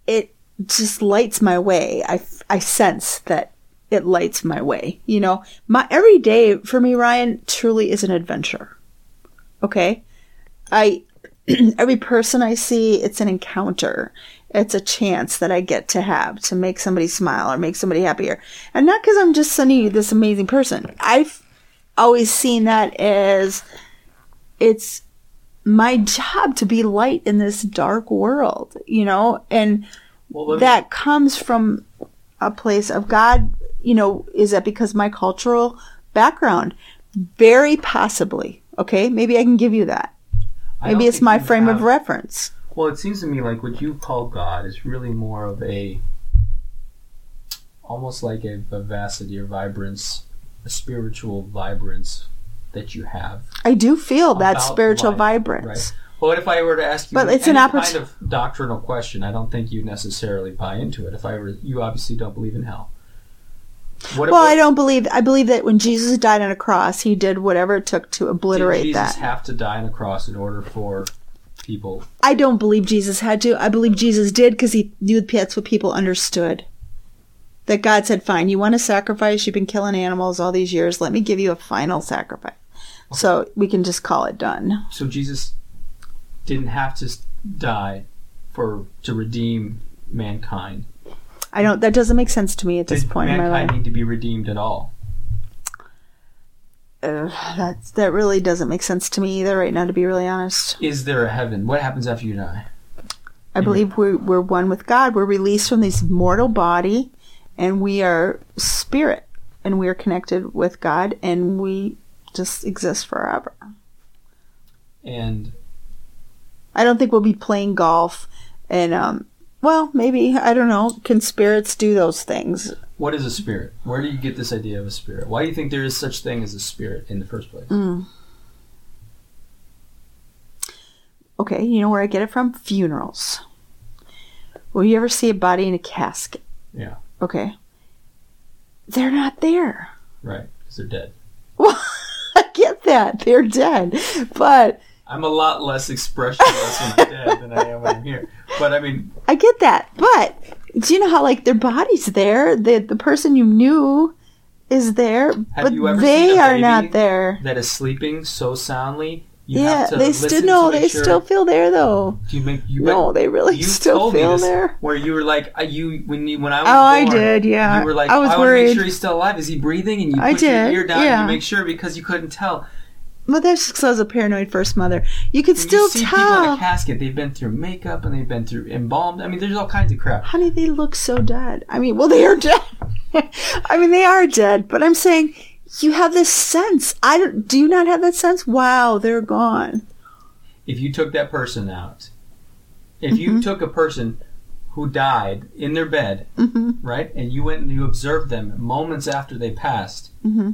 Speaker 1: it just lights my way. I, I sense that it lights my way. You know, my every day for me, Ryan, truly is an adventure. Okay. I, [clears throat] every person I see, it's an encounter. It's a chance that I get to have to make somebody smile or make somebody happier. And not because I'm just sending you this amazing person. I've always seen that as it's my job to be light in this dark world, you know, and
Speaker 2: well me-
Speaker 1: that comes from a place of God, you know, is that because my cultural background? Very possibly, Okay, maybe I can give you that. Maybe it's my frame of reference.
Speaker 2: Well, it seems to me like what you call God is really more of a almost like a vivacity or vibrance, a spiritual vibrance that you have.
Speaker 1: I do feel that spiritual
Speaker 2: life,
Speaker 1: vibrance.
Speaker 2: right. Well, what if I were to ask you
Speaker 1: But it's an oppor-
Speaker 2: kind of doctrinal question? I don't think you necessarily buy into it. If I were, you obviously don't believe in hell. What
Speaker 1: Well,
Speaker 2: what-
Speaker 1: I don't believe. I believe that when Jesus died on a cross, he did whatever it took to obliterate that.
Speaker 2: did Jesus
Speaker 1: that.
Speaker 2: have to die on a cross in order for people?
Speaker 1: I don't believe Jesus had to. I believe Jesus did because he knew that's what people understood. That God said, "Fine, you want to sacrifice? You've been killing animals all these years. Let me give you a final sacrifice." So we can just call it done.
Speaker 2: So Jesus didn't have to die for to redeem mankind.
Speaker 1: I don't. That doesn't make sense to me at this
Speaker 2: Did
Speaker 1: point in my
Speaker 2: mankind
Speaker 1: life.
Speaker 2: need to be redeemed at all?
Speaker 1: Uh, that's that really doesn't make sense to me either right now. To be really honest,
Speaker 2: Is there a heaven? What happens after you die?
Speaker 1: I believe we're we're one with God. We're released from this mortal body, and we are spirit, and we are connected with God, and we just exist forever.
Speaker 2: And
Speaker 1: I don't think we'll be playing golf, and um, well, maybe I don't know. Can spirits do those things?
Speaker 2: what is a spirit? Where do you get this idea of a spirit? Why do you think there is such thing as a spirit in the first place?
Speaker 1: Mm. Okay, you know where I get it from? Funerals. Will you ever see a body in a casket?
Speaker 2: Yeah.
Speaker 1: Okay. They're not there.
Speaker 2: Right, because they're dead.
Speaker 1: Well, [laughs] I get that. They're dead. But
Speaker 2: I'm a lot less expressionless when I'm dead than I am when I'm here. But I mean,
Speaker 1: I get that. But do you know how like their body's there? The the person you knew is there, but they are not there.
Speaker 2: that is sleeping so soundly, you
Speaker 1: yeah,
Speaker 2: have to
Speaker 1: they still no, they
Speaker 2: sure-
Speaker 1: still feel there though.
Speaker 2: Do you make you
Speaker 1: No, they really still feel there.
Speaker 2: Where you were like, uh, you when you when I was
Speaker 1: Oh, I did, yeah.
Speaker 2: You were like,
Speaker 1: I was
Speaker 2: to
Speaker 1: worried.
Speaker 2: make sure he's still alive. Is he breathing? And you
Speaker 1: I
Speaker 2: put your
Speaker 1: did,
Speaker 2: ear down
Speaker 1: yeah.
Speaker 2: and you make sure because you couldn't tell.
Speaker 1: Well, that's just 'cause I was a paranoid first mother. You could still
Speaker 2: you see people in
Speaker 1: tell.
Speaker 2: a casket, they've been through makeup and they've been through embalmed. I mean, there's all kinds of crap.
Speaker 1: Honey, they look so dead. I mean, well, they are dead. [laughs] I mean, they are dead. But I'm saying you have this sense. I don't. Do you not have that sense? Wow, they're gone.
Speaker 2: If you took that person out, if
Speaker 1: Mm-hmm.
Speaker 2: you took a person who died in their bed,
Speaker 1: hmm
Speaker 2: right, and you went and you observed them moments after they passed,
Speaker 1: hmm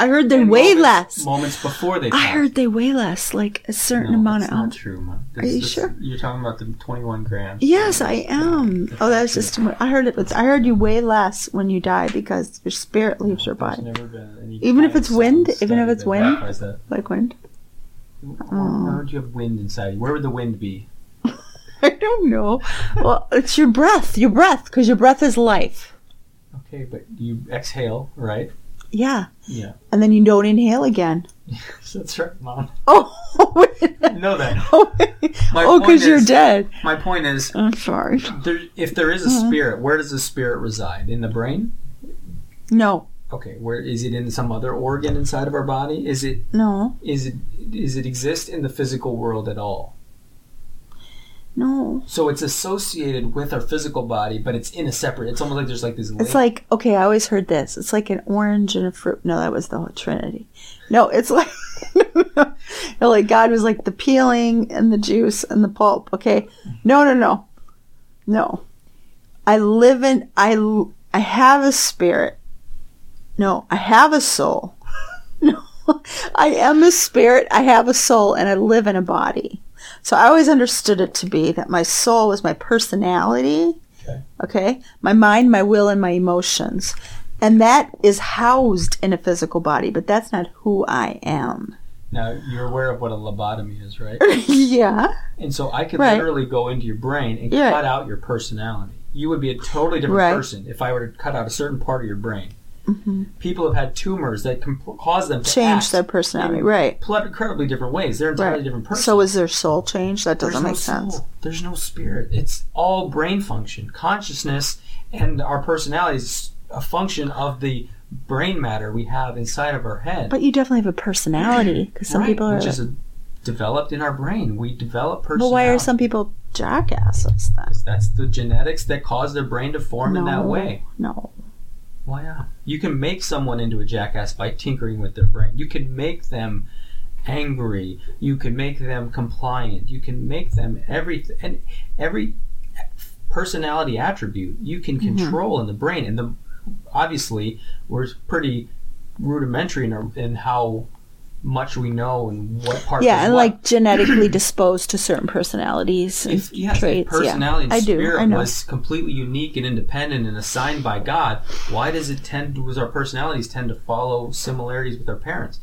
Speaker 1: I heard they
Speaker 2: and
Speaker 1: weigh
Speaker 2: moments,
Speaker 1: less.
Speaker 2: moments before they
Speaker 1: die.
Speaker 2: I
Speaker 1: heard they weigh less, like a certain
Speaker 2: no,
Speaker 1: amount of
Speaker 2: not true, Mom.
Speaker 1: Are you
Speaker 2: This-
Speaker 1: sure?
Speaker 2: You're talking about the 21 grams.
Speaker 1: Yes, I am.
Speaker 2: That's
Speaker 1: Oh, that was just too much. I heard it. was- I heard you weigh less when you die because your spirit leaves your body,
Speaker 2: never been any
Speaker 1: Even if it's wind? Even if it's wind? like wind.
Speaker 2: Why would you have wind inside? Where would the wind be? [laughs]
Speaker 1: I don't know. Well, it's your breath. Your breath, because your breath is life.
Speaker 2: Okay, but you exhale, right?
Speaker 1: Yeah,
Speaker 2: Yeah.
Speaker 1: and then you don't inhale again. [laughs]
Speaker 2: That's right, Mom.
Speaker 1: Oh, [laughs]
Speaker 2: I know that. [laughs]
Speaker 1: oh,
Speaker 2: My
Speaker 1: oh, because you're dead.
Speaker 2: My point is,
Speaker 1: I'm sorry.
Speaker 2: there, if there is a
Speaker 1: Mhm.
Speaker 2: spirit, where does the spirit reside? In the brain?
Speaker 1: No,
Speaker 2: Okay, where is it in some other organ inside of our body? Is it
Speaker 1: no,
Speaker 2: is it is it exist in the physical world at all?
Speaker 1: No.
Speaker 2: So it's associated with our physical body, but it's in a separate. It's almost like there's like this.
Speaker 1: It's like okay. I always heard this. It's like an orange and a fruit. No, that was the whole Trinity. No, it's [laughs] like no, like God was like the peeling and the juice and the pulp. Okay, no, no, no, no. I live in I I have a spirit. No, I have a soul. [laughs] No, I am a spirit. I have a soul, and I live in a body. So I always understood it to be that my soul was my personality.
Speaker 2: Okay.
Speaker 1: Okay. My mind, my will, and my emotions. And that is housed in a physical body, but that's not who I am.
Speaker 2: now you're aware of what a lobotomy is, right? [laughs]
Speaker 1: yeah.
Speaker 2: And so I could
Speaker 1: Right.
Speaker 2: literally go into your brain and
Speaker 1: Yeah.
Speaker 2: cut out your personality. You would be a totally different
Speaker 1: Right.
Speaker 2: person if I were to cut out a certain part of your brain.
Speaker 1: Hmm
Speaker 2: People have had tumors that can p- cause them to
Speaker 1: Change their personality. Right.
Speaker 2: incredibly different ways. They're entirely
Speaker 1: Right.
Speaker 2: different person.
Speaker 1: So is their soul changed? That doesn't
Speaker 2: There's
Speaker 1: make
Speaker 2: no
Speaker 1: sense.
Speaker 2: soul. There's no spirit. It's all brain function. Consciousness and our personality is a function of the brain matter we have inside of our head.
Speaker 1: But you definitely have a personality because some
Speaker 2: Right,
Speaker 1: people are.
Speaker 2: which is a, developed in our brain. We develop personality.
Speaker 1: But why are some people jackasses then?
Speaker 2: That's the genetics that cause their brain to form in that way.
Speaker 1: No.
Speaker 2: Why not? You can make someone into a jackass by tinkering with their brain. You can make them angry. You can make them compliant. You can make them everything and every personality attribute you can
Speaker 1: Mm-hmm.
Speaker 2: control in the brain. And the obviously we're pretty rudimentary in, our, in how much we know and what part.
Speaker 1: Yeah, and
Speaker 2: what.
Speaker 1: like genetically disposed to certain personalities and
Speaker 2: if yes,
Speaker 1: traits.
Speaker 2: personality
Speaker 1: yeah,
Speaker 2: and
Speaker 1: I do.
Speaker 2: spirit
Speaker 1: I know.
Speaker 2: was completely unique and independent and assigned by God, why does it tend does our personalities tend to follow similarities with our parents?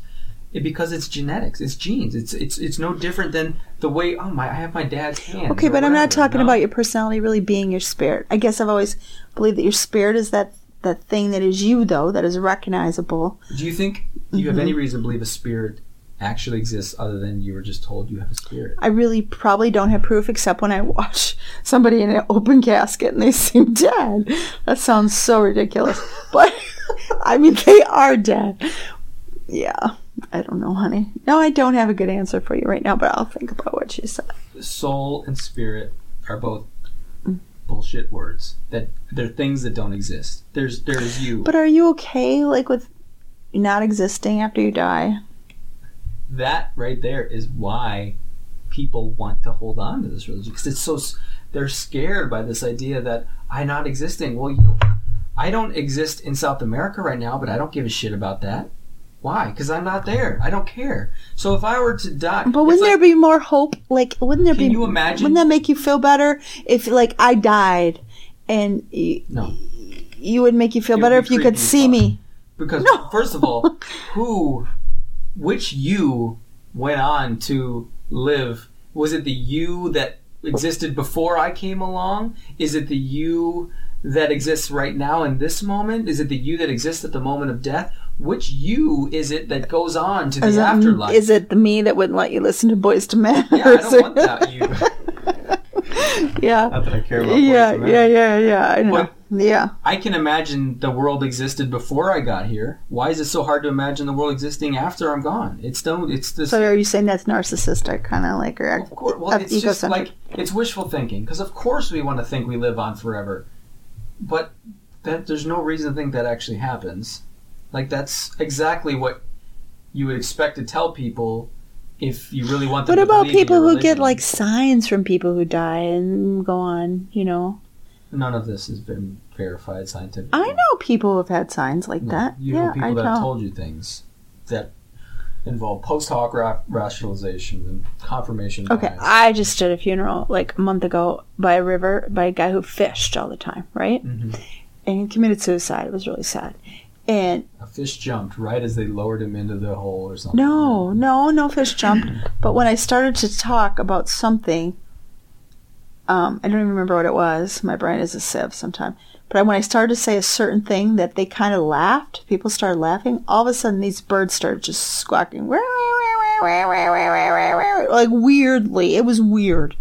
Speaker 2: It, because it's genetics, it's genes. It's it's it's no different than the way oh my I have my dad's hand.
Speaker 1: Okay, but I'm not talking about your personality really being your spirit. I guess I've always believed that your spirit is that that thing that is you, though, that is recognizable.
Speaker 2: Do you think do you have
Speaker 1: Mm-hmm.
Speaker 2: any reason to believe a spirit actually exists other than you were just told you have a spirit?
Speaker 1: I really probably don't have proof except when I watch somebody in an open casket and they seem dead. That sounds so ridiculous. But [laughs] I mean, they are dead. Yeah. I don't know, honey. No, I don't have a good answer for you right now, but I'll think about what she said.
Speaker 2: Soul and spirit are both bullshit words. That they're things that don't exist. There's there's you.
Speaker 1: But are you okay, like, with not existing after you die?
Speaker 2: that right there is why people want to hold on to this religion because it's so they're scared by this idea that I not existing. Well, you I don't exist in South America right now, but I don't give a shit about that. Why? Because I'm not there. I don't care. So if I were to die,
Speaker 1: But wouldn't there be more hope? Like, wouldn't there
Speaker 2: Can
Speaker 1: be?
Speaker 2: you imagine-
Speaker 1: Wouldn't that make you feel better if, like, I died, and y-
Speaker 2: no?
Speaker 1: you would make you feel
Speaker 2: It
Speaker 1: better if you could see
Speaker 2: fuck.
Speaker 1: me?
Speaker 2: Because
Speaker 1: No.
Speaker 2: first of all, [laughs] who, which you went on to live? Was it the you that existed before I came along? Is it the you that exists right now in this moment? Is it the you that exists at the moment of death? Which you is it that goes on to the
Speaker 1: Is
Speaker 2: afterlife?
Speaker 1: is it the me that wouldn't let you listen to Boyz II Men?
Speaker 2: yeah, I don't want that [laughs] you.
Speaker 1: yeah,
Speaker 2: Not that I care about.
Speaker 1: yeah,
Speaker 2: Boyz II Men.
Speaker 1: yeah, yeah, yeah. I know.
Speaker 2: But-
Speaker 1: yeah.
Speaker 2: I can imagine the world existed before I got here. Why is it so hard to imagine the world existing after I'm gone? It's no, it's this.
Speaker 1: So are you saying that's narcissistic, kind of like, or
Speaker 2: Of course, well, it's just like it's wishful thinking. Because of course we want to think we live on forever, but that there's no reason to think that actually happens. Like that's exactly what you would expect to tell people if you really want them.
Speaker 1: What
Speaker 2: to
Speaker 1: about people who get like signs from people who die and go on? You know,
Speaker 2: None of this has been verified scientifically.
Speaker 1: I know people who've had signs like
Speaker 2: No,
Speaker 1: that.
Speaker 2: You
Speaker 1: yeah,
Speaker 2: know people
Speaker 1: I
Speaker 2: that have told you things that involve post hoc ra- rationalization and confirmation
Speaker 1: Okay,
Speaker 2: bias.
Speaker 1: I just did a funeral like a month ago by a river by a guy who fished all the time, right?
Speaker 2: Mhm.
Speaker 1: And he committed suicide. It was really sad. And
Speaker 2: A fish jumped right as they lowered him into the hole or something.
Speaker 1: no, no, no fish jumped. [clears throat] But when I started to talk about something, um, I don't even remember what it was. My brain is a sieve sometimes. But when I started to say a certain thing that they kind of laughed, people started laughing. All of a sudden, these birds started just squawking, like weirdly. It was weird.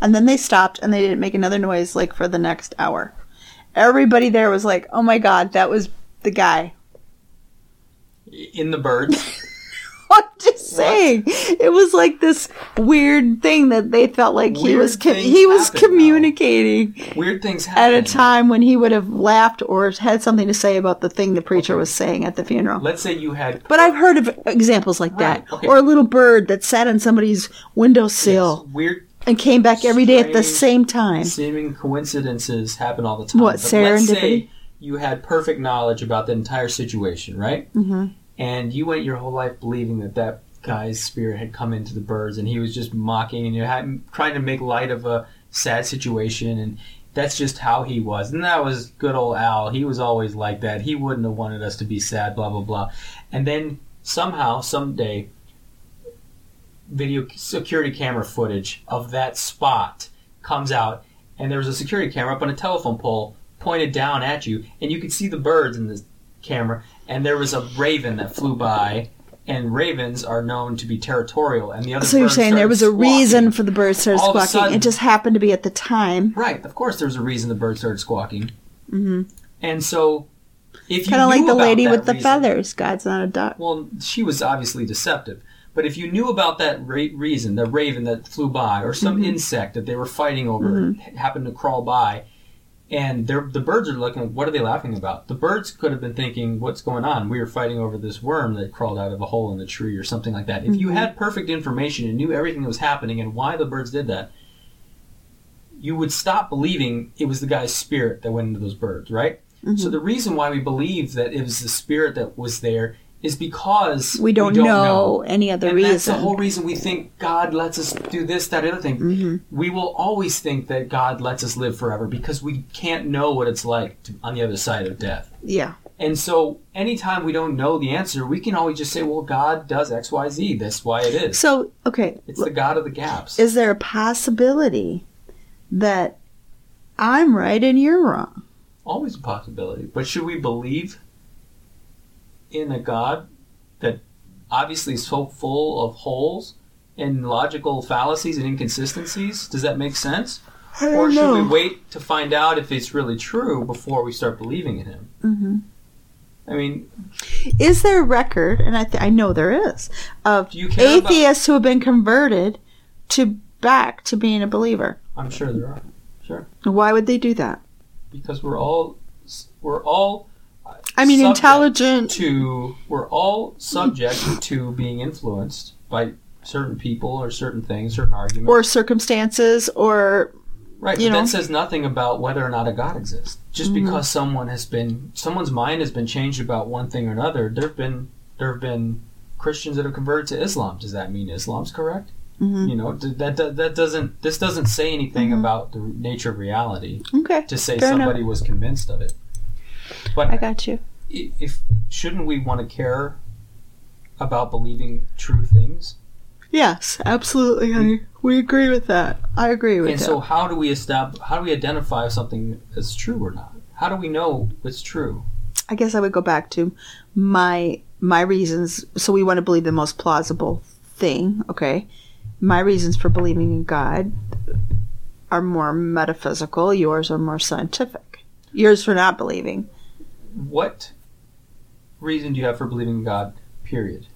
Speaker 1: And then they stopped and they didn't make another noise like for the next hour. Everybody there was like, "Oh my god, that was the guy."
Speaker 2: In the birds.
Speaker 1: I'm saying, it was like this weird thing that they felt like he was co-
Speaker 2: things
Speaker 1: he was
Speaker 2: happen
Speaker 1: communicating
Speaker 2: Weird things
Speaker 1: at a time when he would have laughed or had something to say about the thing the preacher was saying at the funeral.
Speaker 2: Let's say you had.
Speaker 1: But I've heard of examples like that,
Speaker 2: okay.
Speaker 1: or a little bird that sat on somebody's windowsill
Speaker 2: Yes, weird
Speaker 1: and came back every day at the same time.
Speaker 2: seeming coincidences happen all the time.
Speaker 1: What,
Speaker 2: But let's
Speaker 1: serendipity?
Speaker 2: say you had perfect knowledge about the entire situation, right?
Speaker 1: hmm
Speaker 2: and you went your whole life believing that that guy's spirit had come into the birds and he was just mocking and you had trying to make light of a sad situation and that's just how he was. And that was good old al. He was always like that. He wouldn't have wanted us to be sad blah blah blah. And then somehow someday video security camera footage of that spot comes out and there was a security camera up on a telephone pole pointed down at you and you could see the birds in the camera and there was a raven that flew by and ravens are known to be territorial and the other
Speaker 1: So you're saying there was a reason for the bird started
Speaker 2: All
Speaker 1: squawking.
Speaker 2: sudden-
Speaker 1: it just happened to be at the time.
Speaker 2: right of course there was a reason the birds started squawking
Speaker 1: hmm
Speaker 2: and so if you
Speaker 1: Kind of like the lady with the
Speaker 2: reason-
Speaker 1: feathers. God's not a duck.
Speaker 2: Well, she was obviously deceptive. But if you knew about that ra- reason, the raven that flew by, or some
Speaker 1: Mm-hmm.
Speaker 2: insect that they were fighting over h- happened to crawl by, And they're, the birds are looking, what are they laughing about? The birds could have been thinking, what's going on? We were fighting over this worm that crawled out of a hole in the tree or something like that. If you mm-hmm. had perfect information and knew everything that was happening and why the birds did that, you would stop believing it was the guy's spirit that went into those birds, right? Mm-hmm. So the reason why we believe that it was the spirit that was there is because
Speaker 1: We don't, know, any other
Speaker 2: and
Speaker 1: reason.
Speaker 2: that's the whole reason we think God lets us do this, that, other thing.
Speaker 1: Mm-hmm.
Speaker 2: We will always think that God lets us live forever because we can't know what it's like to, on the other side of death.
Speaker 1: yeah.
Speaker 2: And so, anytime we don't know the answer, we can always just say, "Well, God does X, Y, Z. That's why it is.
Speaker 1: So, okay,
Speaker 2: it's the God of the gaps."
Speaker 1: is there a possibility that I'm right and you're wrong?
Speaker 2: always a possibility. But should we believe in a God that obviously is so full of holes and logical fallacies and inconsistencies? Does that make sense? Or should we wait to find out if it's really true before we start believing in Him?
Speaker 1: hmm
Speaker 2: I mean,
Speaker 1: Is there a record, and I, th- I know there is, of
Speaker 2: care about-
Speaker 1: atheists who have been converted to back to being a believer?
Speaker 2: I'm sure there are. Sure,
Speaker 1: Why would they do that?
Speaker 2: because we're all we're all.
Speaker 1: I mean, intelligent.
Speaker 2: To we're all subject to being influenced by certain people or certain things, certain arguments.
Speaker 1: or circumstances, or
Speaker 2: Right,
Speaker 1: you
Speaker 2: but
Speaker 1: know.
Speaker 2: that says nothing about whether or not a God exists. Just
Speaker 1: Mhm.
Speaker 2: because someone has been, someone's mind has been changed about one thing or another. There've been, there have been Christians that have converted to Islam. Does that mean Islam's correct?
Speaker 1: Mhm.
Speaker 2: You know, that, that that doesn't. This doesn't say anything
Speaker 1: Mhm.
Speaker 2: about the nature of reality
Speaker 1: okay,
Speaker 2: to say
Speaker 1: Fair enough.
Speaker 2: somebody was convinced of it. But
Speaker 1: I got you.
Speaker 2: if shouldn't we want to care about believing true things?
Speaker 1: Yes, absolutely, honey. We agree with that. I agree with
Speaker 2: And
Speaker 1: that.
Speaker 2: And so, how do we establish? How do we identify if something is true or not? How do we know it's true?
Speaker 1: I guess I would go back to my my reasons. So we want to believe the most plausible thing, okay? My reasons for believing in God are more metaphysical. Yours are more scientific. Yours for not believing.
Speaker 2: What reason do you have for believing in God? Period.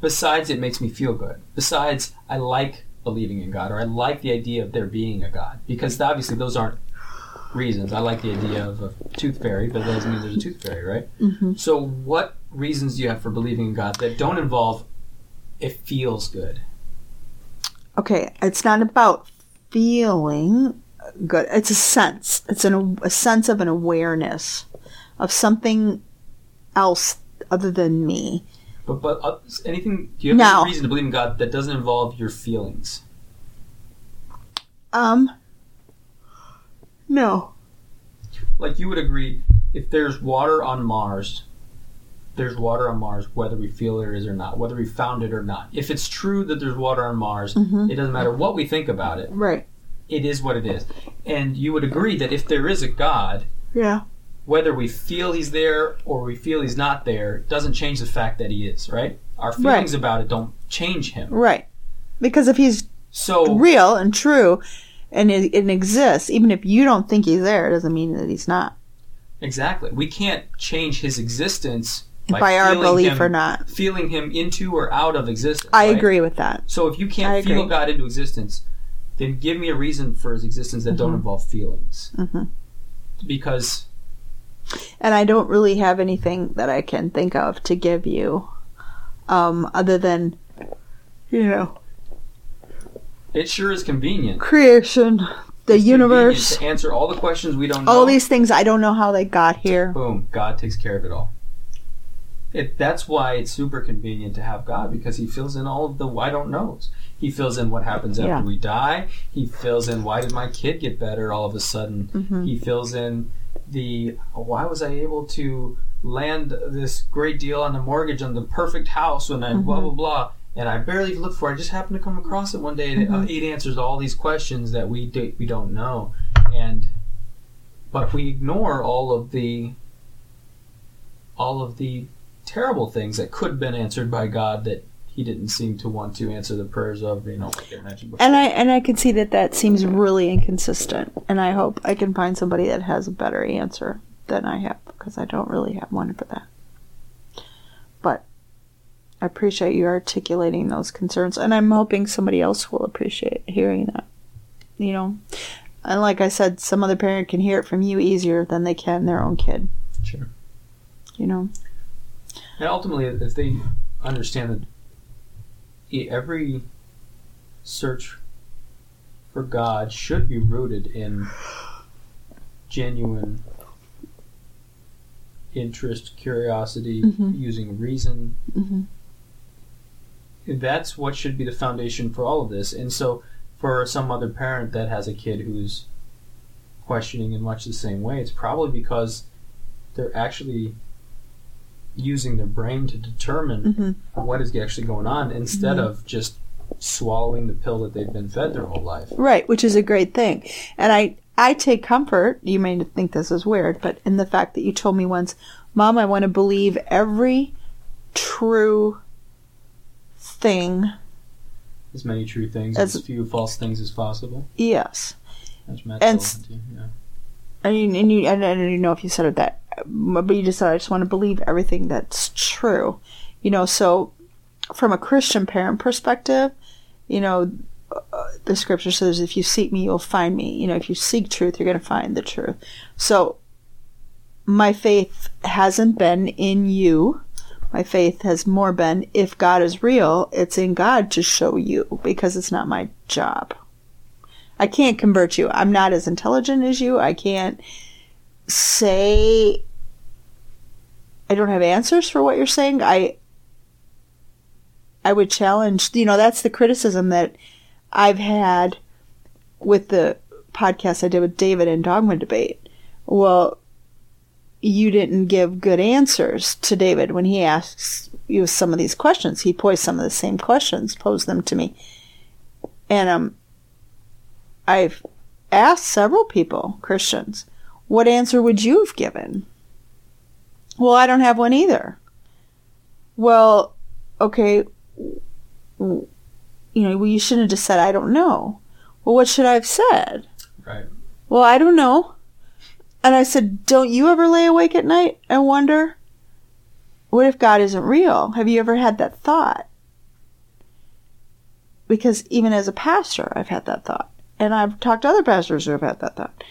Speaker 2: Besides, it makes me feel good. Besides, I like believing in God, or I like the idea of there being a God, because obviously those aren't reasons. I like the idea of a tooth fairy, but that doesn't mean there's a tooth fairy, right?
Speaker 1: Mm-hmm.
Speaker 2: So, what reasons do you have for believing in God that don't involve it feels good?
Speaker 1: Okay, it's not about feeling good. It's a sense. It's an, a sense of an awareness of something else other than me.
Speaker 2: But but uh, anything? Do you have
Speaker 1: No.
Speaker 2: any reason to believe in God that doesn't involve your feelings?
Speaker 1: Um. No.
Speaker 2: Like you would agree, if there's water on Mars, there's water on Mars, whether we feel there is or not, whether we found it or not. If it's true that there's water on Mars,
Speaker 1: Mhm.
Speaker 2: it doesn't matter what we think about it.
Speaker 1: Right.
Speaker 2: It is what it is. And you would agree that if there is a God,
Speaker 1: Yeah.
Speaker 2: whether we feel he's there or we feel he's not there, doesn't change the fact that he is, right? Our
Speaker 1: Right.
Speaker 2: feelings about it don't change him.
Speaker 1: Right. Because if he's
Speaker 2: So
Speaker 1: real and true and it, it exists, even if you don't think he's there, it doesn't mean that he's not.
Speaker 2: exactly, we can't change his existence by,
Speaker 1: By, our belief
Speaker 2: him,
Speaker 1: or not.
Speaker 2: feeling him into or out of existence.
Speaker 1: I
Speaker 2: right?
Speaker 1: agree with that.
Speaker 2: So if you can't feel. God into existence, then give me a reason for his existence that don't
Speaker 1: Mhm.
Speaker 2: involve feelings.
Speaker 1: Mhm.
Speaker 2: Because
Speaker 1: And I don't really have anything that I can think of to give you um, other than, you know,
Speaker 2: it sure is convenient.
Speaker 1: creation, the
Speaker 2: It's
Speaker 1: universe,
Speaker 2: to answer all the questions we don't know.
Speaker 1: all these things. I don't know how they got here.
Speaker 2: boom, God takes care of it all. It, that's why it's super convenient to have God because He fills in all of the I don't knows. He fills in what happens after
Speaker 1: Yeah.
Speaker 2: we die. He fills in why did my kid get better all of a sudden.
Speaker 1: Mhm.
Speaker 2: He fills in the why was I able to land this great deal on the mortgage on the perfect house when I blah
Speaker 1: Mhm.
Speaker 2: blah blah. And I barely looked for. it. I just happened to come across it one day. and It, uh,
Speaker 1: Mhm.
Speaker 2: it answers all these questions that we do, we don't know, and but we ignore all of the all of the terrible things that could have been answered by God that He didn't seem to want to answer the prayers of. You know, like I mentioned before.
Speaker 1: And I and I can see that that seems really inconsistent. And I hope I can find somebody that has a better answer than I have because I don't really have one for that. But I appreciate you articulating those concerns, and I'm hoping somebody else will appreciate hearing that. You know, And like I said, some other parent can hear it from you easier than they can their own kid.
Speaker 2: Sure.
Speaker 1: You know.
Speaker 2: And ultimately, if they understand that every search for God should be rooted in genuine interest, curiosity,
Speaker 1: Mhm.
Speaker 2: using reason,
Speaker 1: hmm
Speaker 2: that's what should be the foundation for all of this. And so, for some other parent that has a kid who's questioning in much the same way, it's probably because they're actually using their brain to determine
Speaker 1: hmm
Speaker 2: what is actually going on instead
Speaker 1: Mhm.
Speaker 2: of just swallowing the pill that they've been fed their whole life.
Speaker 1: Right, which is a great thing. And I I take comfort, you may think this is weird, but in the fact that you told me once, "Mom, I want to believe every true thing."
Speaker 2: As many true things,
Speaker 1: As-
Speaker 2: as few false things as possible.
Speaker 1: Yes.
Speaker 2: That's Matt
Speaker 1: And
Speaker 2: yeah.
Speaker 1: I mean, and you, and I don't even know if you said it that, but you just said, I just want to believe everything that's true. You know, so from a Christian parent perspective, you know, uh, the scripture says, if you seek me, you'll find me. You know, if you seek truth, you're going to find the truth. So my faith hasn't been in you. My faith has more been, if God is real, it's in God to show you because it's not my job. I can't convert you. I'm not as intelligent as you. I can't say I don't have answers for what you're saying. I I would challenge, you know, that's the criticism that I've had with the podcast I did with David and Dogma Debate. Well, you didn't give good answers to David when he asks you some of these questions. He posed some of the same questions, posed them to me. And um I've asked several people, Christians, what answer would you have given? Well, I don't have one either. Well, okay, you know, well, you shouldn't have just said, I don't know. Well, what should I have said?
Speaker 2: Right.
Speaker 1: Well, I don't know. And I said, Don't you ever lay awake at night and wonder, what if God isn't real? Have you ever had that thought? Because even as a pastor, I've had that thought. And I've talked to other pastors who have had that thought.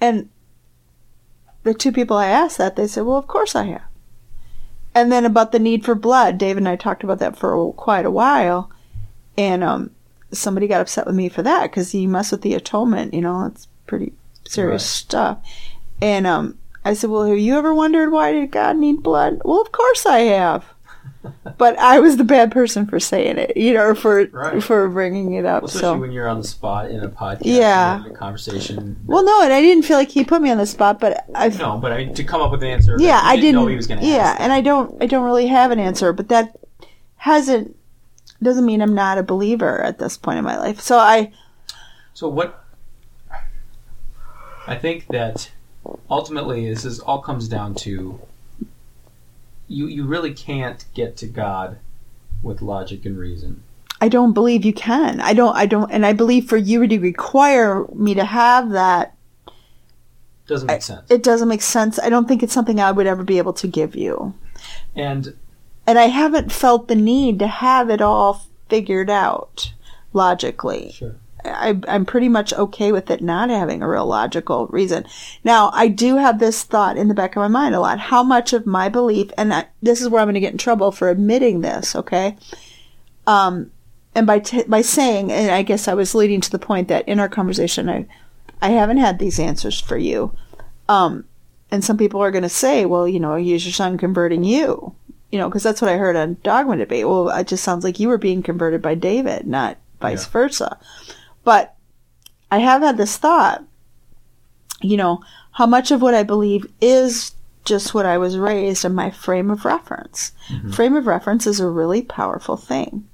Speaker 1: And the two people I asked that, they said, Well, of course I have. And then about the need for blood, Dave and I talked about that for a, quite a while. And um, somebody got upset with me for that because you mess with the atonement, you know, it's pretty serious
Speaker 2: Right.
Speaker 1: stuff. And um, I said, Well, have you ever wondered why did God need blood? Well, of course I have. But I was the bad person for saying it, you know, or for
Speaker 2: Right.
Speaker 1: for bringing it up.
Speaker 2: Well, especially
Speaker 1: so
Speaker 2: when you're on the spot in a podcast,
Speaker 1: Yeah.
Speaker 2: a conversation.
Speaker 1: well, no, and I didn't feel like he put me on the spot, but I
Speaker 2: no, but I mean, to come up with an answer.
Speaker 1: yeah, I
Speaker 2: didn't
Speaker 1: didn't.
Speaker 2: know he was going to
Speaker 1: yeah, and I don't. I don't really have an answer, but that hasn't doesn't mean I'm not a believer at this point in my life. So I
Speaker 2: So what? I think that ultimately this is all comes down to you. You really can't get to God with logic and reason.
Speaker 1: I don't believe you can. I don't. I don't. And I believe for you to require me to have that,
Speaker 2: Doesn't make sense.
Speaker 1: it doesn't make sense. I don't think it's something I would ever be able to give you.
Speaker 2: and
Speaker 1: And I haven't felt the need to have it all figured out logically.
Speaker 2: sure,
Speaker 1: I, I'm pretty much okay with it not having a real logical reason. Now, I do have this thought in the back of my mind a lot. How much of my belief, and I, this is where I'm going to get in trouble for admitting this, okay? Um, and by t- by saying, and I guess I was leading to the point that in our conversation, I I haven't had these answers for you. Um, and some people are going to say, well, you know, is your son converting you? You know, because that's what I heard on Dogma Debate. Well, it just sounds like you were being converted by David, not vice
Speaker 2: Yeah.
Speaker 1: versa. But I have had this thought, you know, how much of what I believe is just what I was raised in my frame of reference.
Speaker 2: Mhm.
Speaker 1: Frame of reference is a really powerful thing.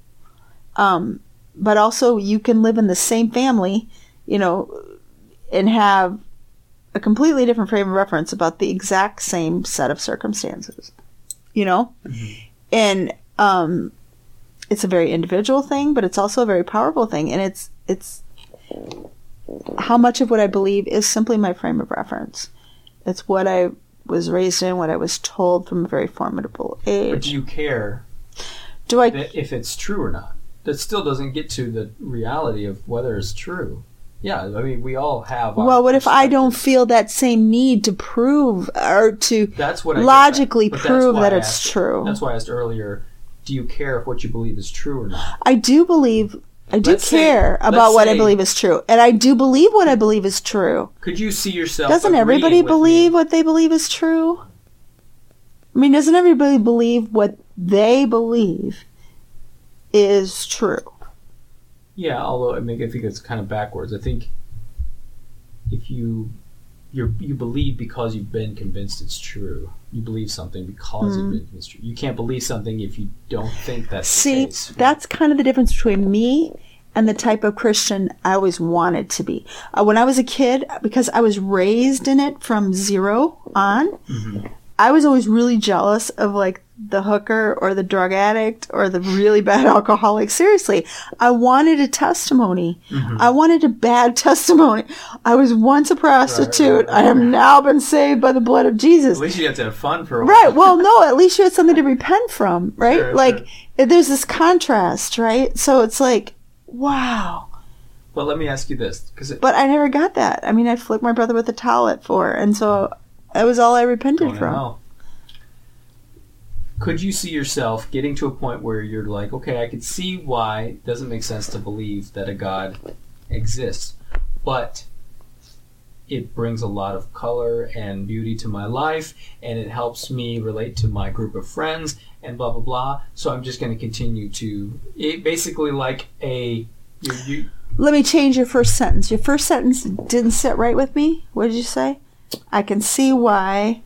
Speaker 1: Um, but also, you can live in the same family, you know, and have a completely different frame of reference about the exact same set of circumstances, you know? And um, it's a very individual thing, but it's also a very powerful thing. And it's, it's, how much of what I believe is simply my frame of reference. It's what I was raised in, what I was told from a very formidable age.
Speaker 2: but do you care
Speaker 1: Do I?
Speaker 2: that if it's true or not? That still doesn't get to the reality of whether it's true. Yeah, I mean, we all have. our
Speaker 1: Well, what if I don't feel that same need to prove or to
Speaker 2: That's what I
Speaker 1: logically
Speaker 2: at. That's
Speaker 1: prove that it's
Speaker 2: asked-
Speaker 1: true?
Speaker 2: That's why I asked earlier. Do you care if what you believe is true or not?
Speaker 1: I do believe, I do
Speaker 2: Let's say-
Speaker 1: care about
Speaker 2: let's
Speaker 1: what I believe is true, and I do believe what I believe is true.
Speaker 2: Could you see yourself?
Speaker 1: Doesn't everybody believe
Speaker 2: me?
Speaker 1: what they believe is true? I mean, doesn't everybody believe what they believe is true?
Speaker 2: Yeah, although I mean, I think it's kind of backwards. I think if you you you believe because you've been convinced it's true. You believe something because you've been convinced it's true. You can't believe something if you don't think that's
Speaker 1: See, that's kind of the difference between me and the type of Christian I always wanted to be. Uh, when I was a kid, because I was raised in it from zero on,
Speaker 2: Mm-hmm.
Speaker 1: I was always really jealous of like the hooker or the drug addict or the really bad [laughs] alcoholic. Seriously, I wanted a testimony.
Speaker 2: Mm-hmm.
Speaker 1: I wanted a bad [laughs] testimony. I was once a prostitute.
Speaker 2: right,
Speaker 1: I have now been saved by the blood of Jesus.
Speaker 2: At least you have to have fun for a while.
Speaker 1: Right. Well, no, at least you had something to repent from, right?
Speaker 2: Sure,
Speaker 1: like, there's this contrast, right? So it's like, wow.
Speaker 2: But let me ask you this, because
Speaker 1: But I never got that. I mean, I flicked my brother with a towel at four, and so that was all I repented from.
Speaker 2: Could you see yourself getting to a point where you're like, okay, I could see why it doesn't make sense to believe that a God exists, but it brings a lot of color and beauty to my life, and it helps me relate to my group of friends, and blah blah blah. So I'm just going to continue to it basically like a you, you
Speaker 1: Let me change your first sentence. Your first sentence didn't sit right with me. What did you say? I can see why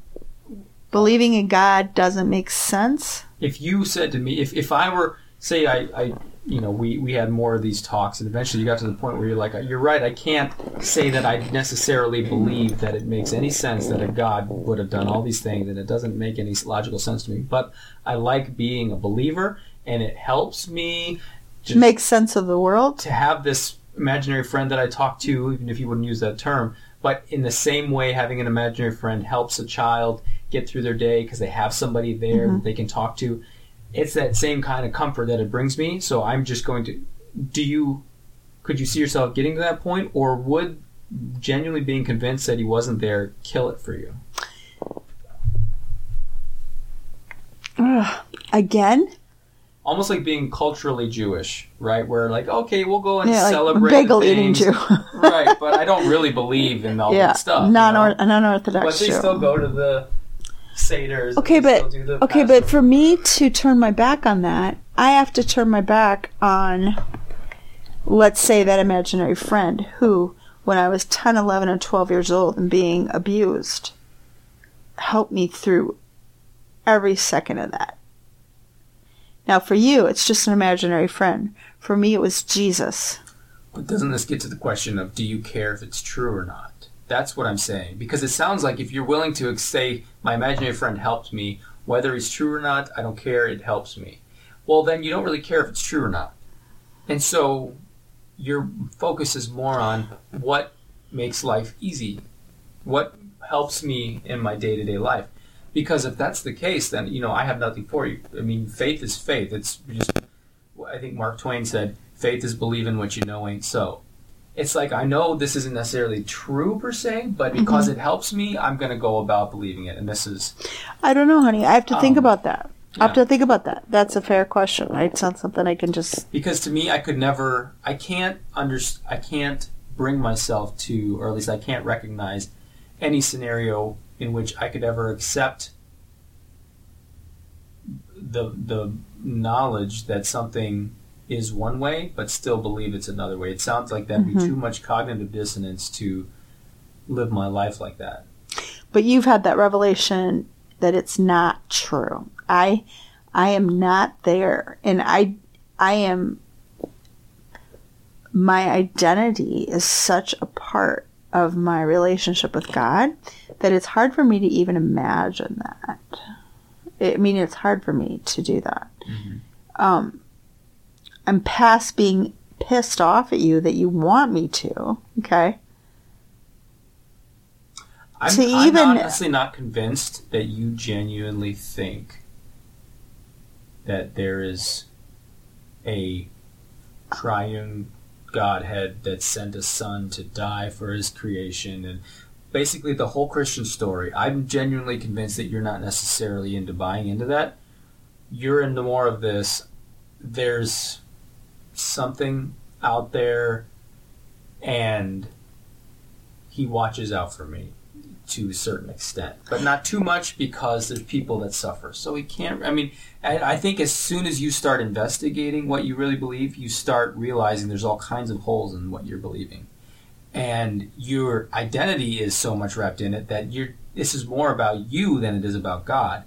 Speaker 1: believing in God doesn't make sense.
Speaker 2: if you said to me, if, if I were, say, I, I, you know, we, we had more of these talks, and eventually you got to the point where you're like, you're right, I can't say that I necessarily believe that it makes any sense that a God would have done all these things, and it doesn't make any logical sense to me. But I like being a believer, and it helps me
Speaker 1: Make sense of the world.
Speaker 2: to have this imaginary friend that I talk to, even if you wouldn't use that term. But in the same way, having an imaginary friend helps a child get through their day because they have somebody there that they can talk to. It's that same kind of comfort that it brings me. So I'm just going to. Do you? Could you see yourself getting to that point, or would genuinely being convinced that he wasn't there kill it for you?
Speaker 1: Ugh. Again?
Speaker 2: Almost like being culturally Jewish, right? Where like, okay, we'll go and
Speaker 1: Yeah, like
Speaker 2: celebrate
Speaker 1: bagel eating. Jew. [laughs]
Speaker 2: right? But I don't really believe in all
Speaker 1: yeah,
Speaker 2: that stuff. you
Speaker 1: non
Speaker 2: know?
Speaker 1: unorthodox
Speaker 2: But they
Speaker 1: Jew.
Speaker 2: still go to the seders.
Speaker 1: Okay, but
Speaker 2: still do the
Speaker 1: okay, but for me to turn my back on that, I have to turn my back on, let's say, that imaginary friend who, when I was 10, 11, and 12 years old and being abused, helped me through every second of that. Now, for you, it's just an imaginary friend. For me, it was Jesus.
Speaker 2: But doesn't this get to the question of do you care if it's true or not? That's what I'm saying. Because it sounds like if you're willing to say, my imaginary friend helped me, whether he's true or not, I don't care, it helps me. Well, then you don't really care if it's true or not. And so your focus is more on what makes life easy, what helps me in my day to day life. Because if that's the case, then, you know, I have nothing for you. I mean, faith is faith. It's just, I think Mark Twain said, faith is believing what you know ain't so it's like I know this isn't necessarily true per se, but because it helps me, I'm going to go about believing it. And this is
Speaker 1: I don't know, honey. I have to think
Speaker 2: Um,
Speaker 1: about that. I have to think about that. That's a fair question. Right? It's not something I can just.
Speaker 2: because to me, I could never, I can't under, I can't bring myself to, or at least I can't recognize any scenario in which I could ever accept the the knowledge that something is one way, but still believe it's another way. It sounds like that'd be mm-hmm. too much cognitive dissonance to live my life like that.
Speaker 1: But you've had that revelation that it's not true. I, I am not there, and I, I am. My identity is such a part of my relationship with God that it's hard for me to even imagine that. I mean, it's hard for me to do that. Um, I'm past being pissed off at you that you want me to. Okay.
Speaker 2: I'm,
Speaker 1: To
Speaker 2: I'm
Speaker 1: even-
Speaker 2: honestly not convinced that you genuinely think that there is a triune Godhead that sent a son to die for his creation and basically the whole Christian story. I'm genuinely convinced that you're not necessarily into buying into that. You're into more of this. There's something out there and he watches out for me to a certain extent, but not too much because there's people that suffer. So he can't. I mean, I, think as soon as you start investigating what you really believe, you start realizing there's all kinds of holes in what you're believing, and your identity is so much wrapped in it that you're. This is more about you than it is about God.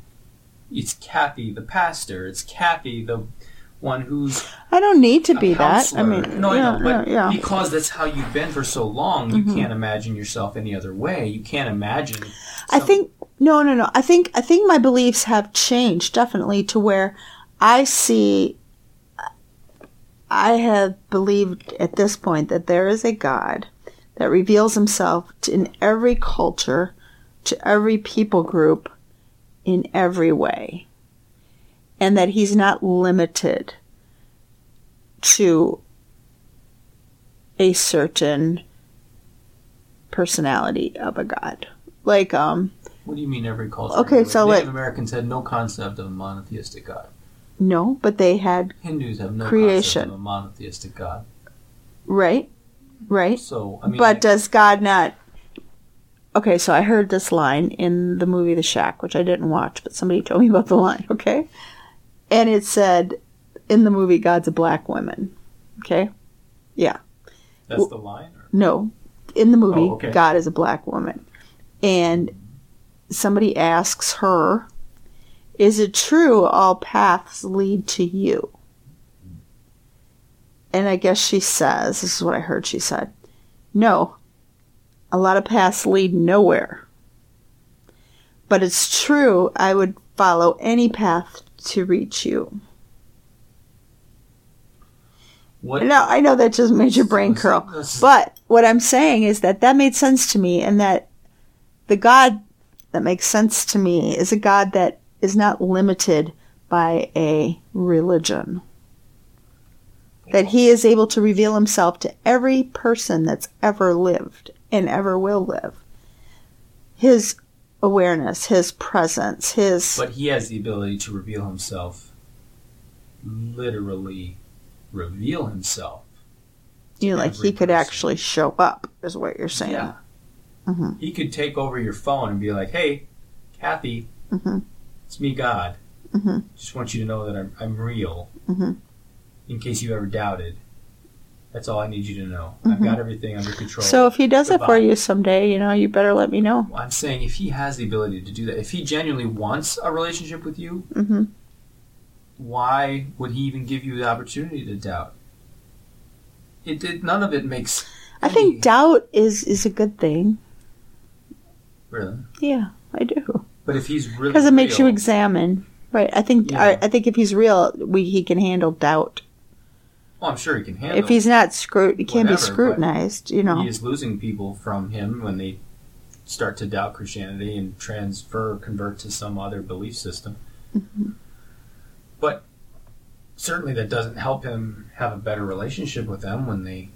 Speaker 2: It's Kathy, the pastor. It's Kathy, the one who's
Speaker 1: I don't need to be that. I mean,
Speaker 2: no,
Speaker 1: yeah,
Speaker 2: I know, but
Speaker 1: yeah, yeah.
Speaker 2: because that's how you've been for so long, you
Speaker 1: Mhm.
Speaker 2: can't imagine yourself any other way. You can't imagine.
Speaker 1: I think no, no, no. I think I think my beliefs have changed definitely to where I see. I have believed at this point that there is a God that reveals Himself to, in every culture, to every people group, in every way, and that He's not limited to a certain personality of a god. Like, um,
Speaker 2: What do you mean every culture?
Speaker 1: Okay, so
Speaker 2: Native
Speaker 1: let-
Speaker 2: Americans had no concept of a monotheistic God.
Speaker 1: no, but they had,
Speaker 2: Hindus have no
Speaker 1: Creation.
Speaker 2: concept of a monotheistic God.
Speaker 1: right? Right?
Speaker 2: So I mean,
Speaker 1: but does God not? Okay, so I heard this line in the movie The Shack, which I didn't watch, but somebody told me about the line, [laughs] okay? And it said in the movie, God's a black woman, okay? Yeah.
Speaker 2: That's the line. Or?
Speaker 1: No, in the movie,
Speaker 2: Oh, okay.
Speaker 1: God is a black woman. And somebody asks her, Is it true all paths lead to you? And I guess she says, This is what I heard she said, No, a lot of paths lead nowhere. But it's true, I would follow any path to reach you.
Speaker 2: What?
Speaker 1: No, I know that just made your brain curl. But what I'm saying is that that made sense to me, and that the God that makes sense to me is a God that is not limited by a religion. That he is able to reveal himself to every person that's ever lived and ever will live. His awareness, his presence, his.
Speaker 2: But he has the ability to reveal himself. Literally, reveal himself.
Speaker 1: you know, like he could
Speaker 2: person.
Speaker 1: actually show up, is what you're saying.
Speaker 2: Yeah.
Speaker 1: Mhm.
Speaker 2: He could take over your phone and be like, "Hey, Kathy,
Speaker 1: Mhm.
Speaker 2: it's me, God.
Speaker 1: Mhm.
Speaker 2: Just want you to know that I'm I'm real. In case you ever doubted, that's all I need you to know. I've
Speaker 1: Mhm.
Speaker 2: got everything under control."
Speaker 1: So if he does it for you someday, you know, you better let me know.
Speaker 2: I'm saying if he has the ability to do that, if he genuinely wants a relationship with you,
Speaker 1: hmm
Speaker 2: why would he even give you the opportunity to doubt? It, none of it makes.
Speaker 1: I
Speaker 2: any-
Speaker 1: think doubt is is a good thing.
Speaker 2: really,
Speaker 1: Yeah, I do
Speaker 2: but if he's really
Speaker 1: because it makes you examine. Right. I think
Speaker 2: Yeah.
Speaker 1: I, I think if he's real, we he can handle doubt.
Speaker 2: Well, I'm sure he can handle.
Speaker 1: If he's not scru- he can't be
Speaker 2: Whatever, but
Speaker 1: scrutinized. You know.
Speaker 2: he is losing people from him when they start to doubt Christianity and transfer, convert to some other belief system.
Speaker 1: Mhm.
Speaker 2: But certainly that doesn't help him have a better relationship with them when they,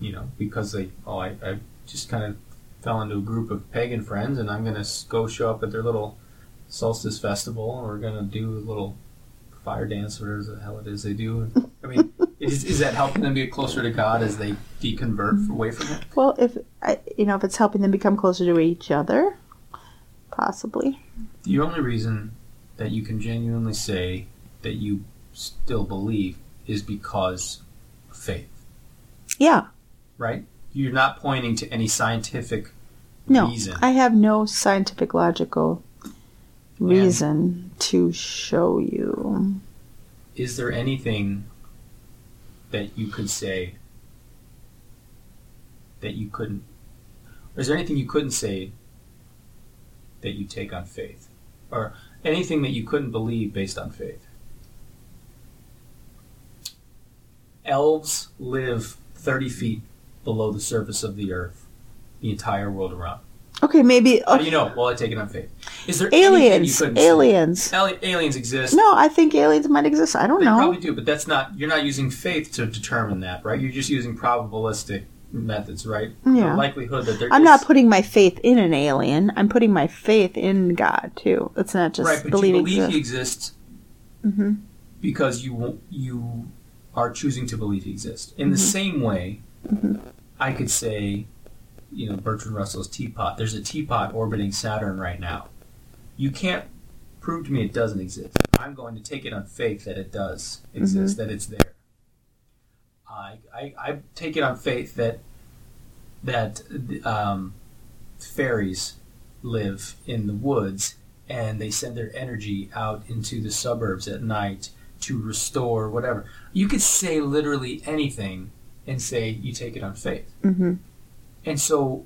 Speaker 2: you know, because they, oh, I, I just kind of fell into a group of pagan friends and I'm going to go show up at their little solstice festival and we're going to do a little fire dance, whatever the hell it is they do. I mean, [laughs] is, is that helping them get closer to God as they deconvert mm-hmm. away from it?
Speaker 1: Well, if I, you know, if it's helping them become closer to each other, possibly.
Speaker 2: The only reason that you can genuinely say that you still believe is because of faith,
Speaker 1: Yeah.
Speaker 2: right? You're not pointing to any scientific
Speaker 1: No,
Speaker 2: reason.
Speaker 1: I have no scientific logical reason to show you.
Speaker 2: Is there anything that you could say that you couldn't? Or is there anything you couldn't say that you take on faith? Or anything that you couldn't believe based on faith? Elves live 30 feet below the surface of the earth, the entire world around.
Speaker 1: Okay, maybe
Speaker 2: How do you know? Well, I take it on faith. Is there
Speaker 1: aliens. Aliens.
Speaker 2: Ali- aliens exist.
Speaker 1: No, I think aliens might exist. I don't
Speaker 2: They
Speaker 1: know.
Speaker 2: probably do, but that's not. You're not using faith to determine that, right? You're just using probabilistic methods, right?
Speaker 1: Yeah.
Speaker 2: The likelihood that there
Speaker 1: I'm
Speaker 2: is-
Speaker 1: not putting my faith in an alien. I'm putting my faith in God too. It's not just
Speaker 2: right, but
Speaker 1: believing.
Speaker 2: you believe
Speaker 1: exist.
Speaker 2: he exists
Speaker 1: mm-hmm.
Speaker 2: because you you are choosing to believe he exists. In the
Speaker 1: Mm-hmm.
Speaker 2: same way, I could say, you know, Bertrand Russell's teapot. There's a teapot orbiting Saturn right now. You can't prove to me it doesn't exist. I'm going to take it on faith that it does exist,
Speaker 1: Mm-hmm.
Speaker 2: that it's there. I, I I take it on faith that that um, fairies live in the woods and they send their energy out into the suburbs at night to restore whatever. You could say literally anything and say you take it on faith.
Speaker 1: hmm
Speaker 2: And so,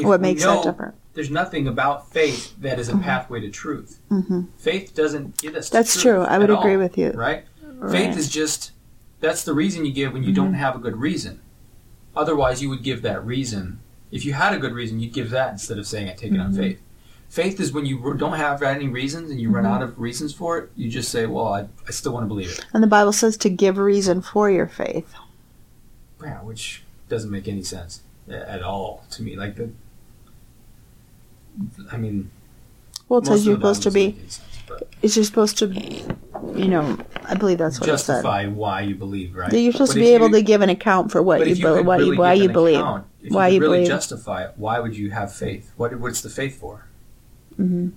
Speaker 1: What makes
Speaker 2: know
Speaker 1: that different?
Speaker 2: There's nothing about faith that is a mm-hmm. pathway to truth.
Speaker 1: hmm
Speaker 2: Faith doesn't get us.
Speaker 1: That's true. I would agree
Speaker 2: all,
Speaker 1: with you.
Speaker 2: Right?
Speaker 1: Right.
Speaker 2: Faith is just that's the reason you give when you don't mm-hmm. have a good reason. Otherwise, you would give that reason. If you had a good reason, you'd give that instead of saying I take it on mm-hmm. faith. Faith is when you don't have any reasons and you run out of reasons for it. You just say, "Well, I, I still want to believe it."
Speaker 1: And the Bible says to give reason for your faith.
Speaker 2: Yeah, which doesn't make any sense at all to me. Like the, I mean,
Speaker 1: Well, it
Speaker 2: most
Speaker 1: says you're supposed to be.
Speaker 2: doesn't make any sense,
Speaker 1: It's you're supposed to, you know. I believe that's what it said.
Speaker 2: justify why you believe, right?
Speaker 1: You're supposed
Speaker 2: But
Speaker 1: to be able
Speaker 2: you-
Speaker 1: to give an account for what you,
Speaker 2: if you
Speaker 1: be-
Speaker 2: could
Speaker 1: why,
Speaker 2: really
Speaker 1: you why you believe.
Speaker 2: account,
Speaker 1: Why
Speaker 2: you,
Speaker 1: you
Speaker 2: really
Speaker 1: believe.
Speaker 2: justify it, why would you have faith? What what's the faith for?
Speaker 1: hmm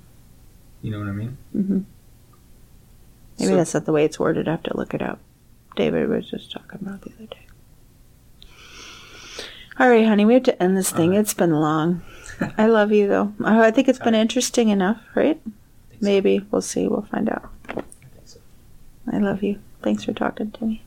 Speaker 2: You know what I mean?
Speaker 1: hmm Maybe
Speaker 2: So-
Speaker 1: that's not the way it's worded. I have to look it up. David was just talking about the other day. All right, honey, we have to end this thing.
Speaker 2: Right.
Speaker 1: It's been long. [laughs] I love you, though. I think it's been
Speaker 2: All right.
Speaker 1: interesting enough, right?
Speaker 2: So.
Speaker 1: Maybe. We'll see. We'll find out.
Speaker 2: I think so.
Speaker 1: I love you. Thanks for talking to me.